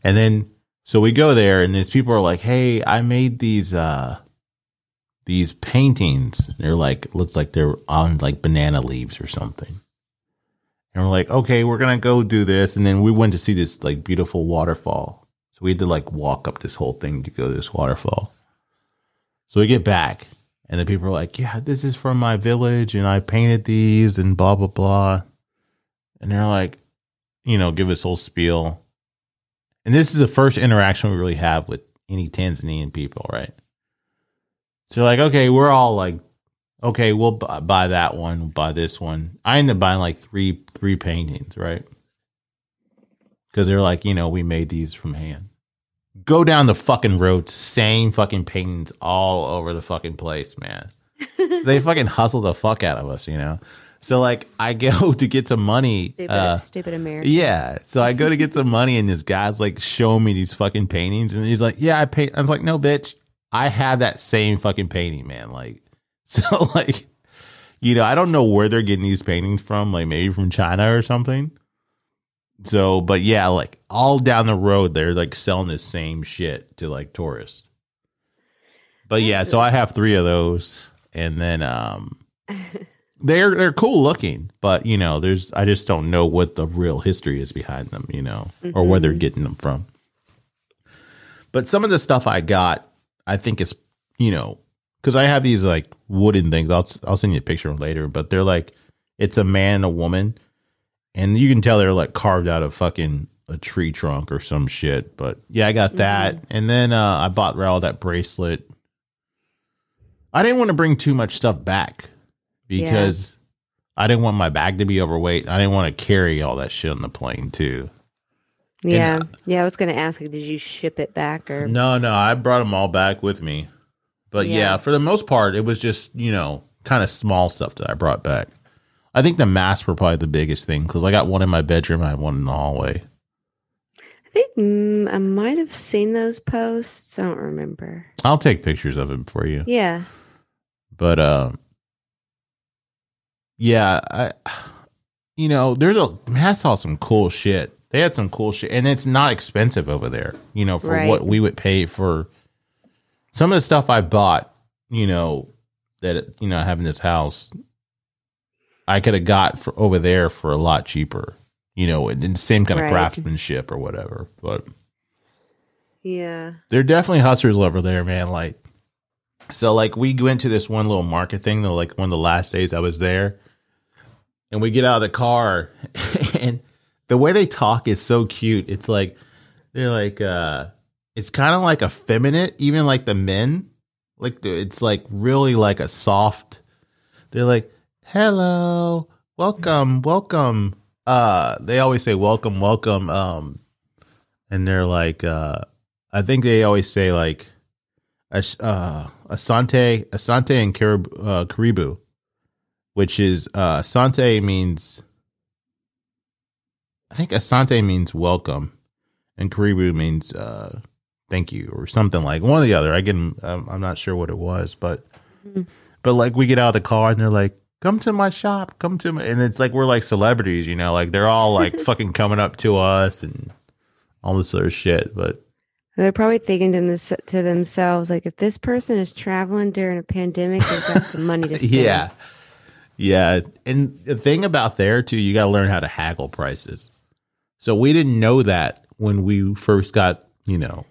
And then so we go there and these people are like, "Hey, I made these uh these paintings." They're like looks like they're on like banana leaves or something. And we're like, "Okay, we're to go do this." And then we went to see this like beautiful waterfall. So we had to like walk up this whole thing to go to this waterfall. So we get back and the people are like, "Yeah, this is from my village and I painted these and blah blah blah." And they're like, you know, give us whole spiel. And this is the first interaction we really have with any Tanzanian people, right? So like, okay, we're all like, okay, we'll bu- buy that one, we'll buy this one. I ended up buying like three three paintings, right? Because they're like, you know, we made these from hand. Go down the fucking road, same fucking paintings all over the fucking place, man. they fucking hustle the fuck out of us, you know. So like, I go to get some money. Stupid, uh, stupid Americans. yeah. So I go to get some money and this guy's like showing me these fucking paintings and he's like, Yeah, I paint I was like, No, bitch, I have that same fucking painting, man. Like so like you know, I don't know where they're getting these paintings from, like maybe from China or something. So, but yeah, like all down the road, they're like selling the same shit to like tourists. But yeah, so I have three of those, and then um, they're they're cool looking, but you know, there's I just don't know what the real history is behind them, you know, or where they're getting them from. But some of the stuff I got, I think is you know, because I have these like wooden things. I'll I'll send you a picture later, but they're like it's a man, and a woman, and you can tell they're like carved out of fucking a tree trunk or some shit. But yeah, I got that, and then uh, I bought Raul that bracelet. I didn't want to bring too much stuff back because I didn't want my bag to be overweight. I didn't want to carry all that shit on the plane too. Yeah. yeah. I was going to ask, like, did you ship it back or? No, no, I brought them all back with me. But yeah, Yeah. for the most part, it was just, you know, kind of small stuff that I brought back. I think the masks were probably the biggest thing because I got one in my bedroom, I had one in the hallway. I think mm, I might have seen those posts. I don't remember. I'll take pictures of it for you. Yeah. But uh, yeah, I, you know, there's a I saw some cool shit. They had some cool shit, and it's not expensive over there. You know, for Right. what we would pay for some of the stuff I bought. You know, that you know having this house, I could have got for over there for a lot cheaper. You know, and the same kind of Right. craftsmanship or whatever. But Yeah. they're definitely hustlers over there, man. Like, so like we went to this one little market thing, though, like one of the last days I was there, and we get out of the car, and the way they talk is so cute. It's like they're like, uh it's kind of like effeminate, even like the men, like it's like really like a soft. They're like, hello, welcome, welcome. Uh, they always say welcome, welcome. Um, and they're like, uh, I think they always say like, uh, Asante, Asante and Carib, uh, Karibu, which is, uh, Asante means, I think Asante means welcome and Karibu means, uh, thank you or something like one or the other. I get, I'm, I'm not sure what it was, but, Mhm. but like we get out of the car and they're like, come to my shop, come to my, and it's like, we're like celebrities, you know, like they're all like fucking coming up to us and all this other shit. But They're probably thinking to, this, to themselves, like, if this person is traveling during a pandemic, they've got some money to spend. Yeah. Yeah. And the thing about there too, you got to learn how to haggle prices. So we didn't know that when we first got, you know,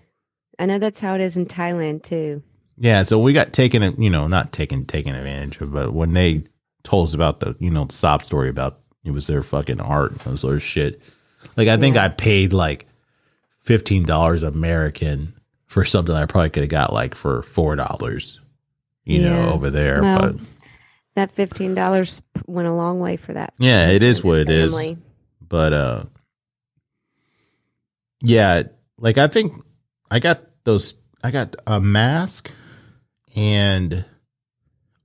I know that's how it is in Thailand, too. yeah. So we got taken, you know, not taken, taken advantage of, but when they told us about the, you know, the sob story about it was their fucking art and those sort of shit. Like I think Yeah. I paid like $15 American for something I probably could have got like for $4, you Yeah. know, over there. But That fifteen dollars went a long way for that. Yeah, it is what it is. family. but uh yeah like i think i got those i got a mask and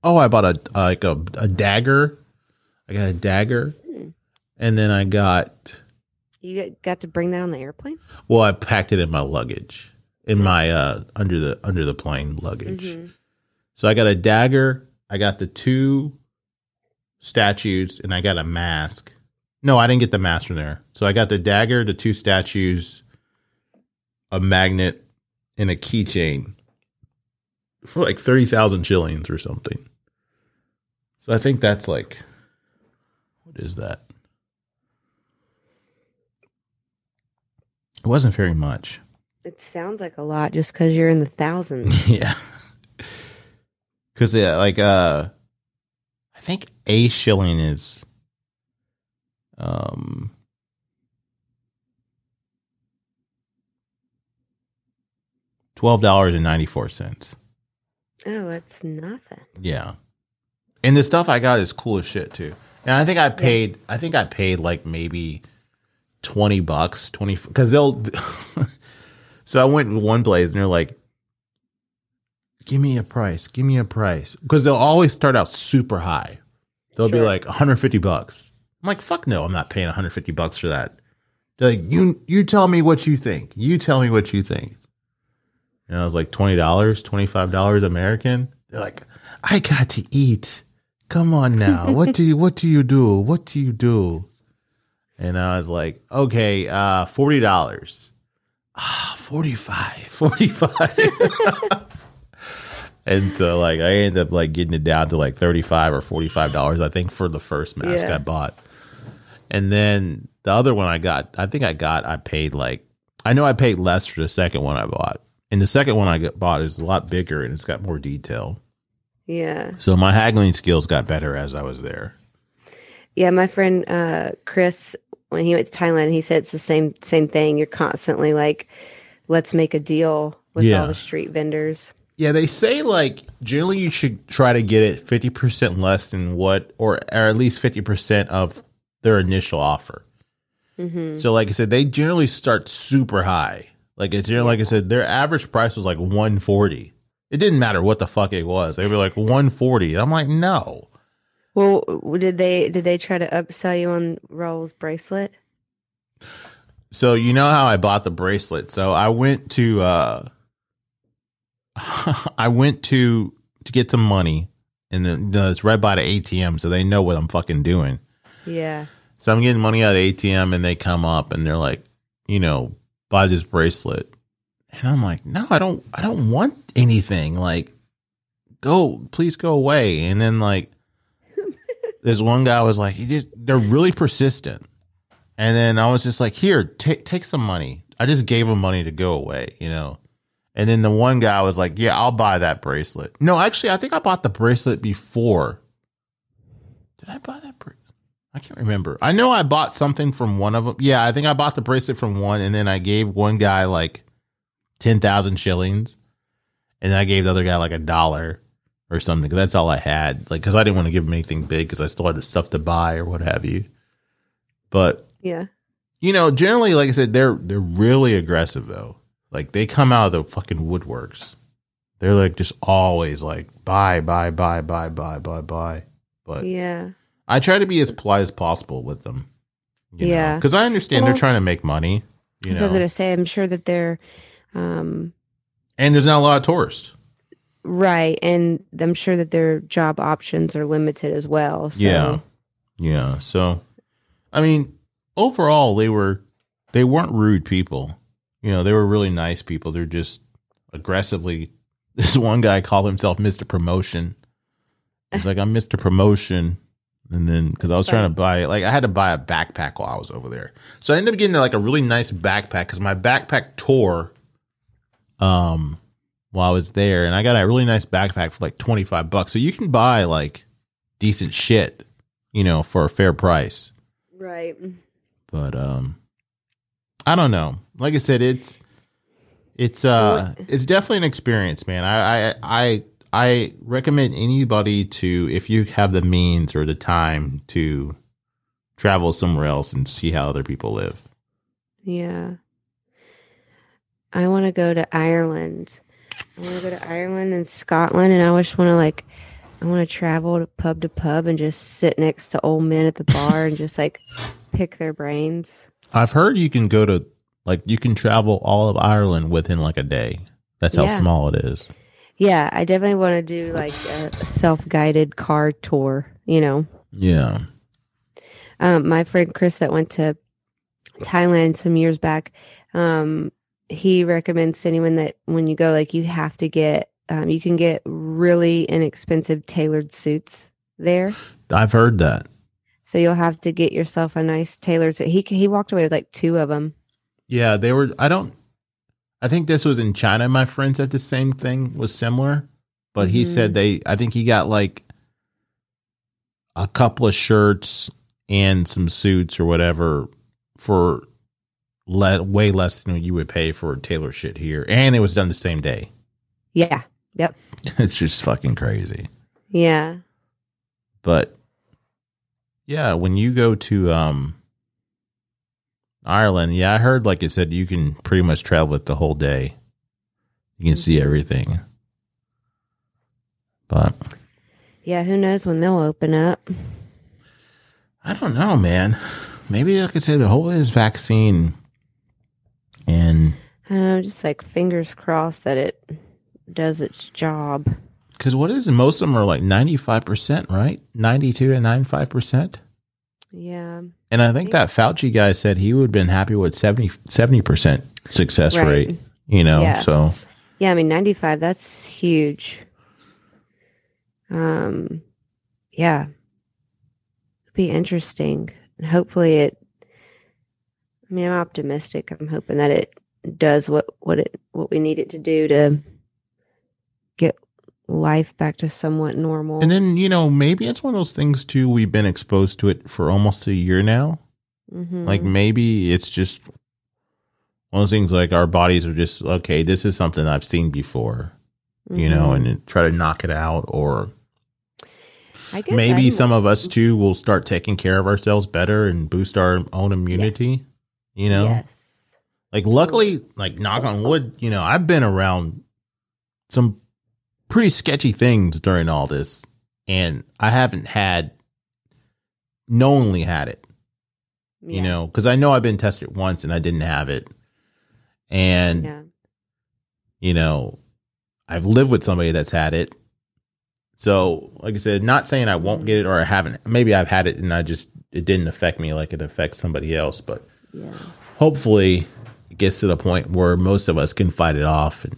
oh i bought a like a, a dagger i got a dagger Hmm. and then i got You got- to bring that on the airplane. well i packed it in my luggage in my uh under the under the plane luggage Mhm. so i got a dagger i got the two statues and i got a mask no i didn't get the mask from there so i got the dagger the two statues a magnet and a keychain for like 30,000 shillings or something so i think that's like what is that it wasn't very much It sounds like a lot just because you're in the thousands. yeah. Cause yeah, like uh I think a shilling is um twelve dollars and ninety four cents. Oh, it's nothing. Yeah. And the stuff I got is cool as shit too. And I think I paid I think I paid like maybe 20 bucks, 20 cuz they'll So I went in one place and they're like give me a price, give me a price cuz they'll always start out super high. They'll be like 150 bucks. I'm like fuck no, I'm not paying 150 bucks for that. They're like you you tell me what you think. You tell me what you think. And I was like $20, $25 American. They're like, I got to eat. Come on now. What do you what do you do? What do you do? And I was like, okay, uh, forty dollars. Ah, 45 45 and so like i ended up like getting it down to like 35 or 45 dollars i think for the first mask Yeah. i bought and then the other one i got i think i got i paid like i know i paid less for the second one i bought and the second one i got, bought is a lot bigger and it's got more detail Yeah. so my haggling skills got better as i was there Yeah, my friend uh, Chris, when he went to Thailand, he said it's the same same thing. You're constantly like, let's make a deal with Yeah. all the street vendors. Yeah, they say like generally you should try to get it fifty percent less than what, or or at least fifty percent of their initial offer. hmm So, like I said, they generally start super high. Like it's generally, like I said, their average price was like one forty. It didn't matter what the fuck it was. They were like one forty. I'm like, no. Well, did they did they try to upsell you on Raul's bracelet? So you know how I bought the bracelet. So I went to uh I went to to get some money and you know, it's right by the ATM so they know what I'm fucking doing. Yeah. So I'm getting money out of the ATM and they come up and they're like, you know, buy this bracelet. And I'm like, no, I don't I don't want anything. Like, go, please go away. And then like this one guy was like, he just they're really persistent. And then I was just like, here, take take some money. I just gave him money to go away, you know. And then the one guy was like, Yeah, I'll buy that bracelet. No, actually, I think I bought the bracelet before. Did I buy that bracelet? I can't remember. I know I bought something from one of them. Yeah, I think I bought the bracelet from one, and then I gave one guy like ten thousand shillings, and I gave the other guy like a dollar or something. 'cause that's all I had. Like, because I didn't want to give him anything big because I still had the stuff to buy or what have you. But Yeah. you know, generally, like I said, they're they're really aggressive though. Like they come out of the fucking woodworks. They're like just always like buy, buy, buy, buy, buy, buy, buy. But Yeah. I try to be as polite as possible with them. Yeah. because I understand Well, they're trying to make money. You know? I was gonna say, I'm sure that they're um, and there's not a lot of tourists. right, and I'm sure that their job options are limited as well. So. Yeah, yeah. So, I mean, overall, they were they weren't rude people. You know, they were really nice people. They're just aggressively. This one guy called himself Mister Promotion. He's like, I'm Mister Promotion, and then because I was trying to buy like I had to buy a backpack while I was over there, so I ended up getting like a really nice backpack because my backpack tore. Um, while I was there, and I got a really nice backpack for like twenty five bucks. So you can buy like decent shit, you know, for a fair price. Right. But um I don't know. Like I said, it's it's uh it's definitely an experience, man. I I I I recommend anybody to if you have the means or the time to travel somewhere else and see how other people live. Yeah. I want to go to Ireland. I want to go to Ireland and Scotland, and I just want to like, I want to travel to pub to pub and just sit next to old men at the bar and just like pick their brains. I've heard you can go to like you can travel all of Ireland within like a day. That's how Yeah. small it is. Yeah, I definitely want to do like a self guided car tour, you know. Yeah. um, my friend Chris that went to Thailand some years back, um, he recommends to anyone that when you go, like you have to get, um, you can get really inexpensive tailored suits there. I've heard that. So you'll have to get yourself a nice tailored suit. He he walked away with like two of them. Yeah, they were. I don't. I think this was in China. My friend said the same thing was similar, but he Mhm. said they. I think he got like a couple of shirts and some suits or whatever for le- way less than you would pay for tailor shit here, and it was done the same day. Yeah. Yep. it's just fucking crazy. Yeah. But yeah, when you go to um Ireland, yeah, I heard like it said you can pretty much travel it the whole day. You can see everything. But Yeah. Who knows when they'll open up? I don't know, man. Maybe I could say the whole is vaccine and I don't know. Just like fingers crossed that it does its job. because what is it? Most of them are like 95%, right? 92 to 95%. Yeah. And I think that Fauci guy said he would have been happy with 70, percent success Right. rate, you know? Yeah. So, Yeah, I mean 95, that's huge. Um yeah. It'd be interesting. And hopefully it I mean, I'm optimistic. I'm hoping that it does what what it what we need it to do to life back to somewhat normal. and then, you know, maybe it's one of those things too. We've been exposed to it for almost a year now. Mhm. Like maybe it's just one of those things like our bodies are just, okay, this is something I've seen before. you know, Mhm. and try to knock it out. Or I guess maybe I'm- some of us too will start taking care of ourselves better and boost our own immunity. You know, Yes. like luckily, like knock on wood, you know, I've been around some pretty sketchy things during all this, and I haven't had knowingly had it. You know, because I know I've been tested once and I didn't have it, and Yeah. you know, I've lived with somebody that's had it. So, like I said, not saying I won't mm. get it or I haven't. Maybe I've had it and I just it didn't affect me like it affects somebody else. But Yeah. hopefully, it gets to the point where most of us can fight it off, and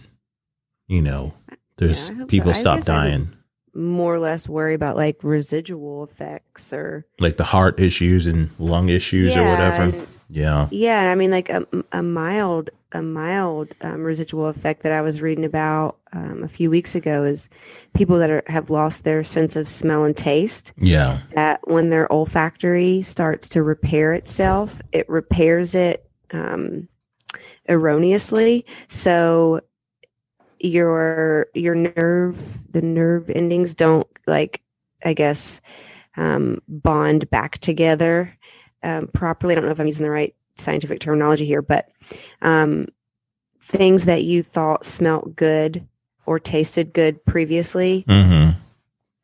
you know, there's so. people I stop guess I dying, More or less worry about like residual effects or like the heart issues and lung issues or whatever. and- Yeah, Yeah, I mean, like a, a mild, a mild um, residual effect that I was reading about um, a few weeks ago is people that are, have lost their sense of smell and taste. yeah, That when their olfactory starts to repair itself, it repairs it um, erroneously. So your your nerve, the nerve endings don't like, I guess, um, bond back together um, properly. I don't know if I'm using the right scientific terminology here, but um, things that you thought smelt good or tasted good previously mm-hmm.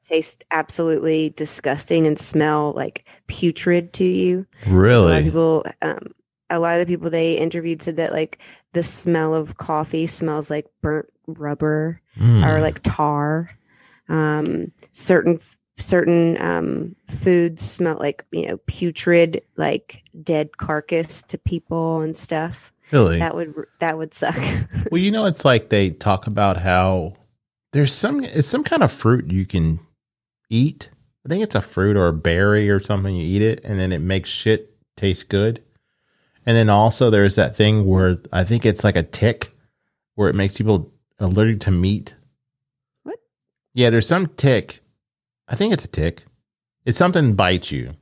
taste absolutely disgusting and smell like putrid to you. A lot of really, people, um, a lot of the people they interviewed said that like the smell of coffee smells like burnt rubber Mm. or like tar. Um, certain certain um, foods smell like you know putrid, like dead carcass to people and stuff. really. That would that would suck. Well, you know, it's like they talk about how there's some it's some kind of fruit you can eat. I think it's a fruit or a berry or something. You eat it, and then it makes shit taste good. And then also there's that thing where I think it's like a tick, where it makes people allergic to meat. What? Yeah, there's some tick. I think it's a tick. It's something bites you,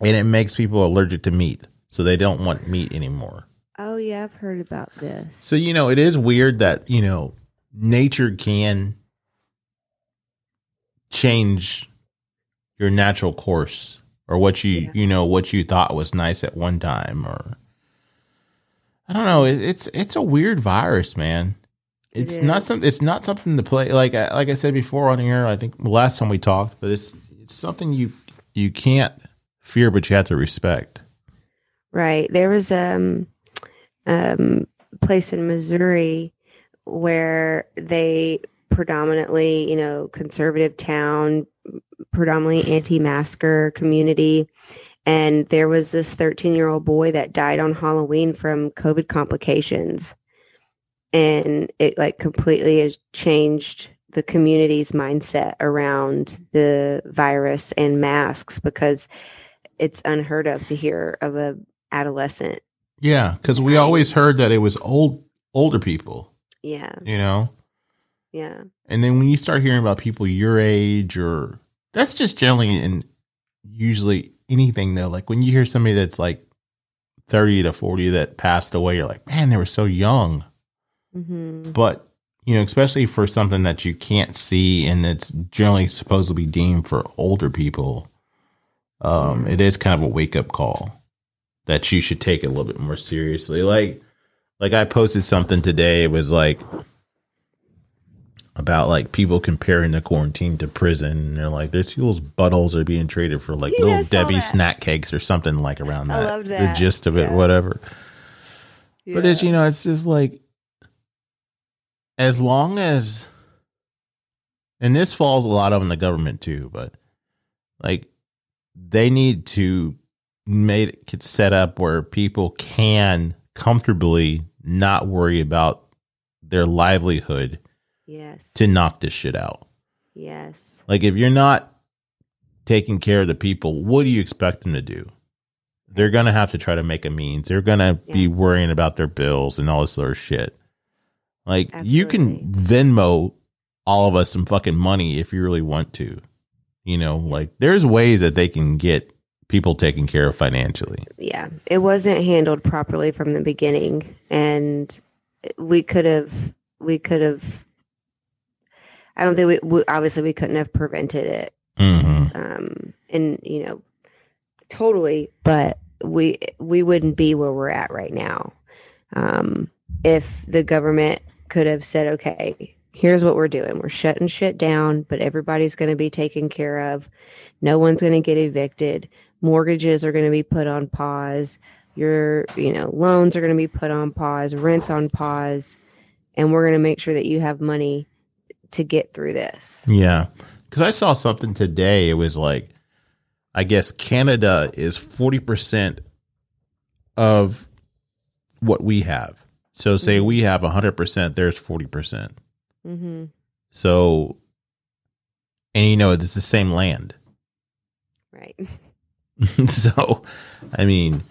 and it makes people allergic to meat, so they don't want meat anymore. oh yeah, I've heard about this. So you know, it is weird that you know nature can change your natural course or what you Yeah. you know what you thought was nice at one time or I don't know. It, it's it's a weird virus, man. It It's not is. some. It's not something to play. Like I, like I said before on here. I think last time we talked, but it's it's something you you can't fear, but you have to respect. Right. There was um um place in Missouri where they predominantly, you know, conservative town, predominantly anti-masker community. And there was this 13 year old boy that died on Halloween from COVID complications. And it like completely has changed the community's mindset around the virus and masks because it's unheard of to hear of a adolescent. Yeah, because we always heard that it was old older people. Yeah. You know, Yeah. And then when you start hearing about people your age or that's just generally in usually anything though. Like when you hear somebody that's like 30 to 40 that passed away, you're like, man, they were so young. Hmm But, you know, especially for something that you can't see and that's generally supposed to be deemed for older people, um, it is kind of a wake up call that you should take a little bit more seriously. Like, like I posted something today. It was like about like people comparing the quarantine to prison. And they're like, there's people's buttholes are being traded for like Yeah, little Debbie that. snack cakes or something like around I that. The gist of it, Yeah. whatever. But it's you know, it's just like as long as and this falls a lot on the government too, but like they need to make it set up where people can comfortably not worry about their livelihood yes. to knock this shit out. yes. Like if you're not taking care of the people, what do you expect them to do? They're gonna have to try to make a means. They're gonna be worrying about their bills and all this of shit. Like you can Venmo all of us some fucking money if you really want to. You know, like there's ways that they can get people taken care of financially. Yeah. It wasn't handled properly from the beginning. And we could have, we could have I don't think we, we obviously we couldn't have prevented it hmm um and you know totally but we we wouldn't be where we're at right now um if the government could have said okay here's what we're doing. We're shutting shit down but everybody's going to be taken care of. No one's going to get evicted. Mortgages are going to be put on pause. Your you know loans are going to be put on pause. Rents on pause. And we're going to make sure that you have money to get through this. Yeah. Because I saw something today. It was like, I guess Canada is 40% of what we have. So, say Mhm. we have 100%, there's 40%. mm-hmm. So, and you know, it's the same land. right so, I mean,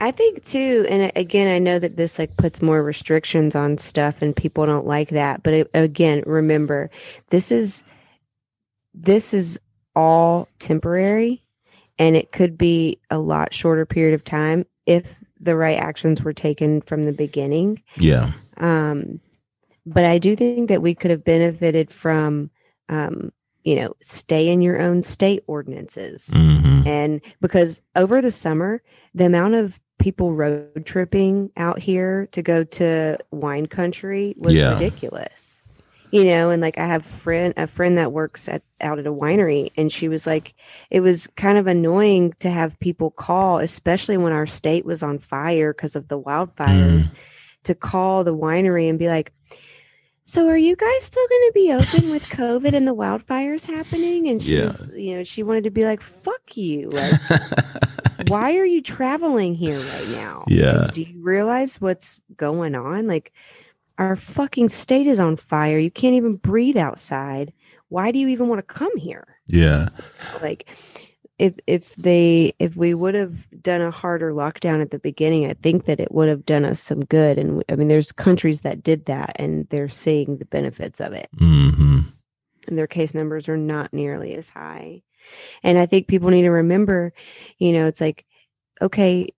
I think too, and again, I know that this like puts more restrictions on stuff, and people don't like that. But it, again, remember, this is this is all temporary, and it could be a lot shorter period of time if the right actions were taken from the beginning. yeah. Um, but I do think that we could have benefited from, um, you know, stay in your own state ordinances. hmm And because over the summer, the amount of people road tripping out here to go to wine country was Yeah. ridiculous. You know, and like I have friend a friend that works at out at a winery and she was like it was kind of annoying to have people call, especially when our state was on fire because of the wildfires, mm. to call the winery and be like so are you guys still going to be open with COVID and the wildfires happening? And she Yeah. was, you know, she wanted to be like, "Fuck you! Like, why are you traveling here right now? Yeah. And do you realize what's going on? Like, our fucking state is on fire. You can't even breathe outside. Why do you even want to come here? yeah. Like, if if they if we would have done a harder lockdown at the beginning, I think that it would have done us some good. And I mean, there's countries that did that, and they're seeing the benefits of it hmm and their case numbers are not nearly as high. And I think people need to remember, you know, it's like, okay,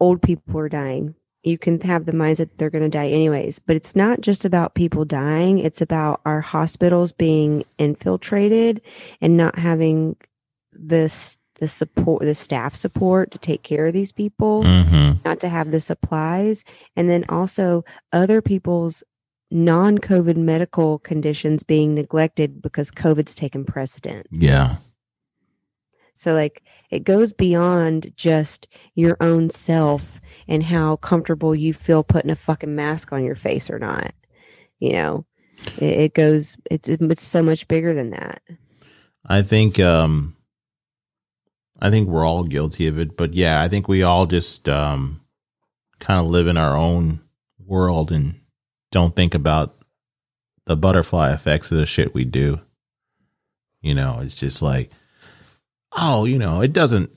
old people are dying. You can have the mindset that they're going to die anyways, but it's not just about people dying. It's about our hospitals being infiltrated and not having this the support, the staff support to take care of these people hmm not to have the supplies and then also other people's non-covid medical conditions being neglected because covid's taken precedence Yeah. So like it goes beyond just your own self and how comfortable you feel putting a fucking mask on your face or not you know it, it goes it's it's so much bigger than that I think um I think we're all guilty of it, but yeah, I think we all just um kind of live in our own world and don't think about the butterfly effects of the shit we do. You know, it's just like oh, you know, it doesn't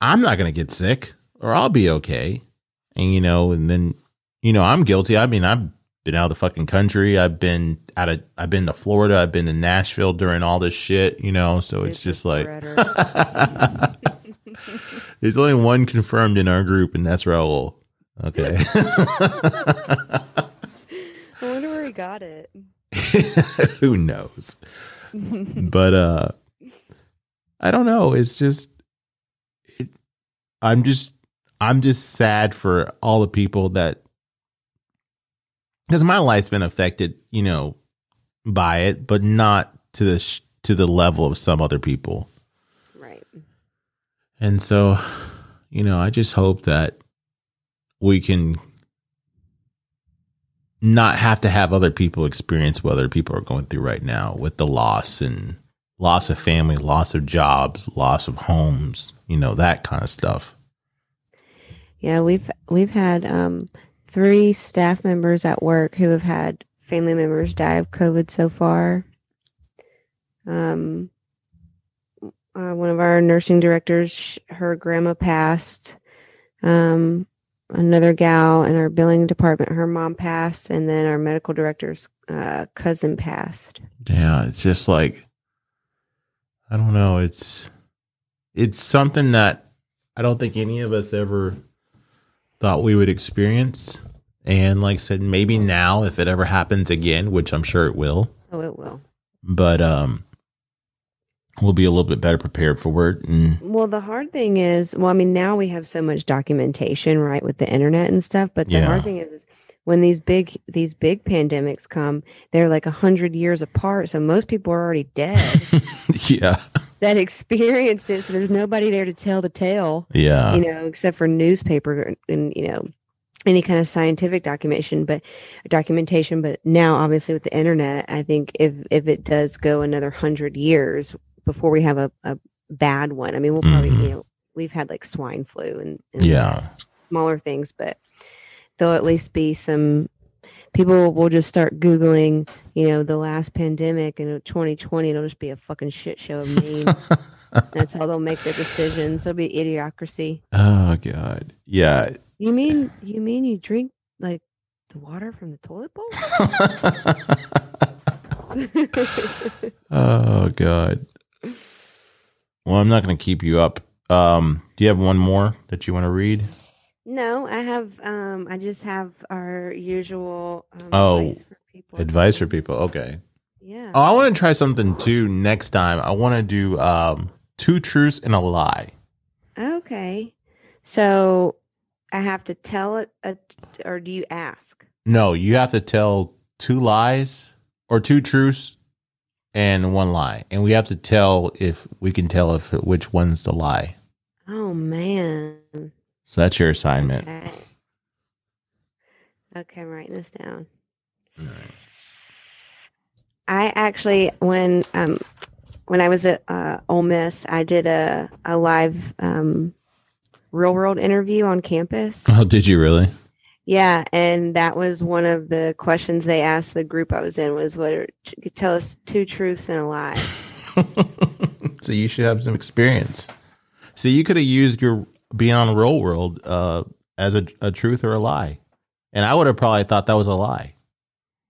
I'm not going to get sick or I'll be okay. And you know, and then you know, I'm guilty. I mean, I've been out of the fucking country. I've been out of I've been to Florida. I've been to Nashville during all this shit, you know, so it's just like there's only one confirmed in our group and that's Raul. Okay. i wonder where he got it Who knows? But uh I don't know. It's just it I'm just I'm just sad for all the people that because my life's been affected, you know, by it, but not to the sh- to the level of some other people. right And so, you know, I just hope that we can not have to have other people experience what other people are going through right now with the loss and loss of family, loss of jobs, loss of homes, you know, that kind of stuff. Yeah, we've we've had um, three staff members at work who have had family members die of COVID so far. Um, uh, one of our nursing directors, her grandma passed. Um, another gal in our billing department, her mom passed, and then our medical director's uh, cousin passed. Yeah, it's just like I don't know, it's it's something that I don't think any of us ever thought we would experience. And like I said, maybe now if it ever happens again, which I'm sure it will, Oh, it will. but um, we'll be a little bit better prepared for it. And Well, the hard thing is, well, I mean, now we have so much documentation, right, with the internet and stuff. But the Yeah. hard thing is, is when these big these big pandemics come, they're like a hundred years apart. So most people are already dead yeah, that experienced it. So there's nobody there to tell the tale, yeah, you know, except for newspaper and you know any kind of scientific documentation. But documentation. But now, obviously, with the internet, I think if if it does go another hundred years before we have a, a bad one, I mean, we'll probably Mhm. you know we've had like swine flu and, and yeah. smaller things, but there'll at least be some people will just start googling, you know, the last pandemic and 2020. It'll just be a fucking shit show of memes. That's how they'll make their decisions. It'll be idiocracy. Oh god, yeah. You mean you mean you drink like the water from the toilet bowl? oh god. Well, I'm not going to keep you up. Um, do you have one more that you want to read? No, I have. Um, I just have our usual. Um, Oh, advice for people. Advice for people. Okay. Yeah. Oh, I want to try something too next time. I want to do um two truths and a lie. Okay. So I have to tell it, a, or do you ask? No, you have to tell two lies or two truths and one lie, and we have to tell if we can tell if which one's the lie. Oh man. So that's your assignment. Okay. Okay, I'm writing this down. I actually, when um, when I was at uh, Ole Miss, I did a a live um, real world interview on campus. Oh, did you really? Yeah, and that was one of the questions they asked the group I was in was what are, tell us two truths and a lie. so you should have some experience. So you could have used your being on Real World uh, as a, a truth or a lie, and I would have probably thought that was a lie.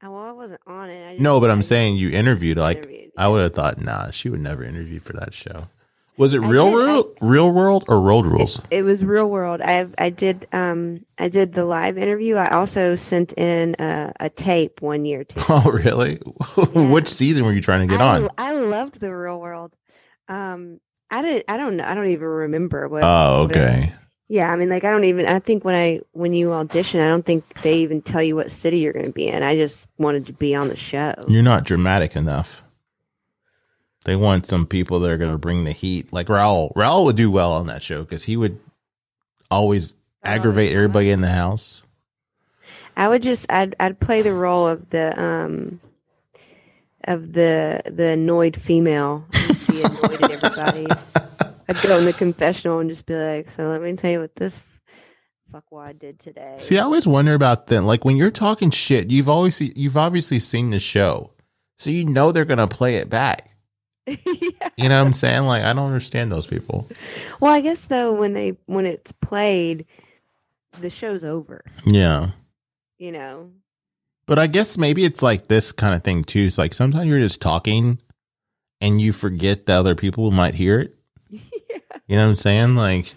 Oh, well, I wasn't on it. No, but I'm saying you interviewed like interviewed, I would have thought, nah, she would never interview for that show. Was it I real did, I- world, real world, or road rules? It was real world. I I did um I did the live interview. I also sent in a, a tape one year too. Oh, really? Which season were you trying to get I, on? I loved the real world. Um, I didn't. I don't know. I don't even remember what. Oh, what- okay. Yeah, I mean, like I don't even. I think when I when you audition, I don't think they even tell you what city you're going to be in. I just wanted to be on the show. You're not dramatic enough. They want some people that are going to bring the heat. Like Raul. Raul would do well on that show because he would always aggravate everybody in the house. I would just. I'd I'd play the role of the um of the the annoyed female. I'd be annoyed at everybody's. I'd go in the confessional and just be like, "So let me tell you what this fuckwad did today." See, I always wonder about them. Like when you're talking shit, you've always you've obviously seen the show, so you know they're gonna play it back. yeah. You know what I'm saying? Like I don't understand those people. Well, I guess though when they when it's played, the show's over. Yeah, You know. But I guess maybe it's like this kind of thing too. It's like sometimes you're just talking, and you forget that other people might hear it. yeah. You know what I'm saying? Like,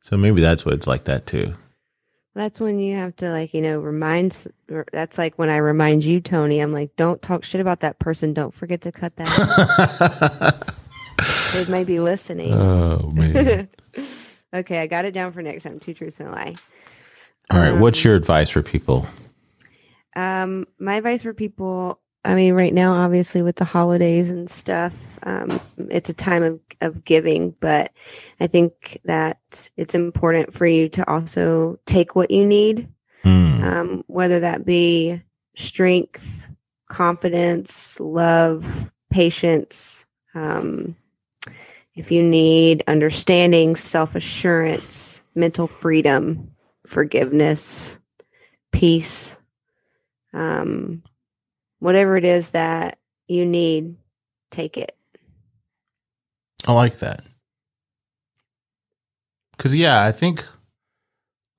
so maybe that's what it's like that too. That's when you have to like you know remind. That's like when I remind you, Tony. I'm like, don't talk shit about that person. Don't forget to cut that. they may be listening. oh man! okay, I got it down for next time. Two truths and a lie. All right, what's Um, your advice for people? Um, my advice for people, I mean, right now, obviously with the holidays and stuff, um, it's a time of, of giving, but I think that it's important for you to also take what you need, Hmm. um, whether that be strength, confidence, love, patience. Um, if you need understanding, self assurance, mental freedom, forgiveness, peace, um, whatever it is that you need, take it. I like that. Cause yeah, I think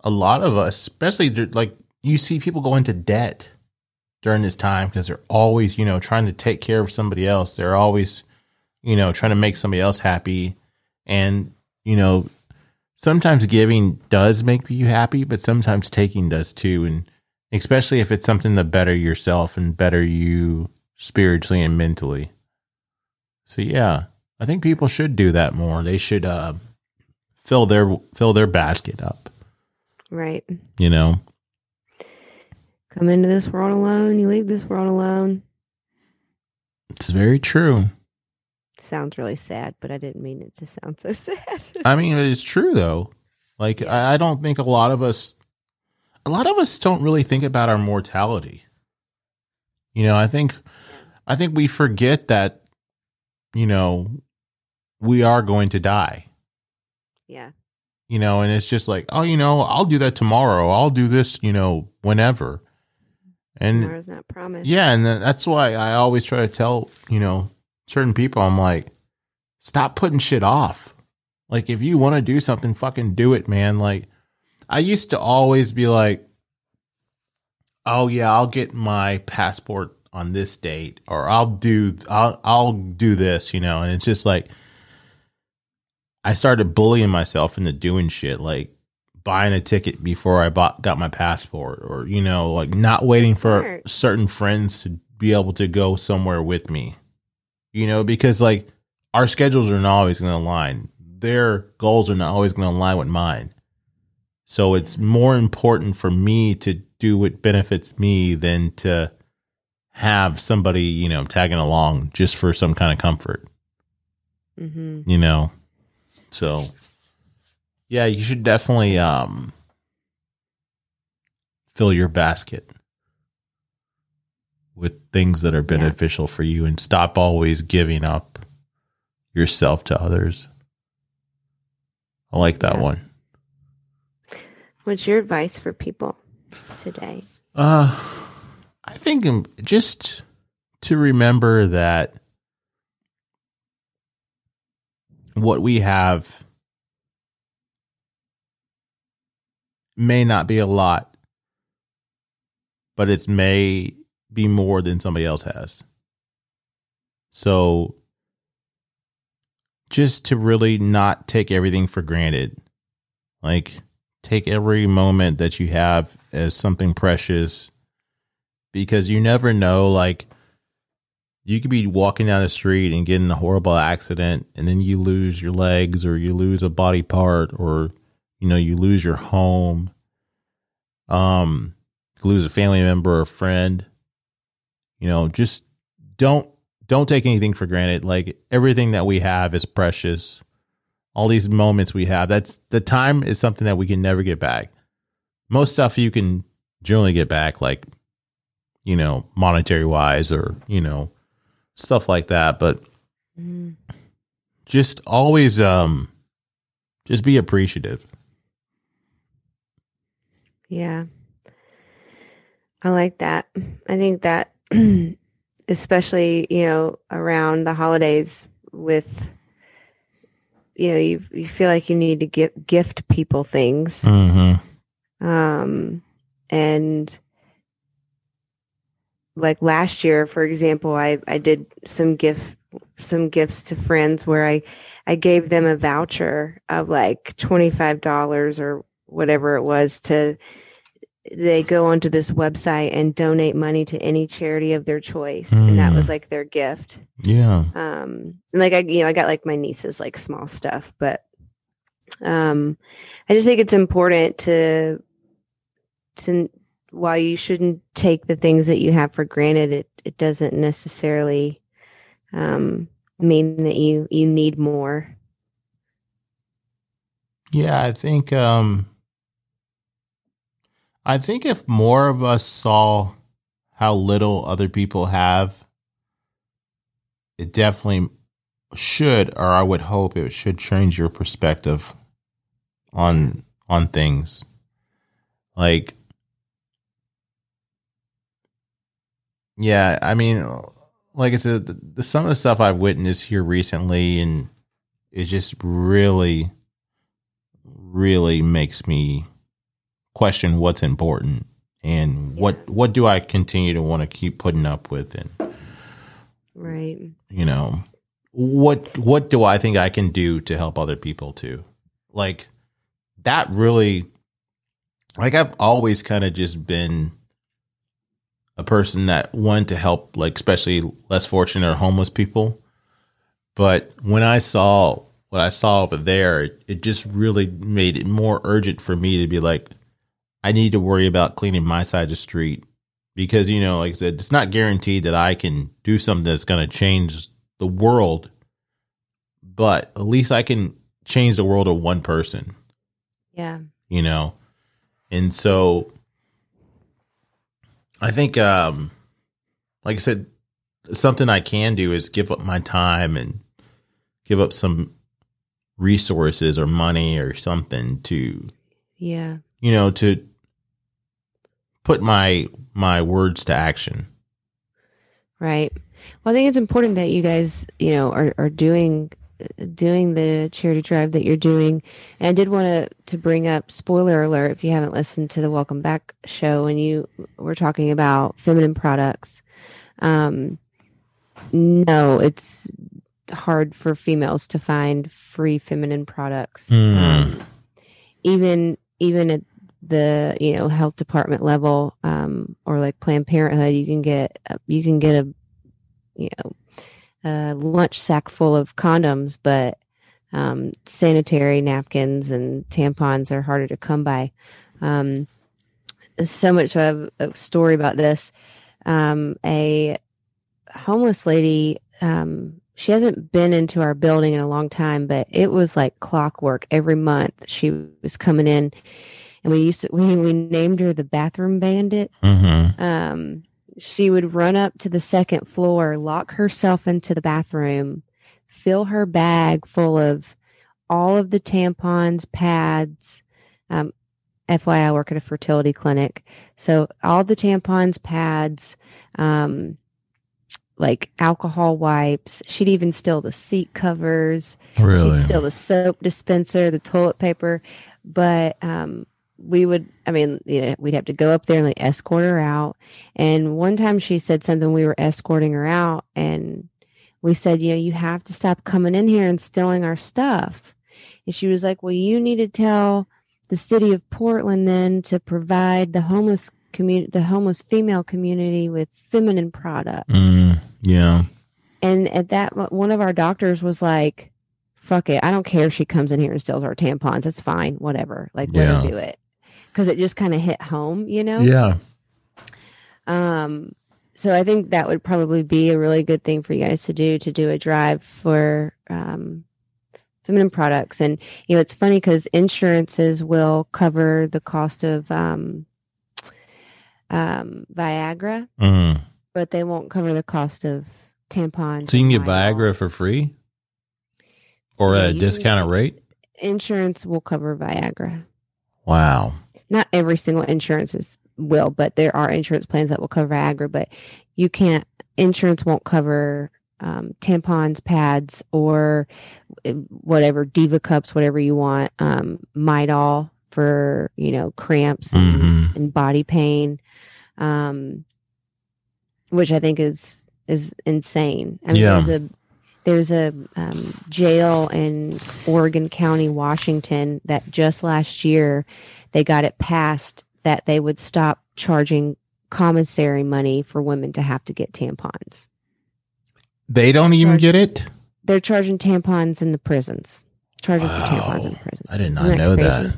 a lot of us, especially like you see people go into debt during this time because they're always, you know, trying to take care of somebody else. They're always, you know, trying to make somebody else happy. And, you know, sometimes giving does make you happy, but sometimes taking does too. And especially if it's something to better yourself and better you spiritually and mentally. So yeah, I think people should do that more. They should uh, fill their fill their basket up. Right. You know, Come into this world alone, you leave this world alone. it's very true. Sounds really sad, but I didn't mean it to sound so sad. I mean, it's true though. Like I, I don't think a lot of us, a lot of us don't really think about our mortality. You know, I think, I think we forget that, you know, we are going to die. yeah. You know, and it's just like, oh, you know, I'll do that tomorrow. I'll do this, you know, whenever. And Tomorrow's not promised. yeah, and that's why I always try to tell, you know, certain people, I'm like, stop putting shit off. Like, if you want to do something, fucking do it, man. Like, I used to always be like, oh yeah, I'll get my passport on this date, or I'll do, I'll, I'll do this, you know, and it's just like, I started bullying myself into doing shit, like buying a ticket before I bought got my passport, or you know, like not waiting for certain friends to be able to go somewhere with me. You know, because like our schedules are not always going to align. Their goals are not always going to align with mine. So it's more important for me to do what benefits me than to have somebody, you know, tagging along just for some kind of comfort. Hmm you know? So yeah you should definitely um fill your basket with things that are beneficial for you and stop always giving up yourself to others. I like that Yeah. one What's your advice for people today? uh i think um, just to remember that what we have may not be a lot, but it may be more than somebody else has. So just to really not take everything for granted. Like take every moment that you have as something precious because you never know like you could be walking down the street and get in a horrible accident and then you lose your legs or you lose a body part or you know you lose your home um lose a family member or friend. You know just don't don't take anything for granted. Like everything that we have is precious all these moments we have that's the time is something that we can never get back most stuff you can generally get back like you know monetary wise or you know stuff like that but Mm, just always um just be appreciative yeah. I like that. I think that especially, you know, around the holidays with you know, you you feel like you need to give, gift people things. mm-hmm. Um and like last year, for example, I I did some gift some gifts to friends where I I gave them a voucher of like $25 or whatever it was to they go onto this website and donate money to any charity of their choice. And that Mm. was like their gift. Yeah. Um and like i you know i got like my nieces like small stuff. But um i just think it's important to to while you shouldn't take the things that you have for granted it it doesn't necessarily um mean that you you need more. Yeah i think um i think if more of us saw how little other people have it definitely should or i would hope it should change your perspective on on things. Like yeah i mean like i said the, the, some of the stuff i've witnessed here recently and it just really really makes me question what's important and what what do i continue to want to keep putting up with and right. you know what what do i think i can do to help other people too? Like that really like i've always kind of just been a person that wanted to help, like especially less fortunate or homeless people. But when I saw what I saw over there, it, it just really made it more urgent for me to be like, I need to worry about cleaning my side of the street because you know, like I said, it's not guaranteed that I can do something that's going to change the world, but at least I can change the world of one person. Yeah. You know, and so I think, um, like I said, something I can do is give up my time and give up some resources or money or something to Yeah. you know to put my my words to action Right. Well, I think it's important that you guys, you know, are, are doing doing the charity drive that you're doing. And I did want to to bring up spoiler alert if you haven't listened to the Welcome Back show and you were talking about feminine products. Um no, it's hard for females to find free feminine products. Mm. Um, even even at the you know health department level um, or like Planned Parenthood, you can get you can get a you know a lunch sack full of condoms, but um, sanitary napkins and tampons are harder to come by. Um, so much. So I have a story about this. Um, a homeless lady. Um, she hasn't been into our building in a long time, but it was like clockwork. Every month she was coming in, and we used to we, we named her the bathroom bandit. mm-hmm. Um, she would run up to the second floor, lock herself into the bathroom, fill her bag full of all of the tampons, pads. Um, FYI, I work at a fertility clinic. So all the tampons, pads, um, like alcohol wipes. She'd even steal the seat covers. really She'd steal the soap dispenser, the toilet paper. But um, we would, I mean, you know, we'd have to go up there and like escort her out. And one time she said something, we were escorting her out, and we said, you know, you have to stop coming in here and stealing our stuff. And she was like, well, you need to tell the city of Portland then to provide the homeless community, the homeless female community with feminine products. mm, yeah And at that, one of our doctors was like, fuck it. I don't care if she comes in here and steals our tampons. It's fine. Whatever. Like, let her do it. Cause it just kind of hit home, you know? yeah Um, so I think that would probably be a really good thing for you guys to do to do a drive for um, feminine products. And you know, it's funny because insurances will cover the cost of um, um, Viagra, mm. but they won't cover the cost of tampons. so you can get viagra for free or Yeah, at a discounted rate Insurance will cover Viagra. wow Not every single insurance is, will, but there are insurance plans that will cover Viagra, but you can't, insurance won't cover um, tampons, pads, or uh, whatever, Diva cups, whatever you want, um, Midol for, you know, cramps and, Mhm. and body pain, um, which I think is, is insane. I mean, Yeah. there's a, there's a um, jail in Oregon County, Washington, that just last year they got it passed that they would stop charging commissary money for women to have to get tampons. they don't even Charge- get it They're charging tampons in the prisons, charging for tampons in the prisons. i did not that know crazy? that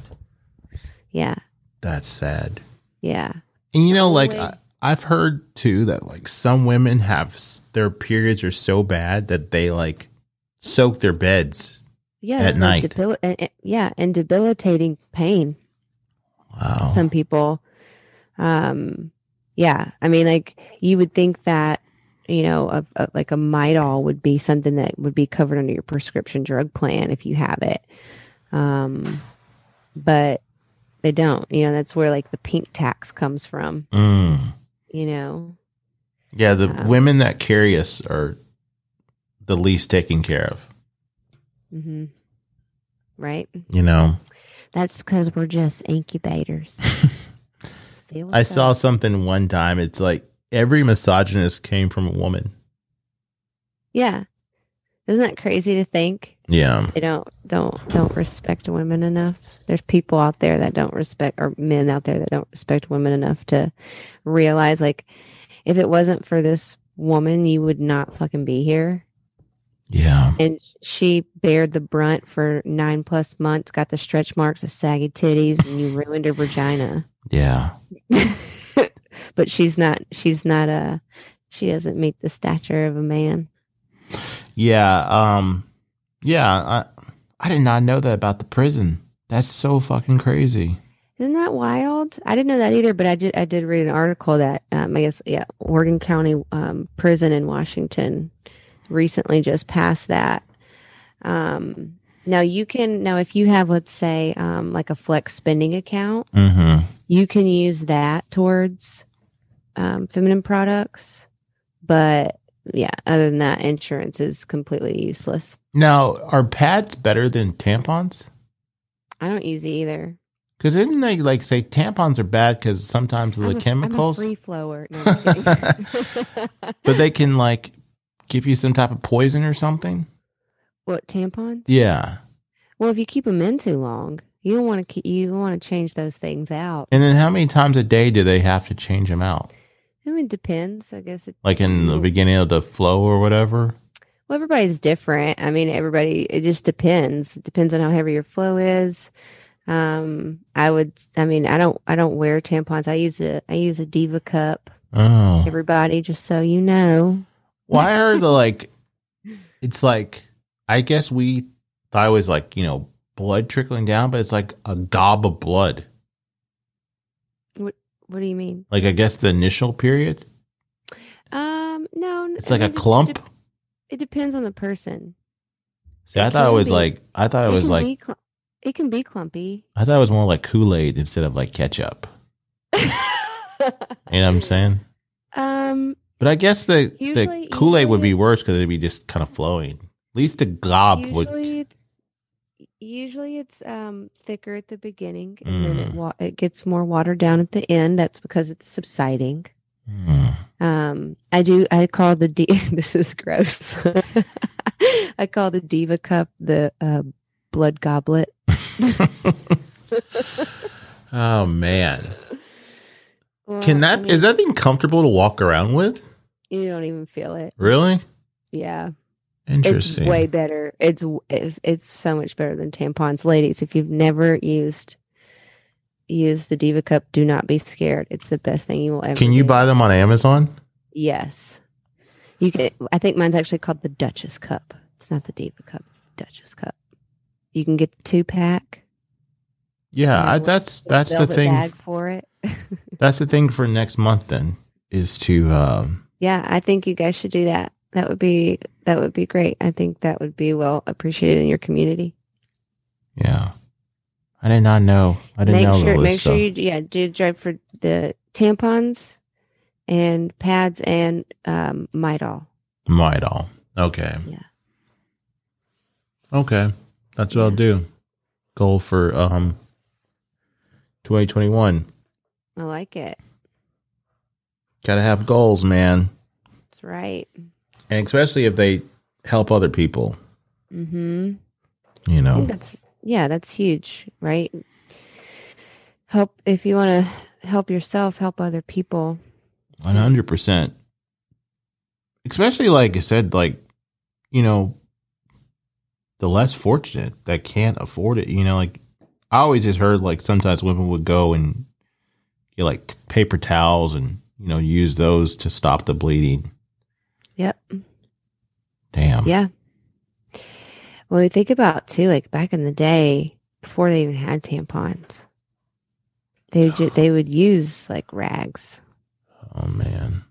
Yeah, that's sad yeah, And you know, like I, I've heard too that like some women have their periods are so bad that they like soak their beds. yeah. At night. debil- yeah, and debilitating pain. Wow. some people um yeah i mean like you would think that you know a, a, like a midol would be something that would be covered under your prescription drug plan if you have it um but they don't you know that's where like the pink tax comes from Mm. you know Yeah, the Wow. women that carry us are the least taken care of. Mm-hmm. right You know, that's because we're just incubators Just I saw something one time. It's like every misogynist came from a woman. yeah isn't that crazy to think Yeah. they don't don't don't respect women enough. There's people out there that don't respect or men out there that don't respect women enough to realize like if it wasn't for this woman, you would not fucking be here. Yeah. And she bared the brunt for nine plus months, got the stretch marks, the saggy titties, and you ruined her vagina. Yeah. but she's not. She's not a. She doesn't meet the stature of a man. Yeah. Um. Yeah. I I did not know that about the prison. That's so fucking crazy. Isn't that wild? I didn't know that either, but I did. I did read an article that um, I guess yeah, Oregon County um, Prison in Washington recently just passed that. Um, now you can now if you have let's say um, like a flex spending account, Mm-hmm. you can use that towards um, feminine products. But yeah, other than that, insurance is completely useless. Now, are pads better than tampons? I don't use either. Because didn't they like say tampons are bad because sometimes of I'm the a- I'm a chemicals, free flower. No, but they can like give you some type of poison or something? what tampons? Yeah. Well, if you keep them in too long, you don't want to keep. You want to change those things out. And then how many times a day do they have to change them out? I mean, it depends. I guess it. Like in the beginning of the flow or whatever? Well, everybody's different. I mean, everybody. It just depends. It depends on how heavy your flow is. Um, I would. I mean, I don't. I don't wear tampons. I use a. I use a Diva cup. Oh. Everybody, just so you know. Well, are the like, it's like, I guess we thought it was like, you know, blood trickling down, but it's like a gob of blood. What What do you mean? Like, I guess the initial period. Um, no. It's like a just- clump. It, dep- it depends on the person. See, I thought it was be. like, I thought it was like, cl- it can be clumpy. I thought it was more like Kool Aid instead of like ketchup. You know what I'm saying? um, But I guess the Usually- the Kool Aid would be worse because it'd be just kind of flowing. At least the gob would. usually it's usually it's um thicker at the beginning and then it Mm. wa- it gets more watered down at the end that's because it's subsiding Hmm. um i do i call the D- this is gross i call the diva cup the uh, blood goblet oh man, Well, can I that mean, is that thing comfortable to walk around with? You don't even feel it Really yeah interesting. it's way better it's it's so much better than tampons ladies if you've never used use the diva cup do not be scared it's the best thing you will ever Can you do. buy them on Amazon? Yes. You can I think mine's actually called the Duchess cup. It's not the Diva cup, it's the Duchess cup. You can get the two pack. Yeah, I, that's that's the thing. for it. That's the thing for next month. Then is to um, yeah, I think you guys should do that. That would be that would be great. I think that would be well appreciated in your community. yeah. I did not know. I didn't Make know sure make this sure you yeah, do drive for the tampons and pads and um Midol. All. Okay. Yeah. Okay. That's what I'll do. Goal for um 2021. I like it. Gotta have goals, man. That's right. And especially if they help other people, Mm-hmm. you know. that's yeah, that's huge, right? Help if you want to help yourself, help other people. One hundred percent. Especially like I said, like, you know, the less fortunate that can't afford it. You know, like I always just heard like sometimes women would go and get like t- paper towels and you know use those to stop the bleeding. Yep. Damn. Yeah. Well, we think about too, like back in the day, before they even had tampons, they would ju- they would use like rags. Oh man.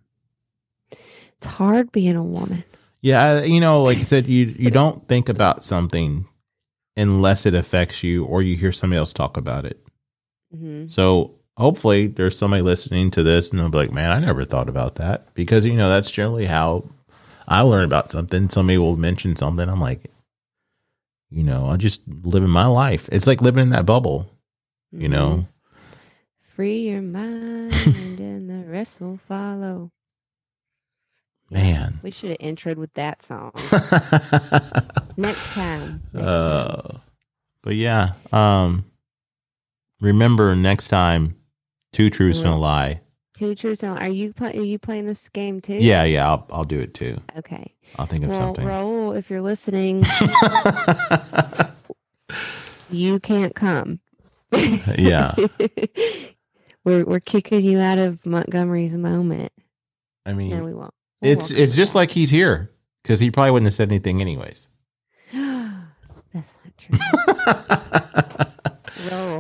It's hard being a woman. Yeah, you know, like I said, you you don't think about something unless it affects you or you hear somebody else talk about it. hmm So hopefully there's somebody listening to this and they'll be like, man, I never thought about that. Because, you know, that's generally how I learn about something. Somebody will mention something. I'm like, you know, I'm just living my life. It's like living in that bubble, you know? free your mind and the rest will follow. Man. We should have introed with that song next time. Next time. uh, but yeah, um, remember next time, two truths and a lie. Two truths. and- Are you play, Are you playing this game too? Yeah, yeah, I'll I'll do it too. Okay. I'll think of Well, something. Raul, if you're listening, you can't come. yeah. we're we're kicking you out of Montgomery's moment. I mean, No, we won't. We'll it's it's just back. like he's here because he probably wouldn't have said anything anyways. That's not true.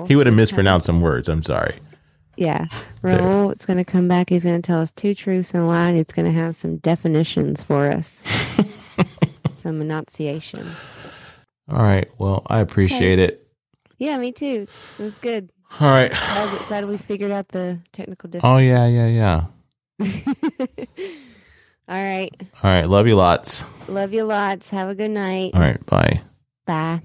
He would have mispronounced some words. I'm sorry. Yeah. Raul is going to come back. He's going to tell us two truths and a lie. And he's going to have some definitions for us, some enunciations. All right. Well, I appreciate it. Yeah, me too. It was good. All right. Glad, glad we figured out the technical Oh yeah, yeah, yeah. All right. All right. Love you lots. Love you lots. Have a good night. All right. Bye. Bye.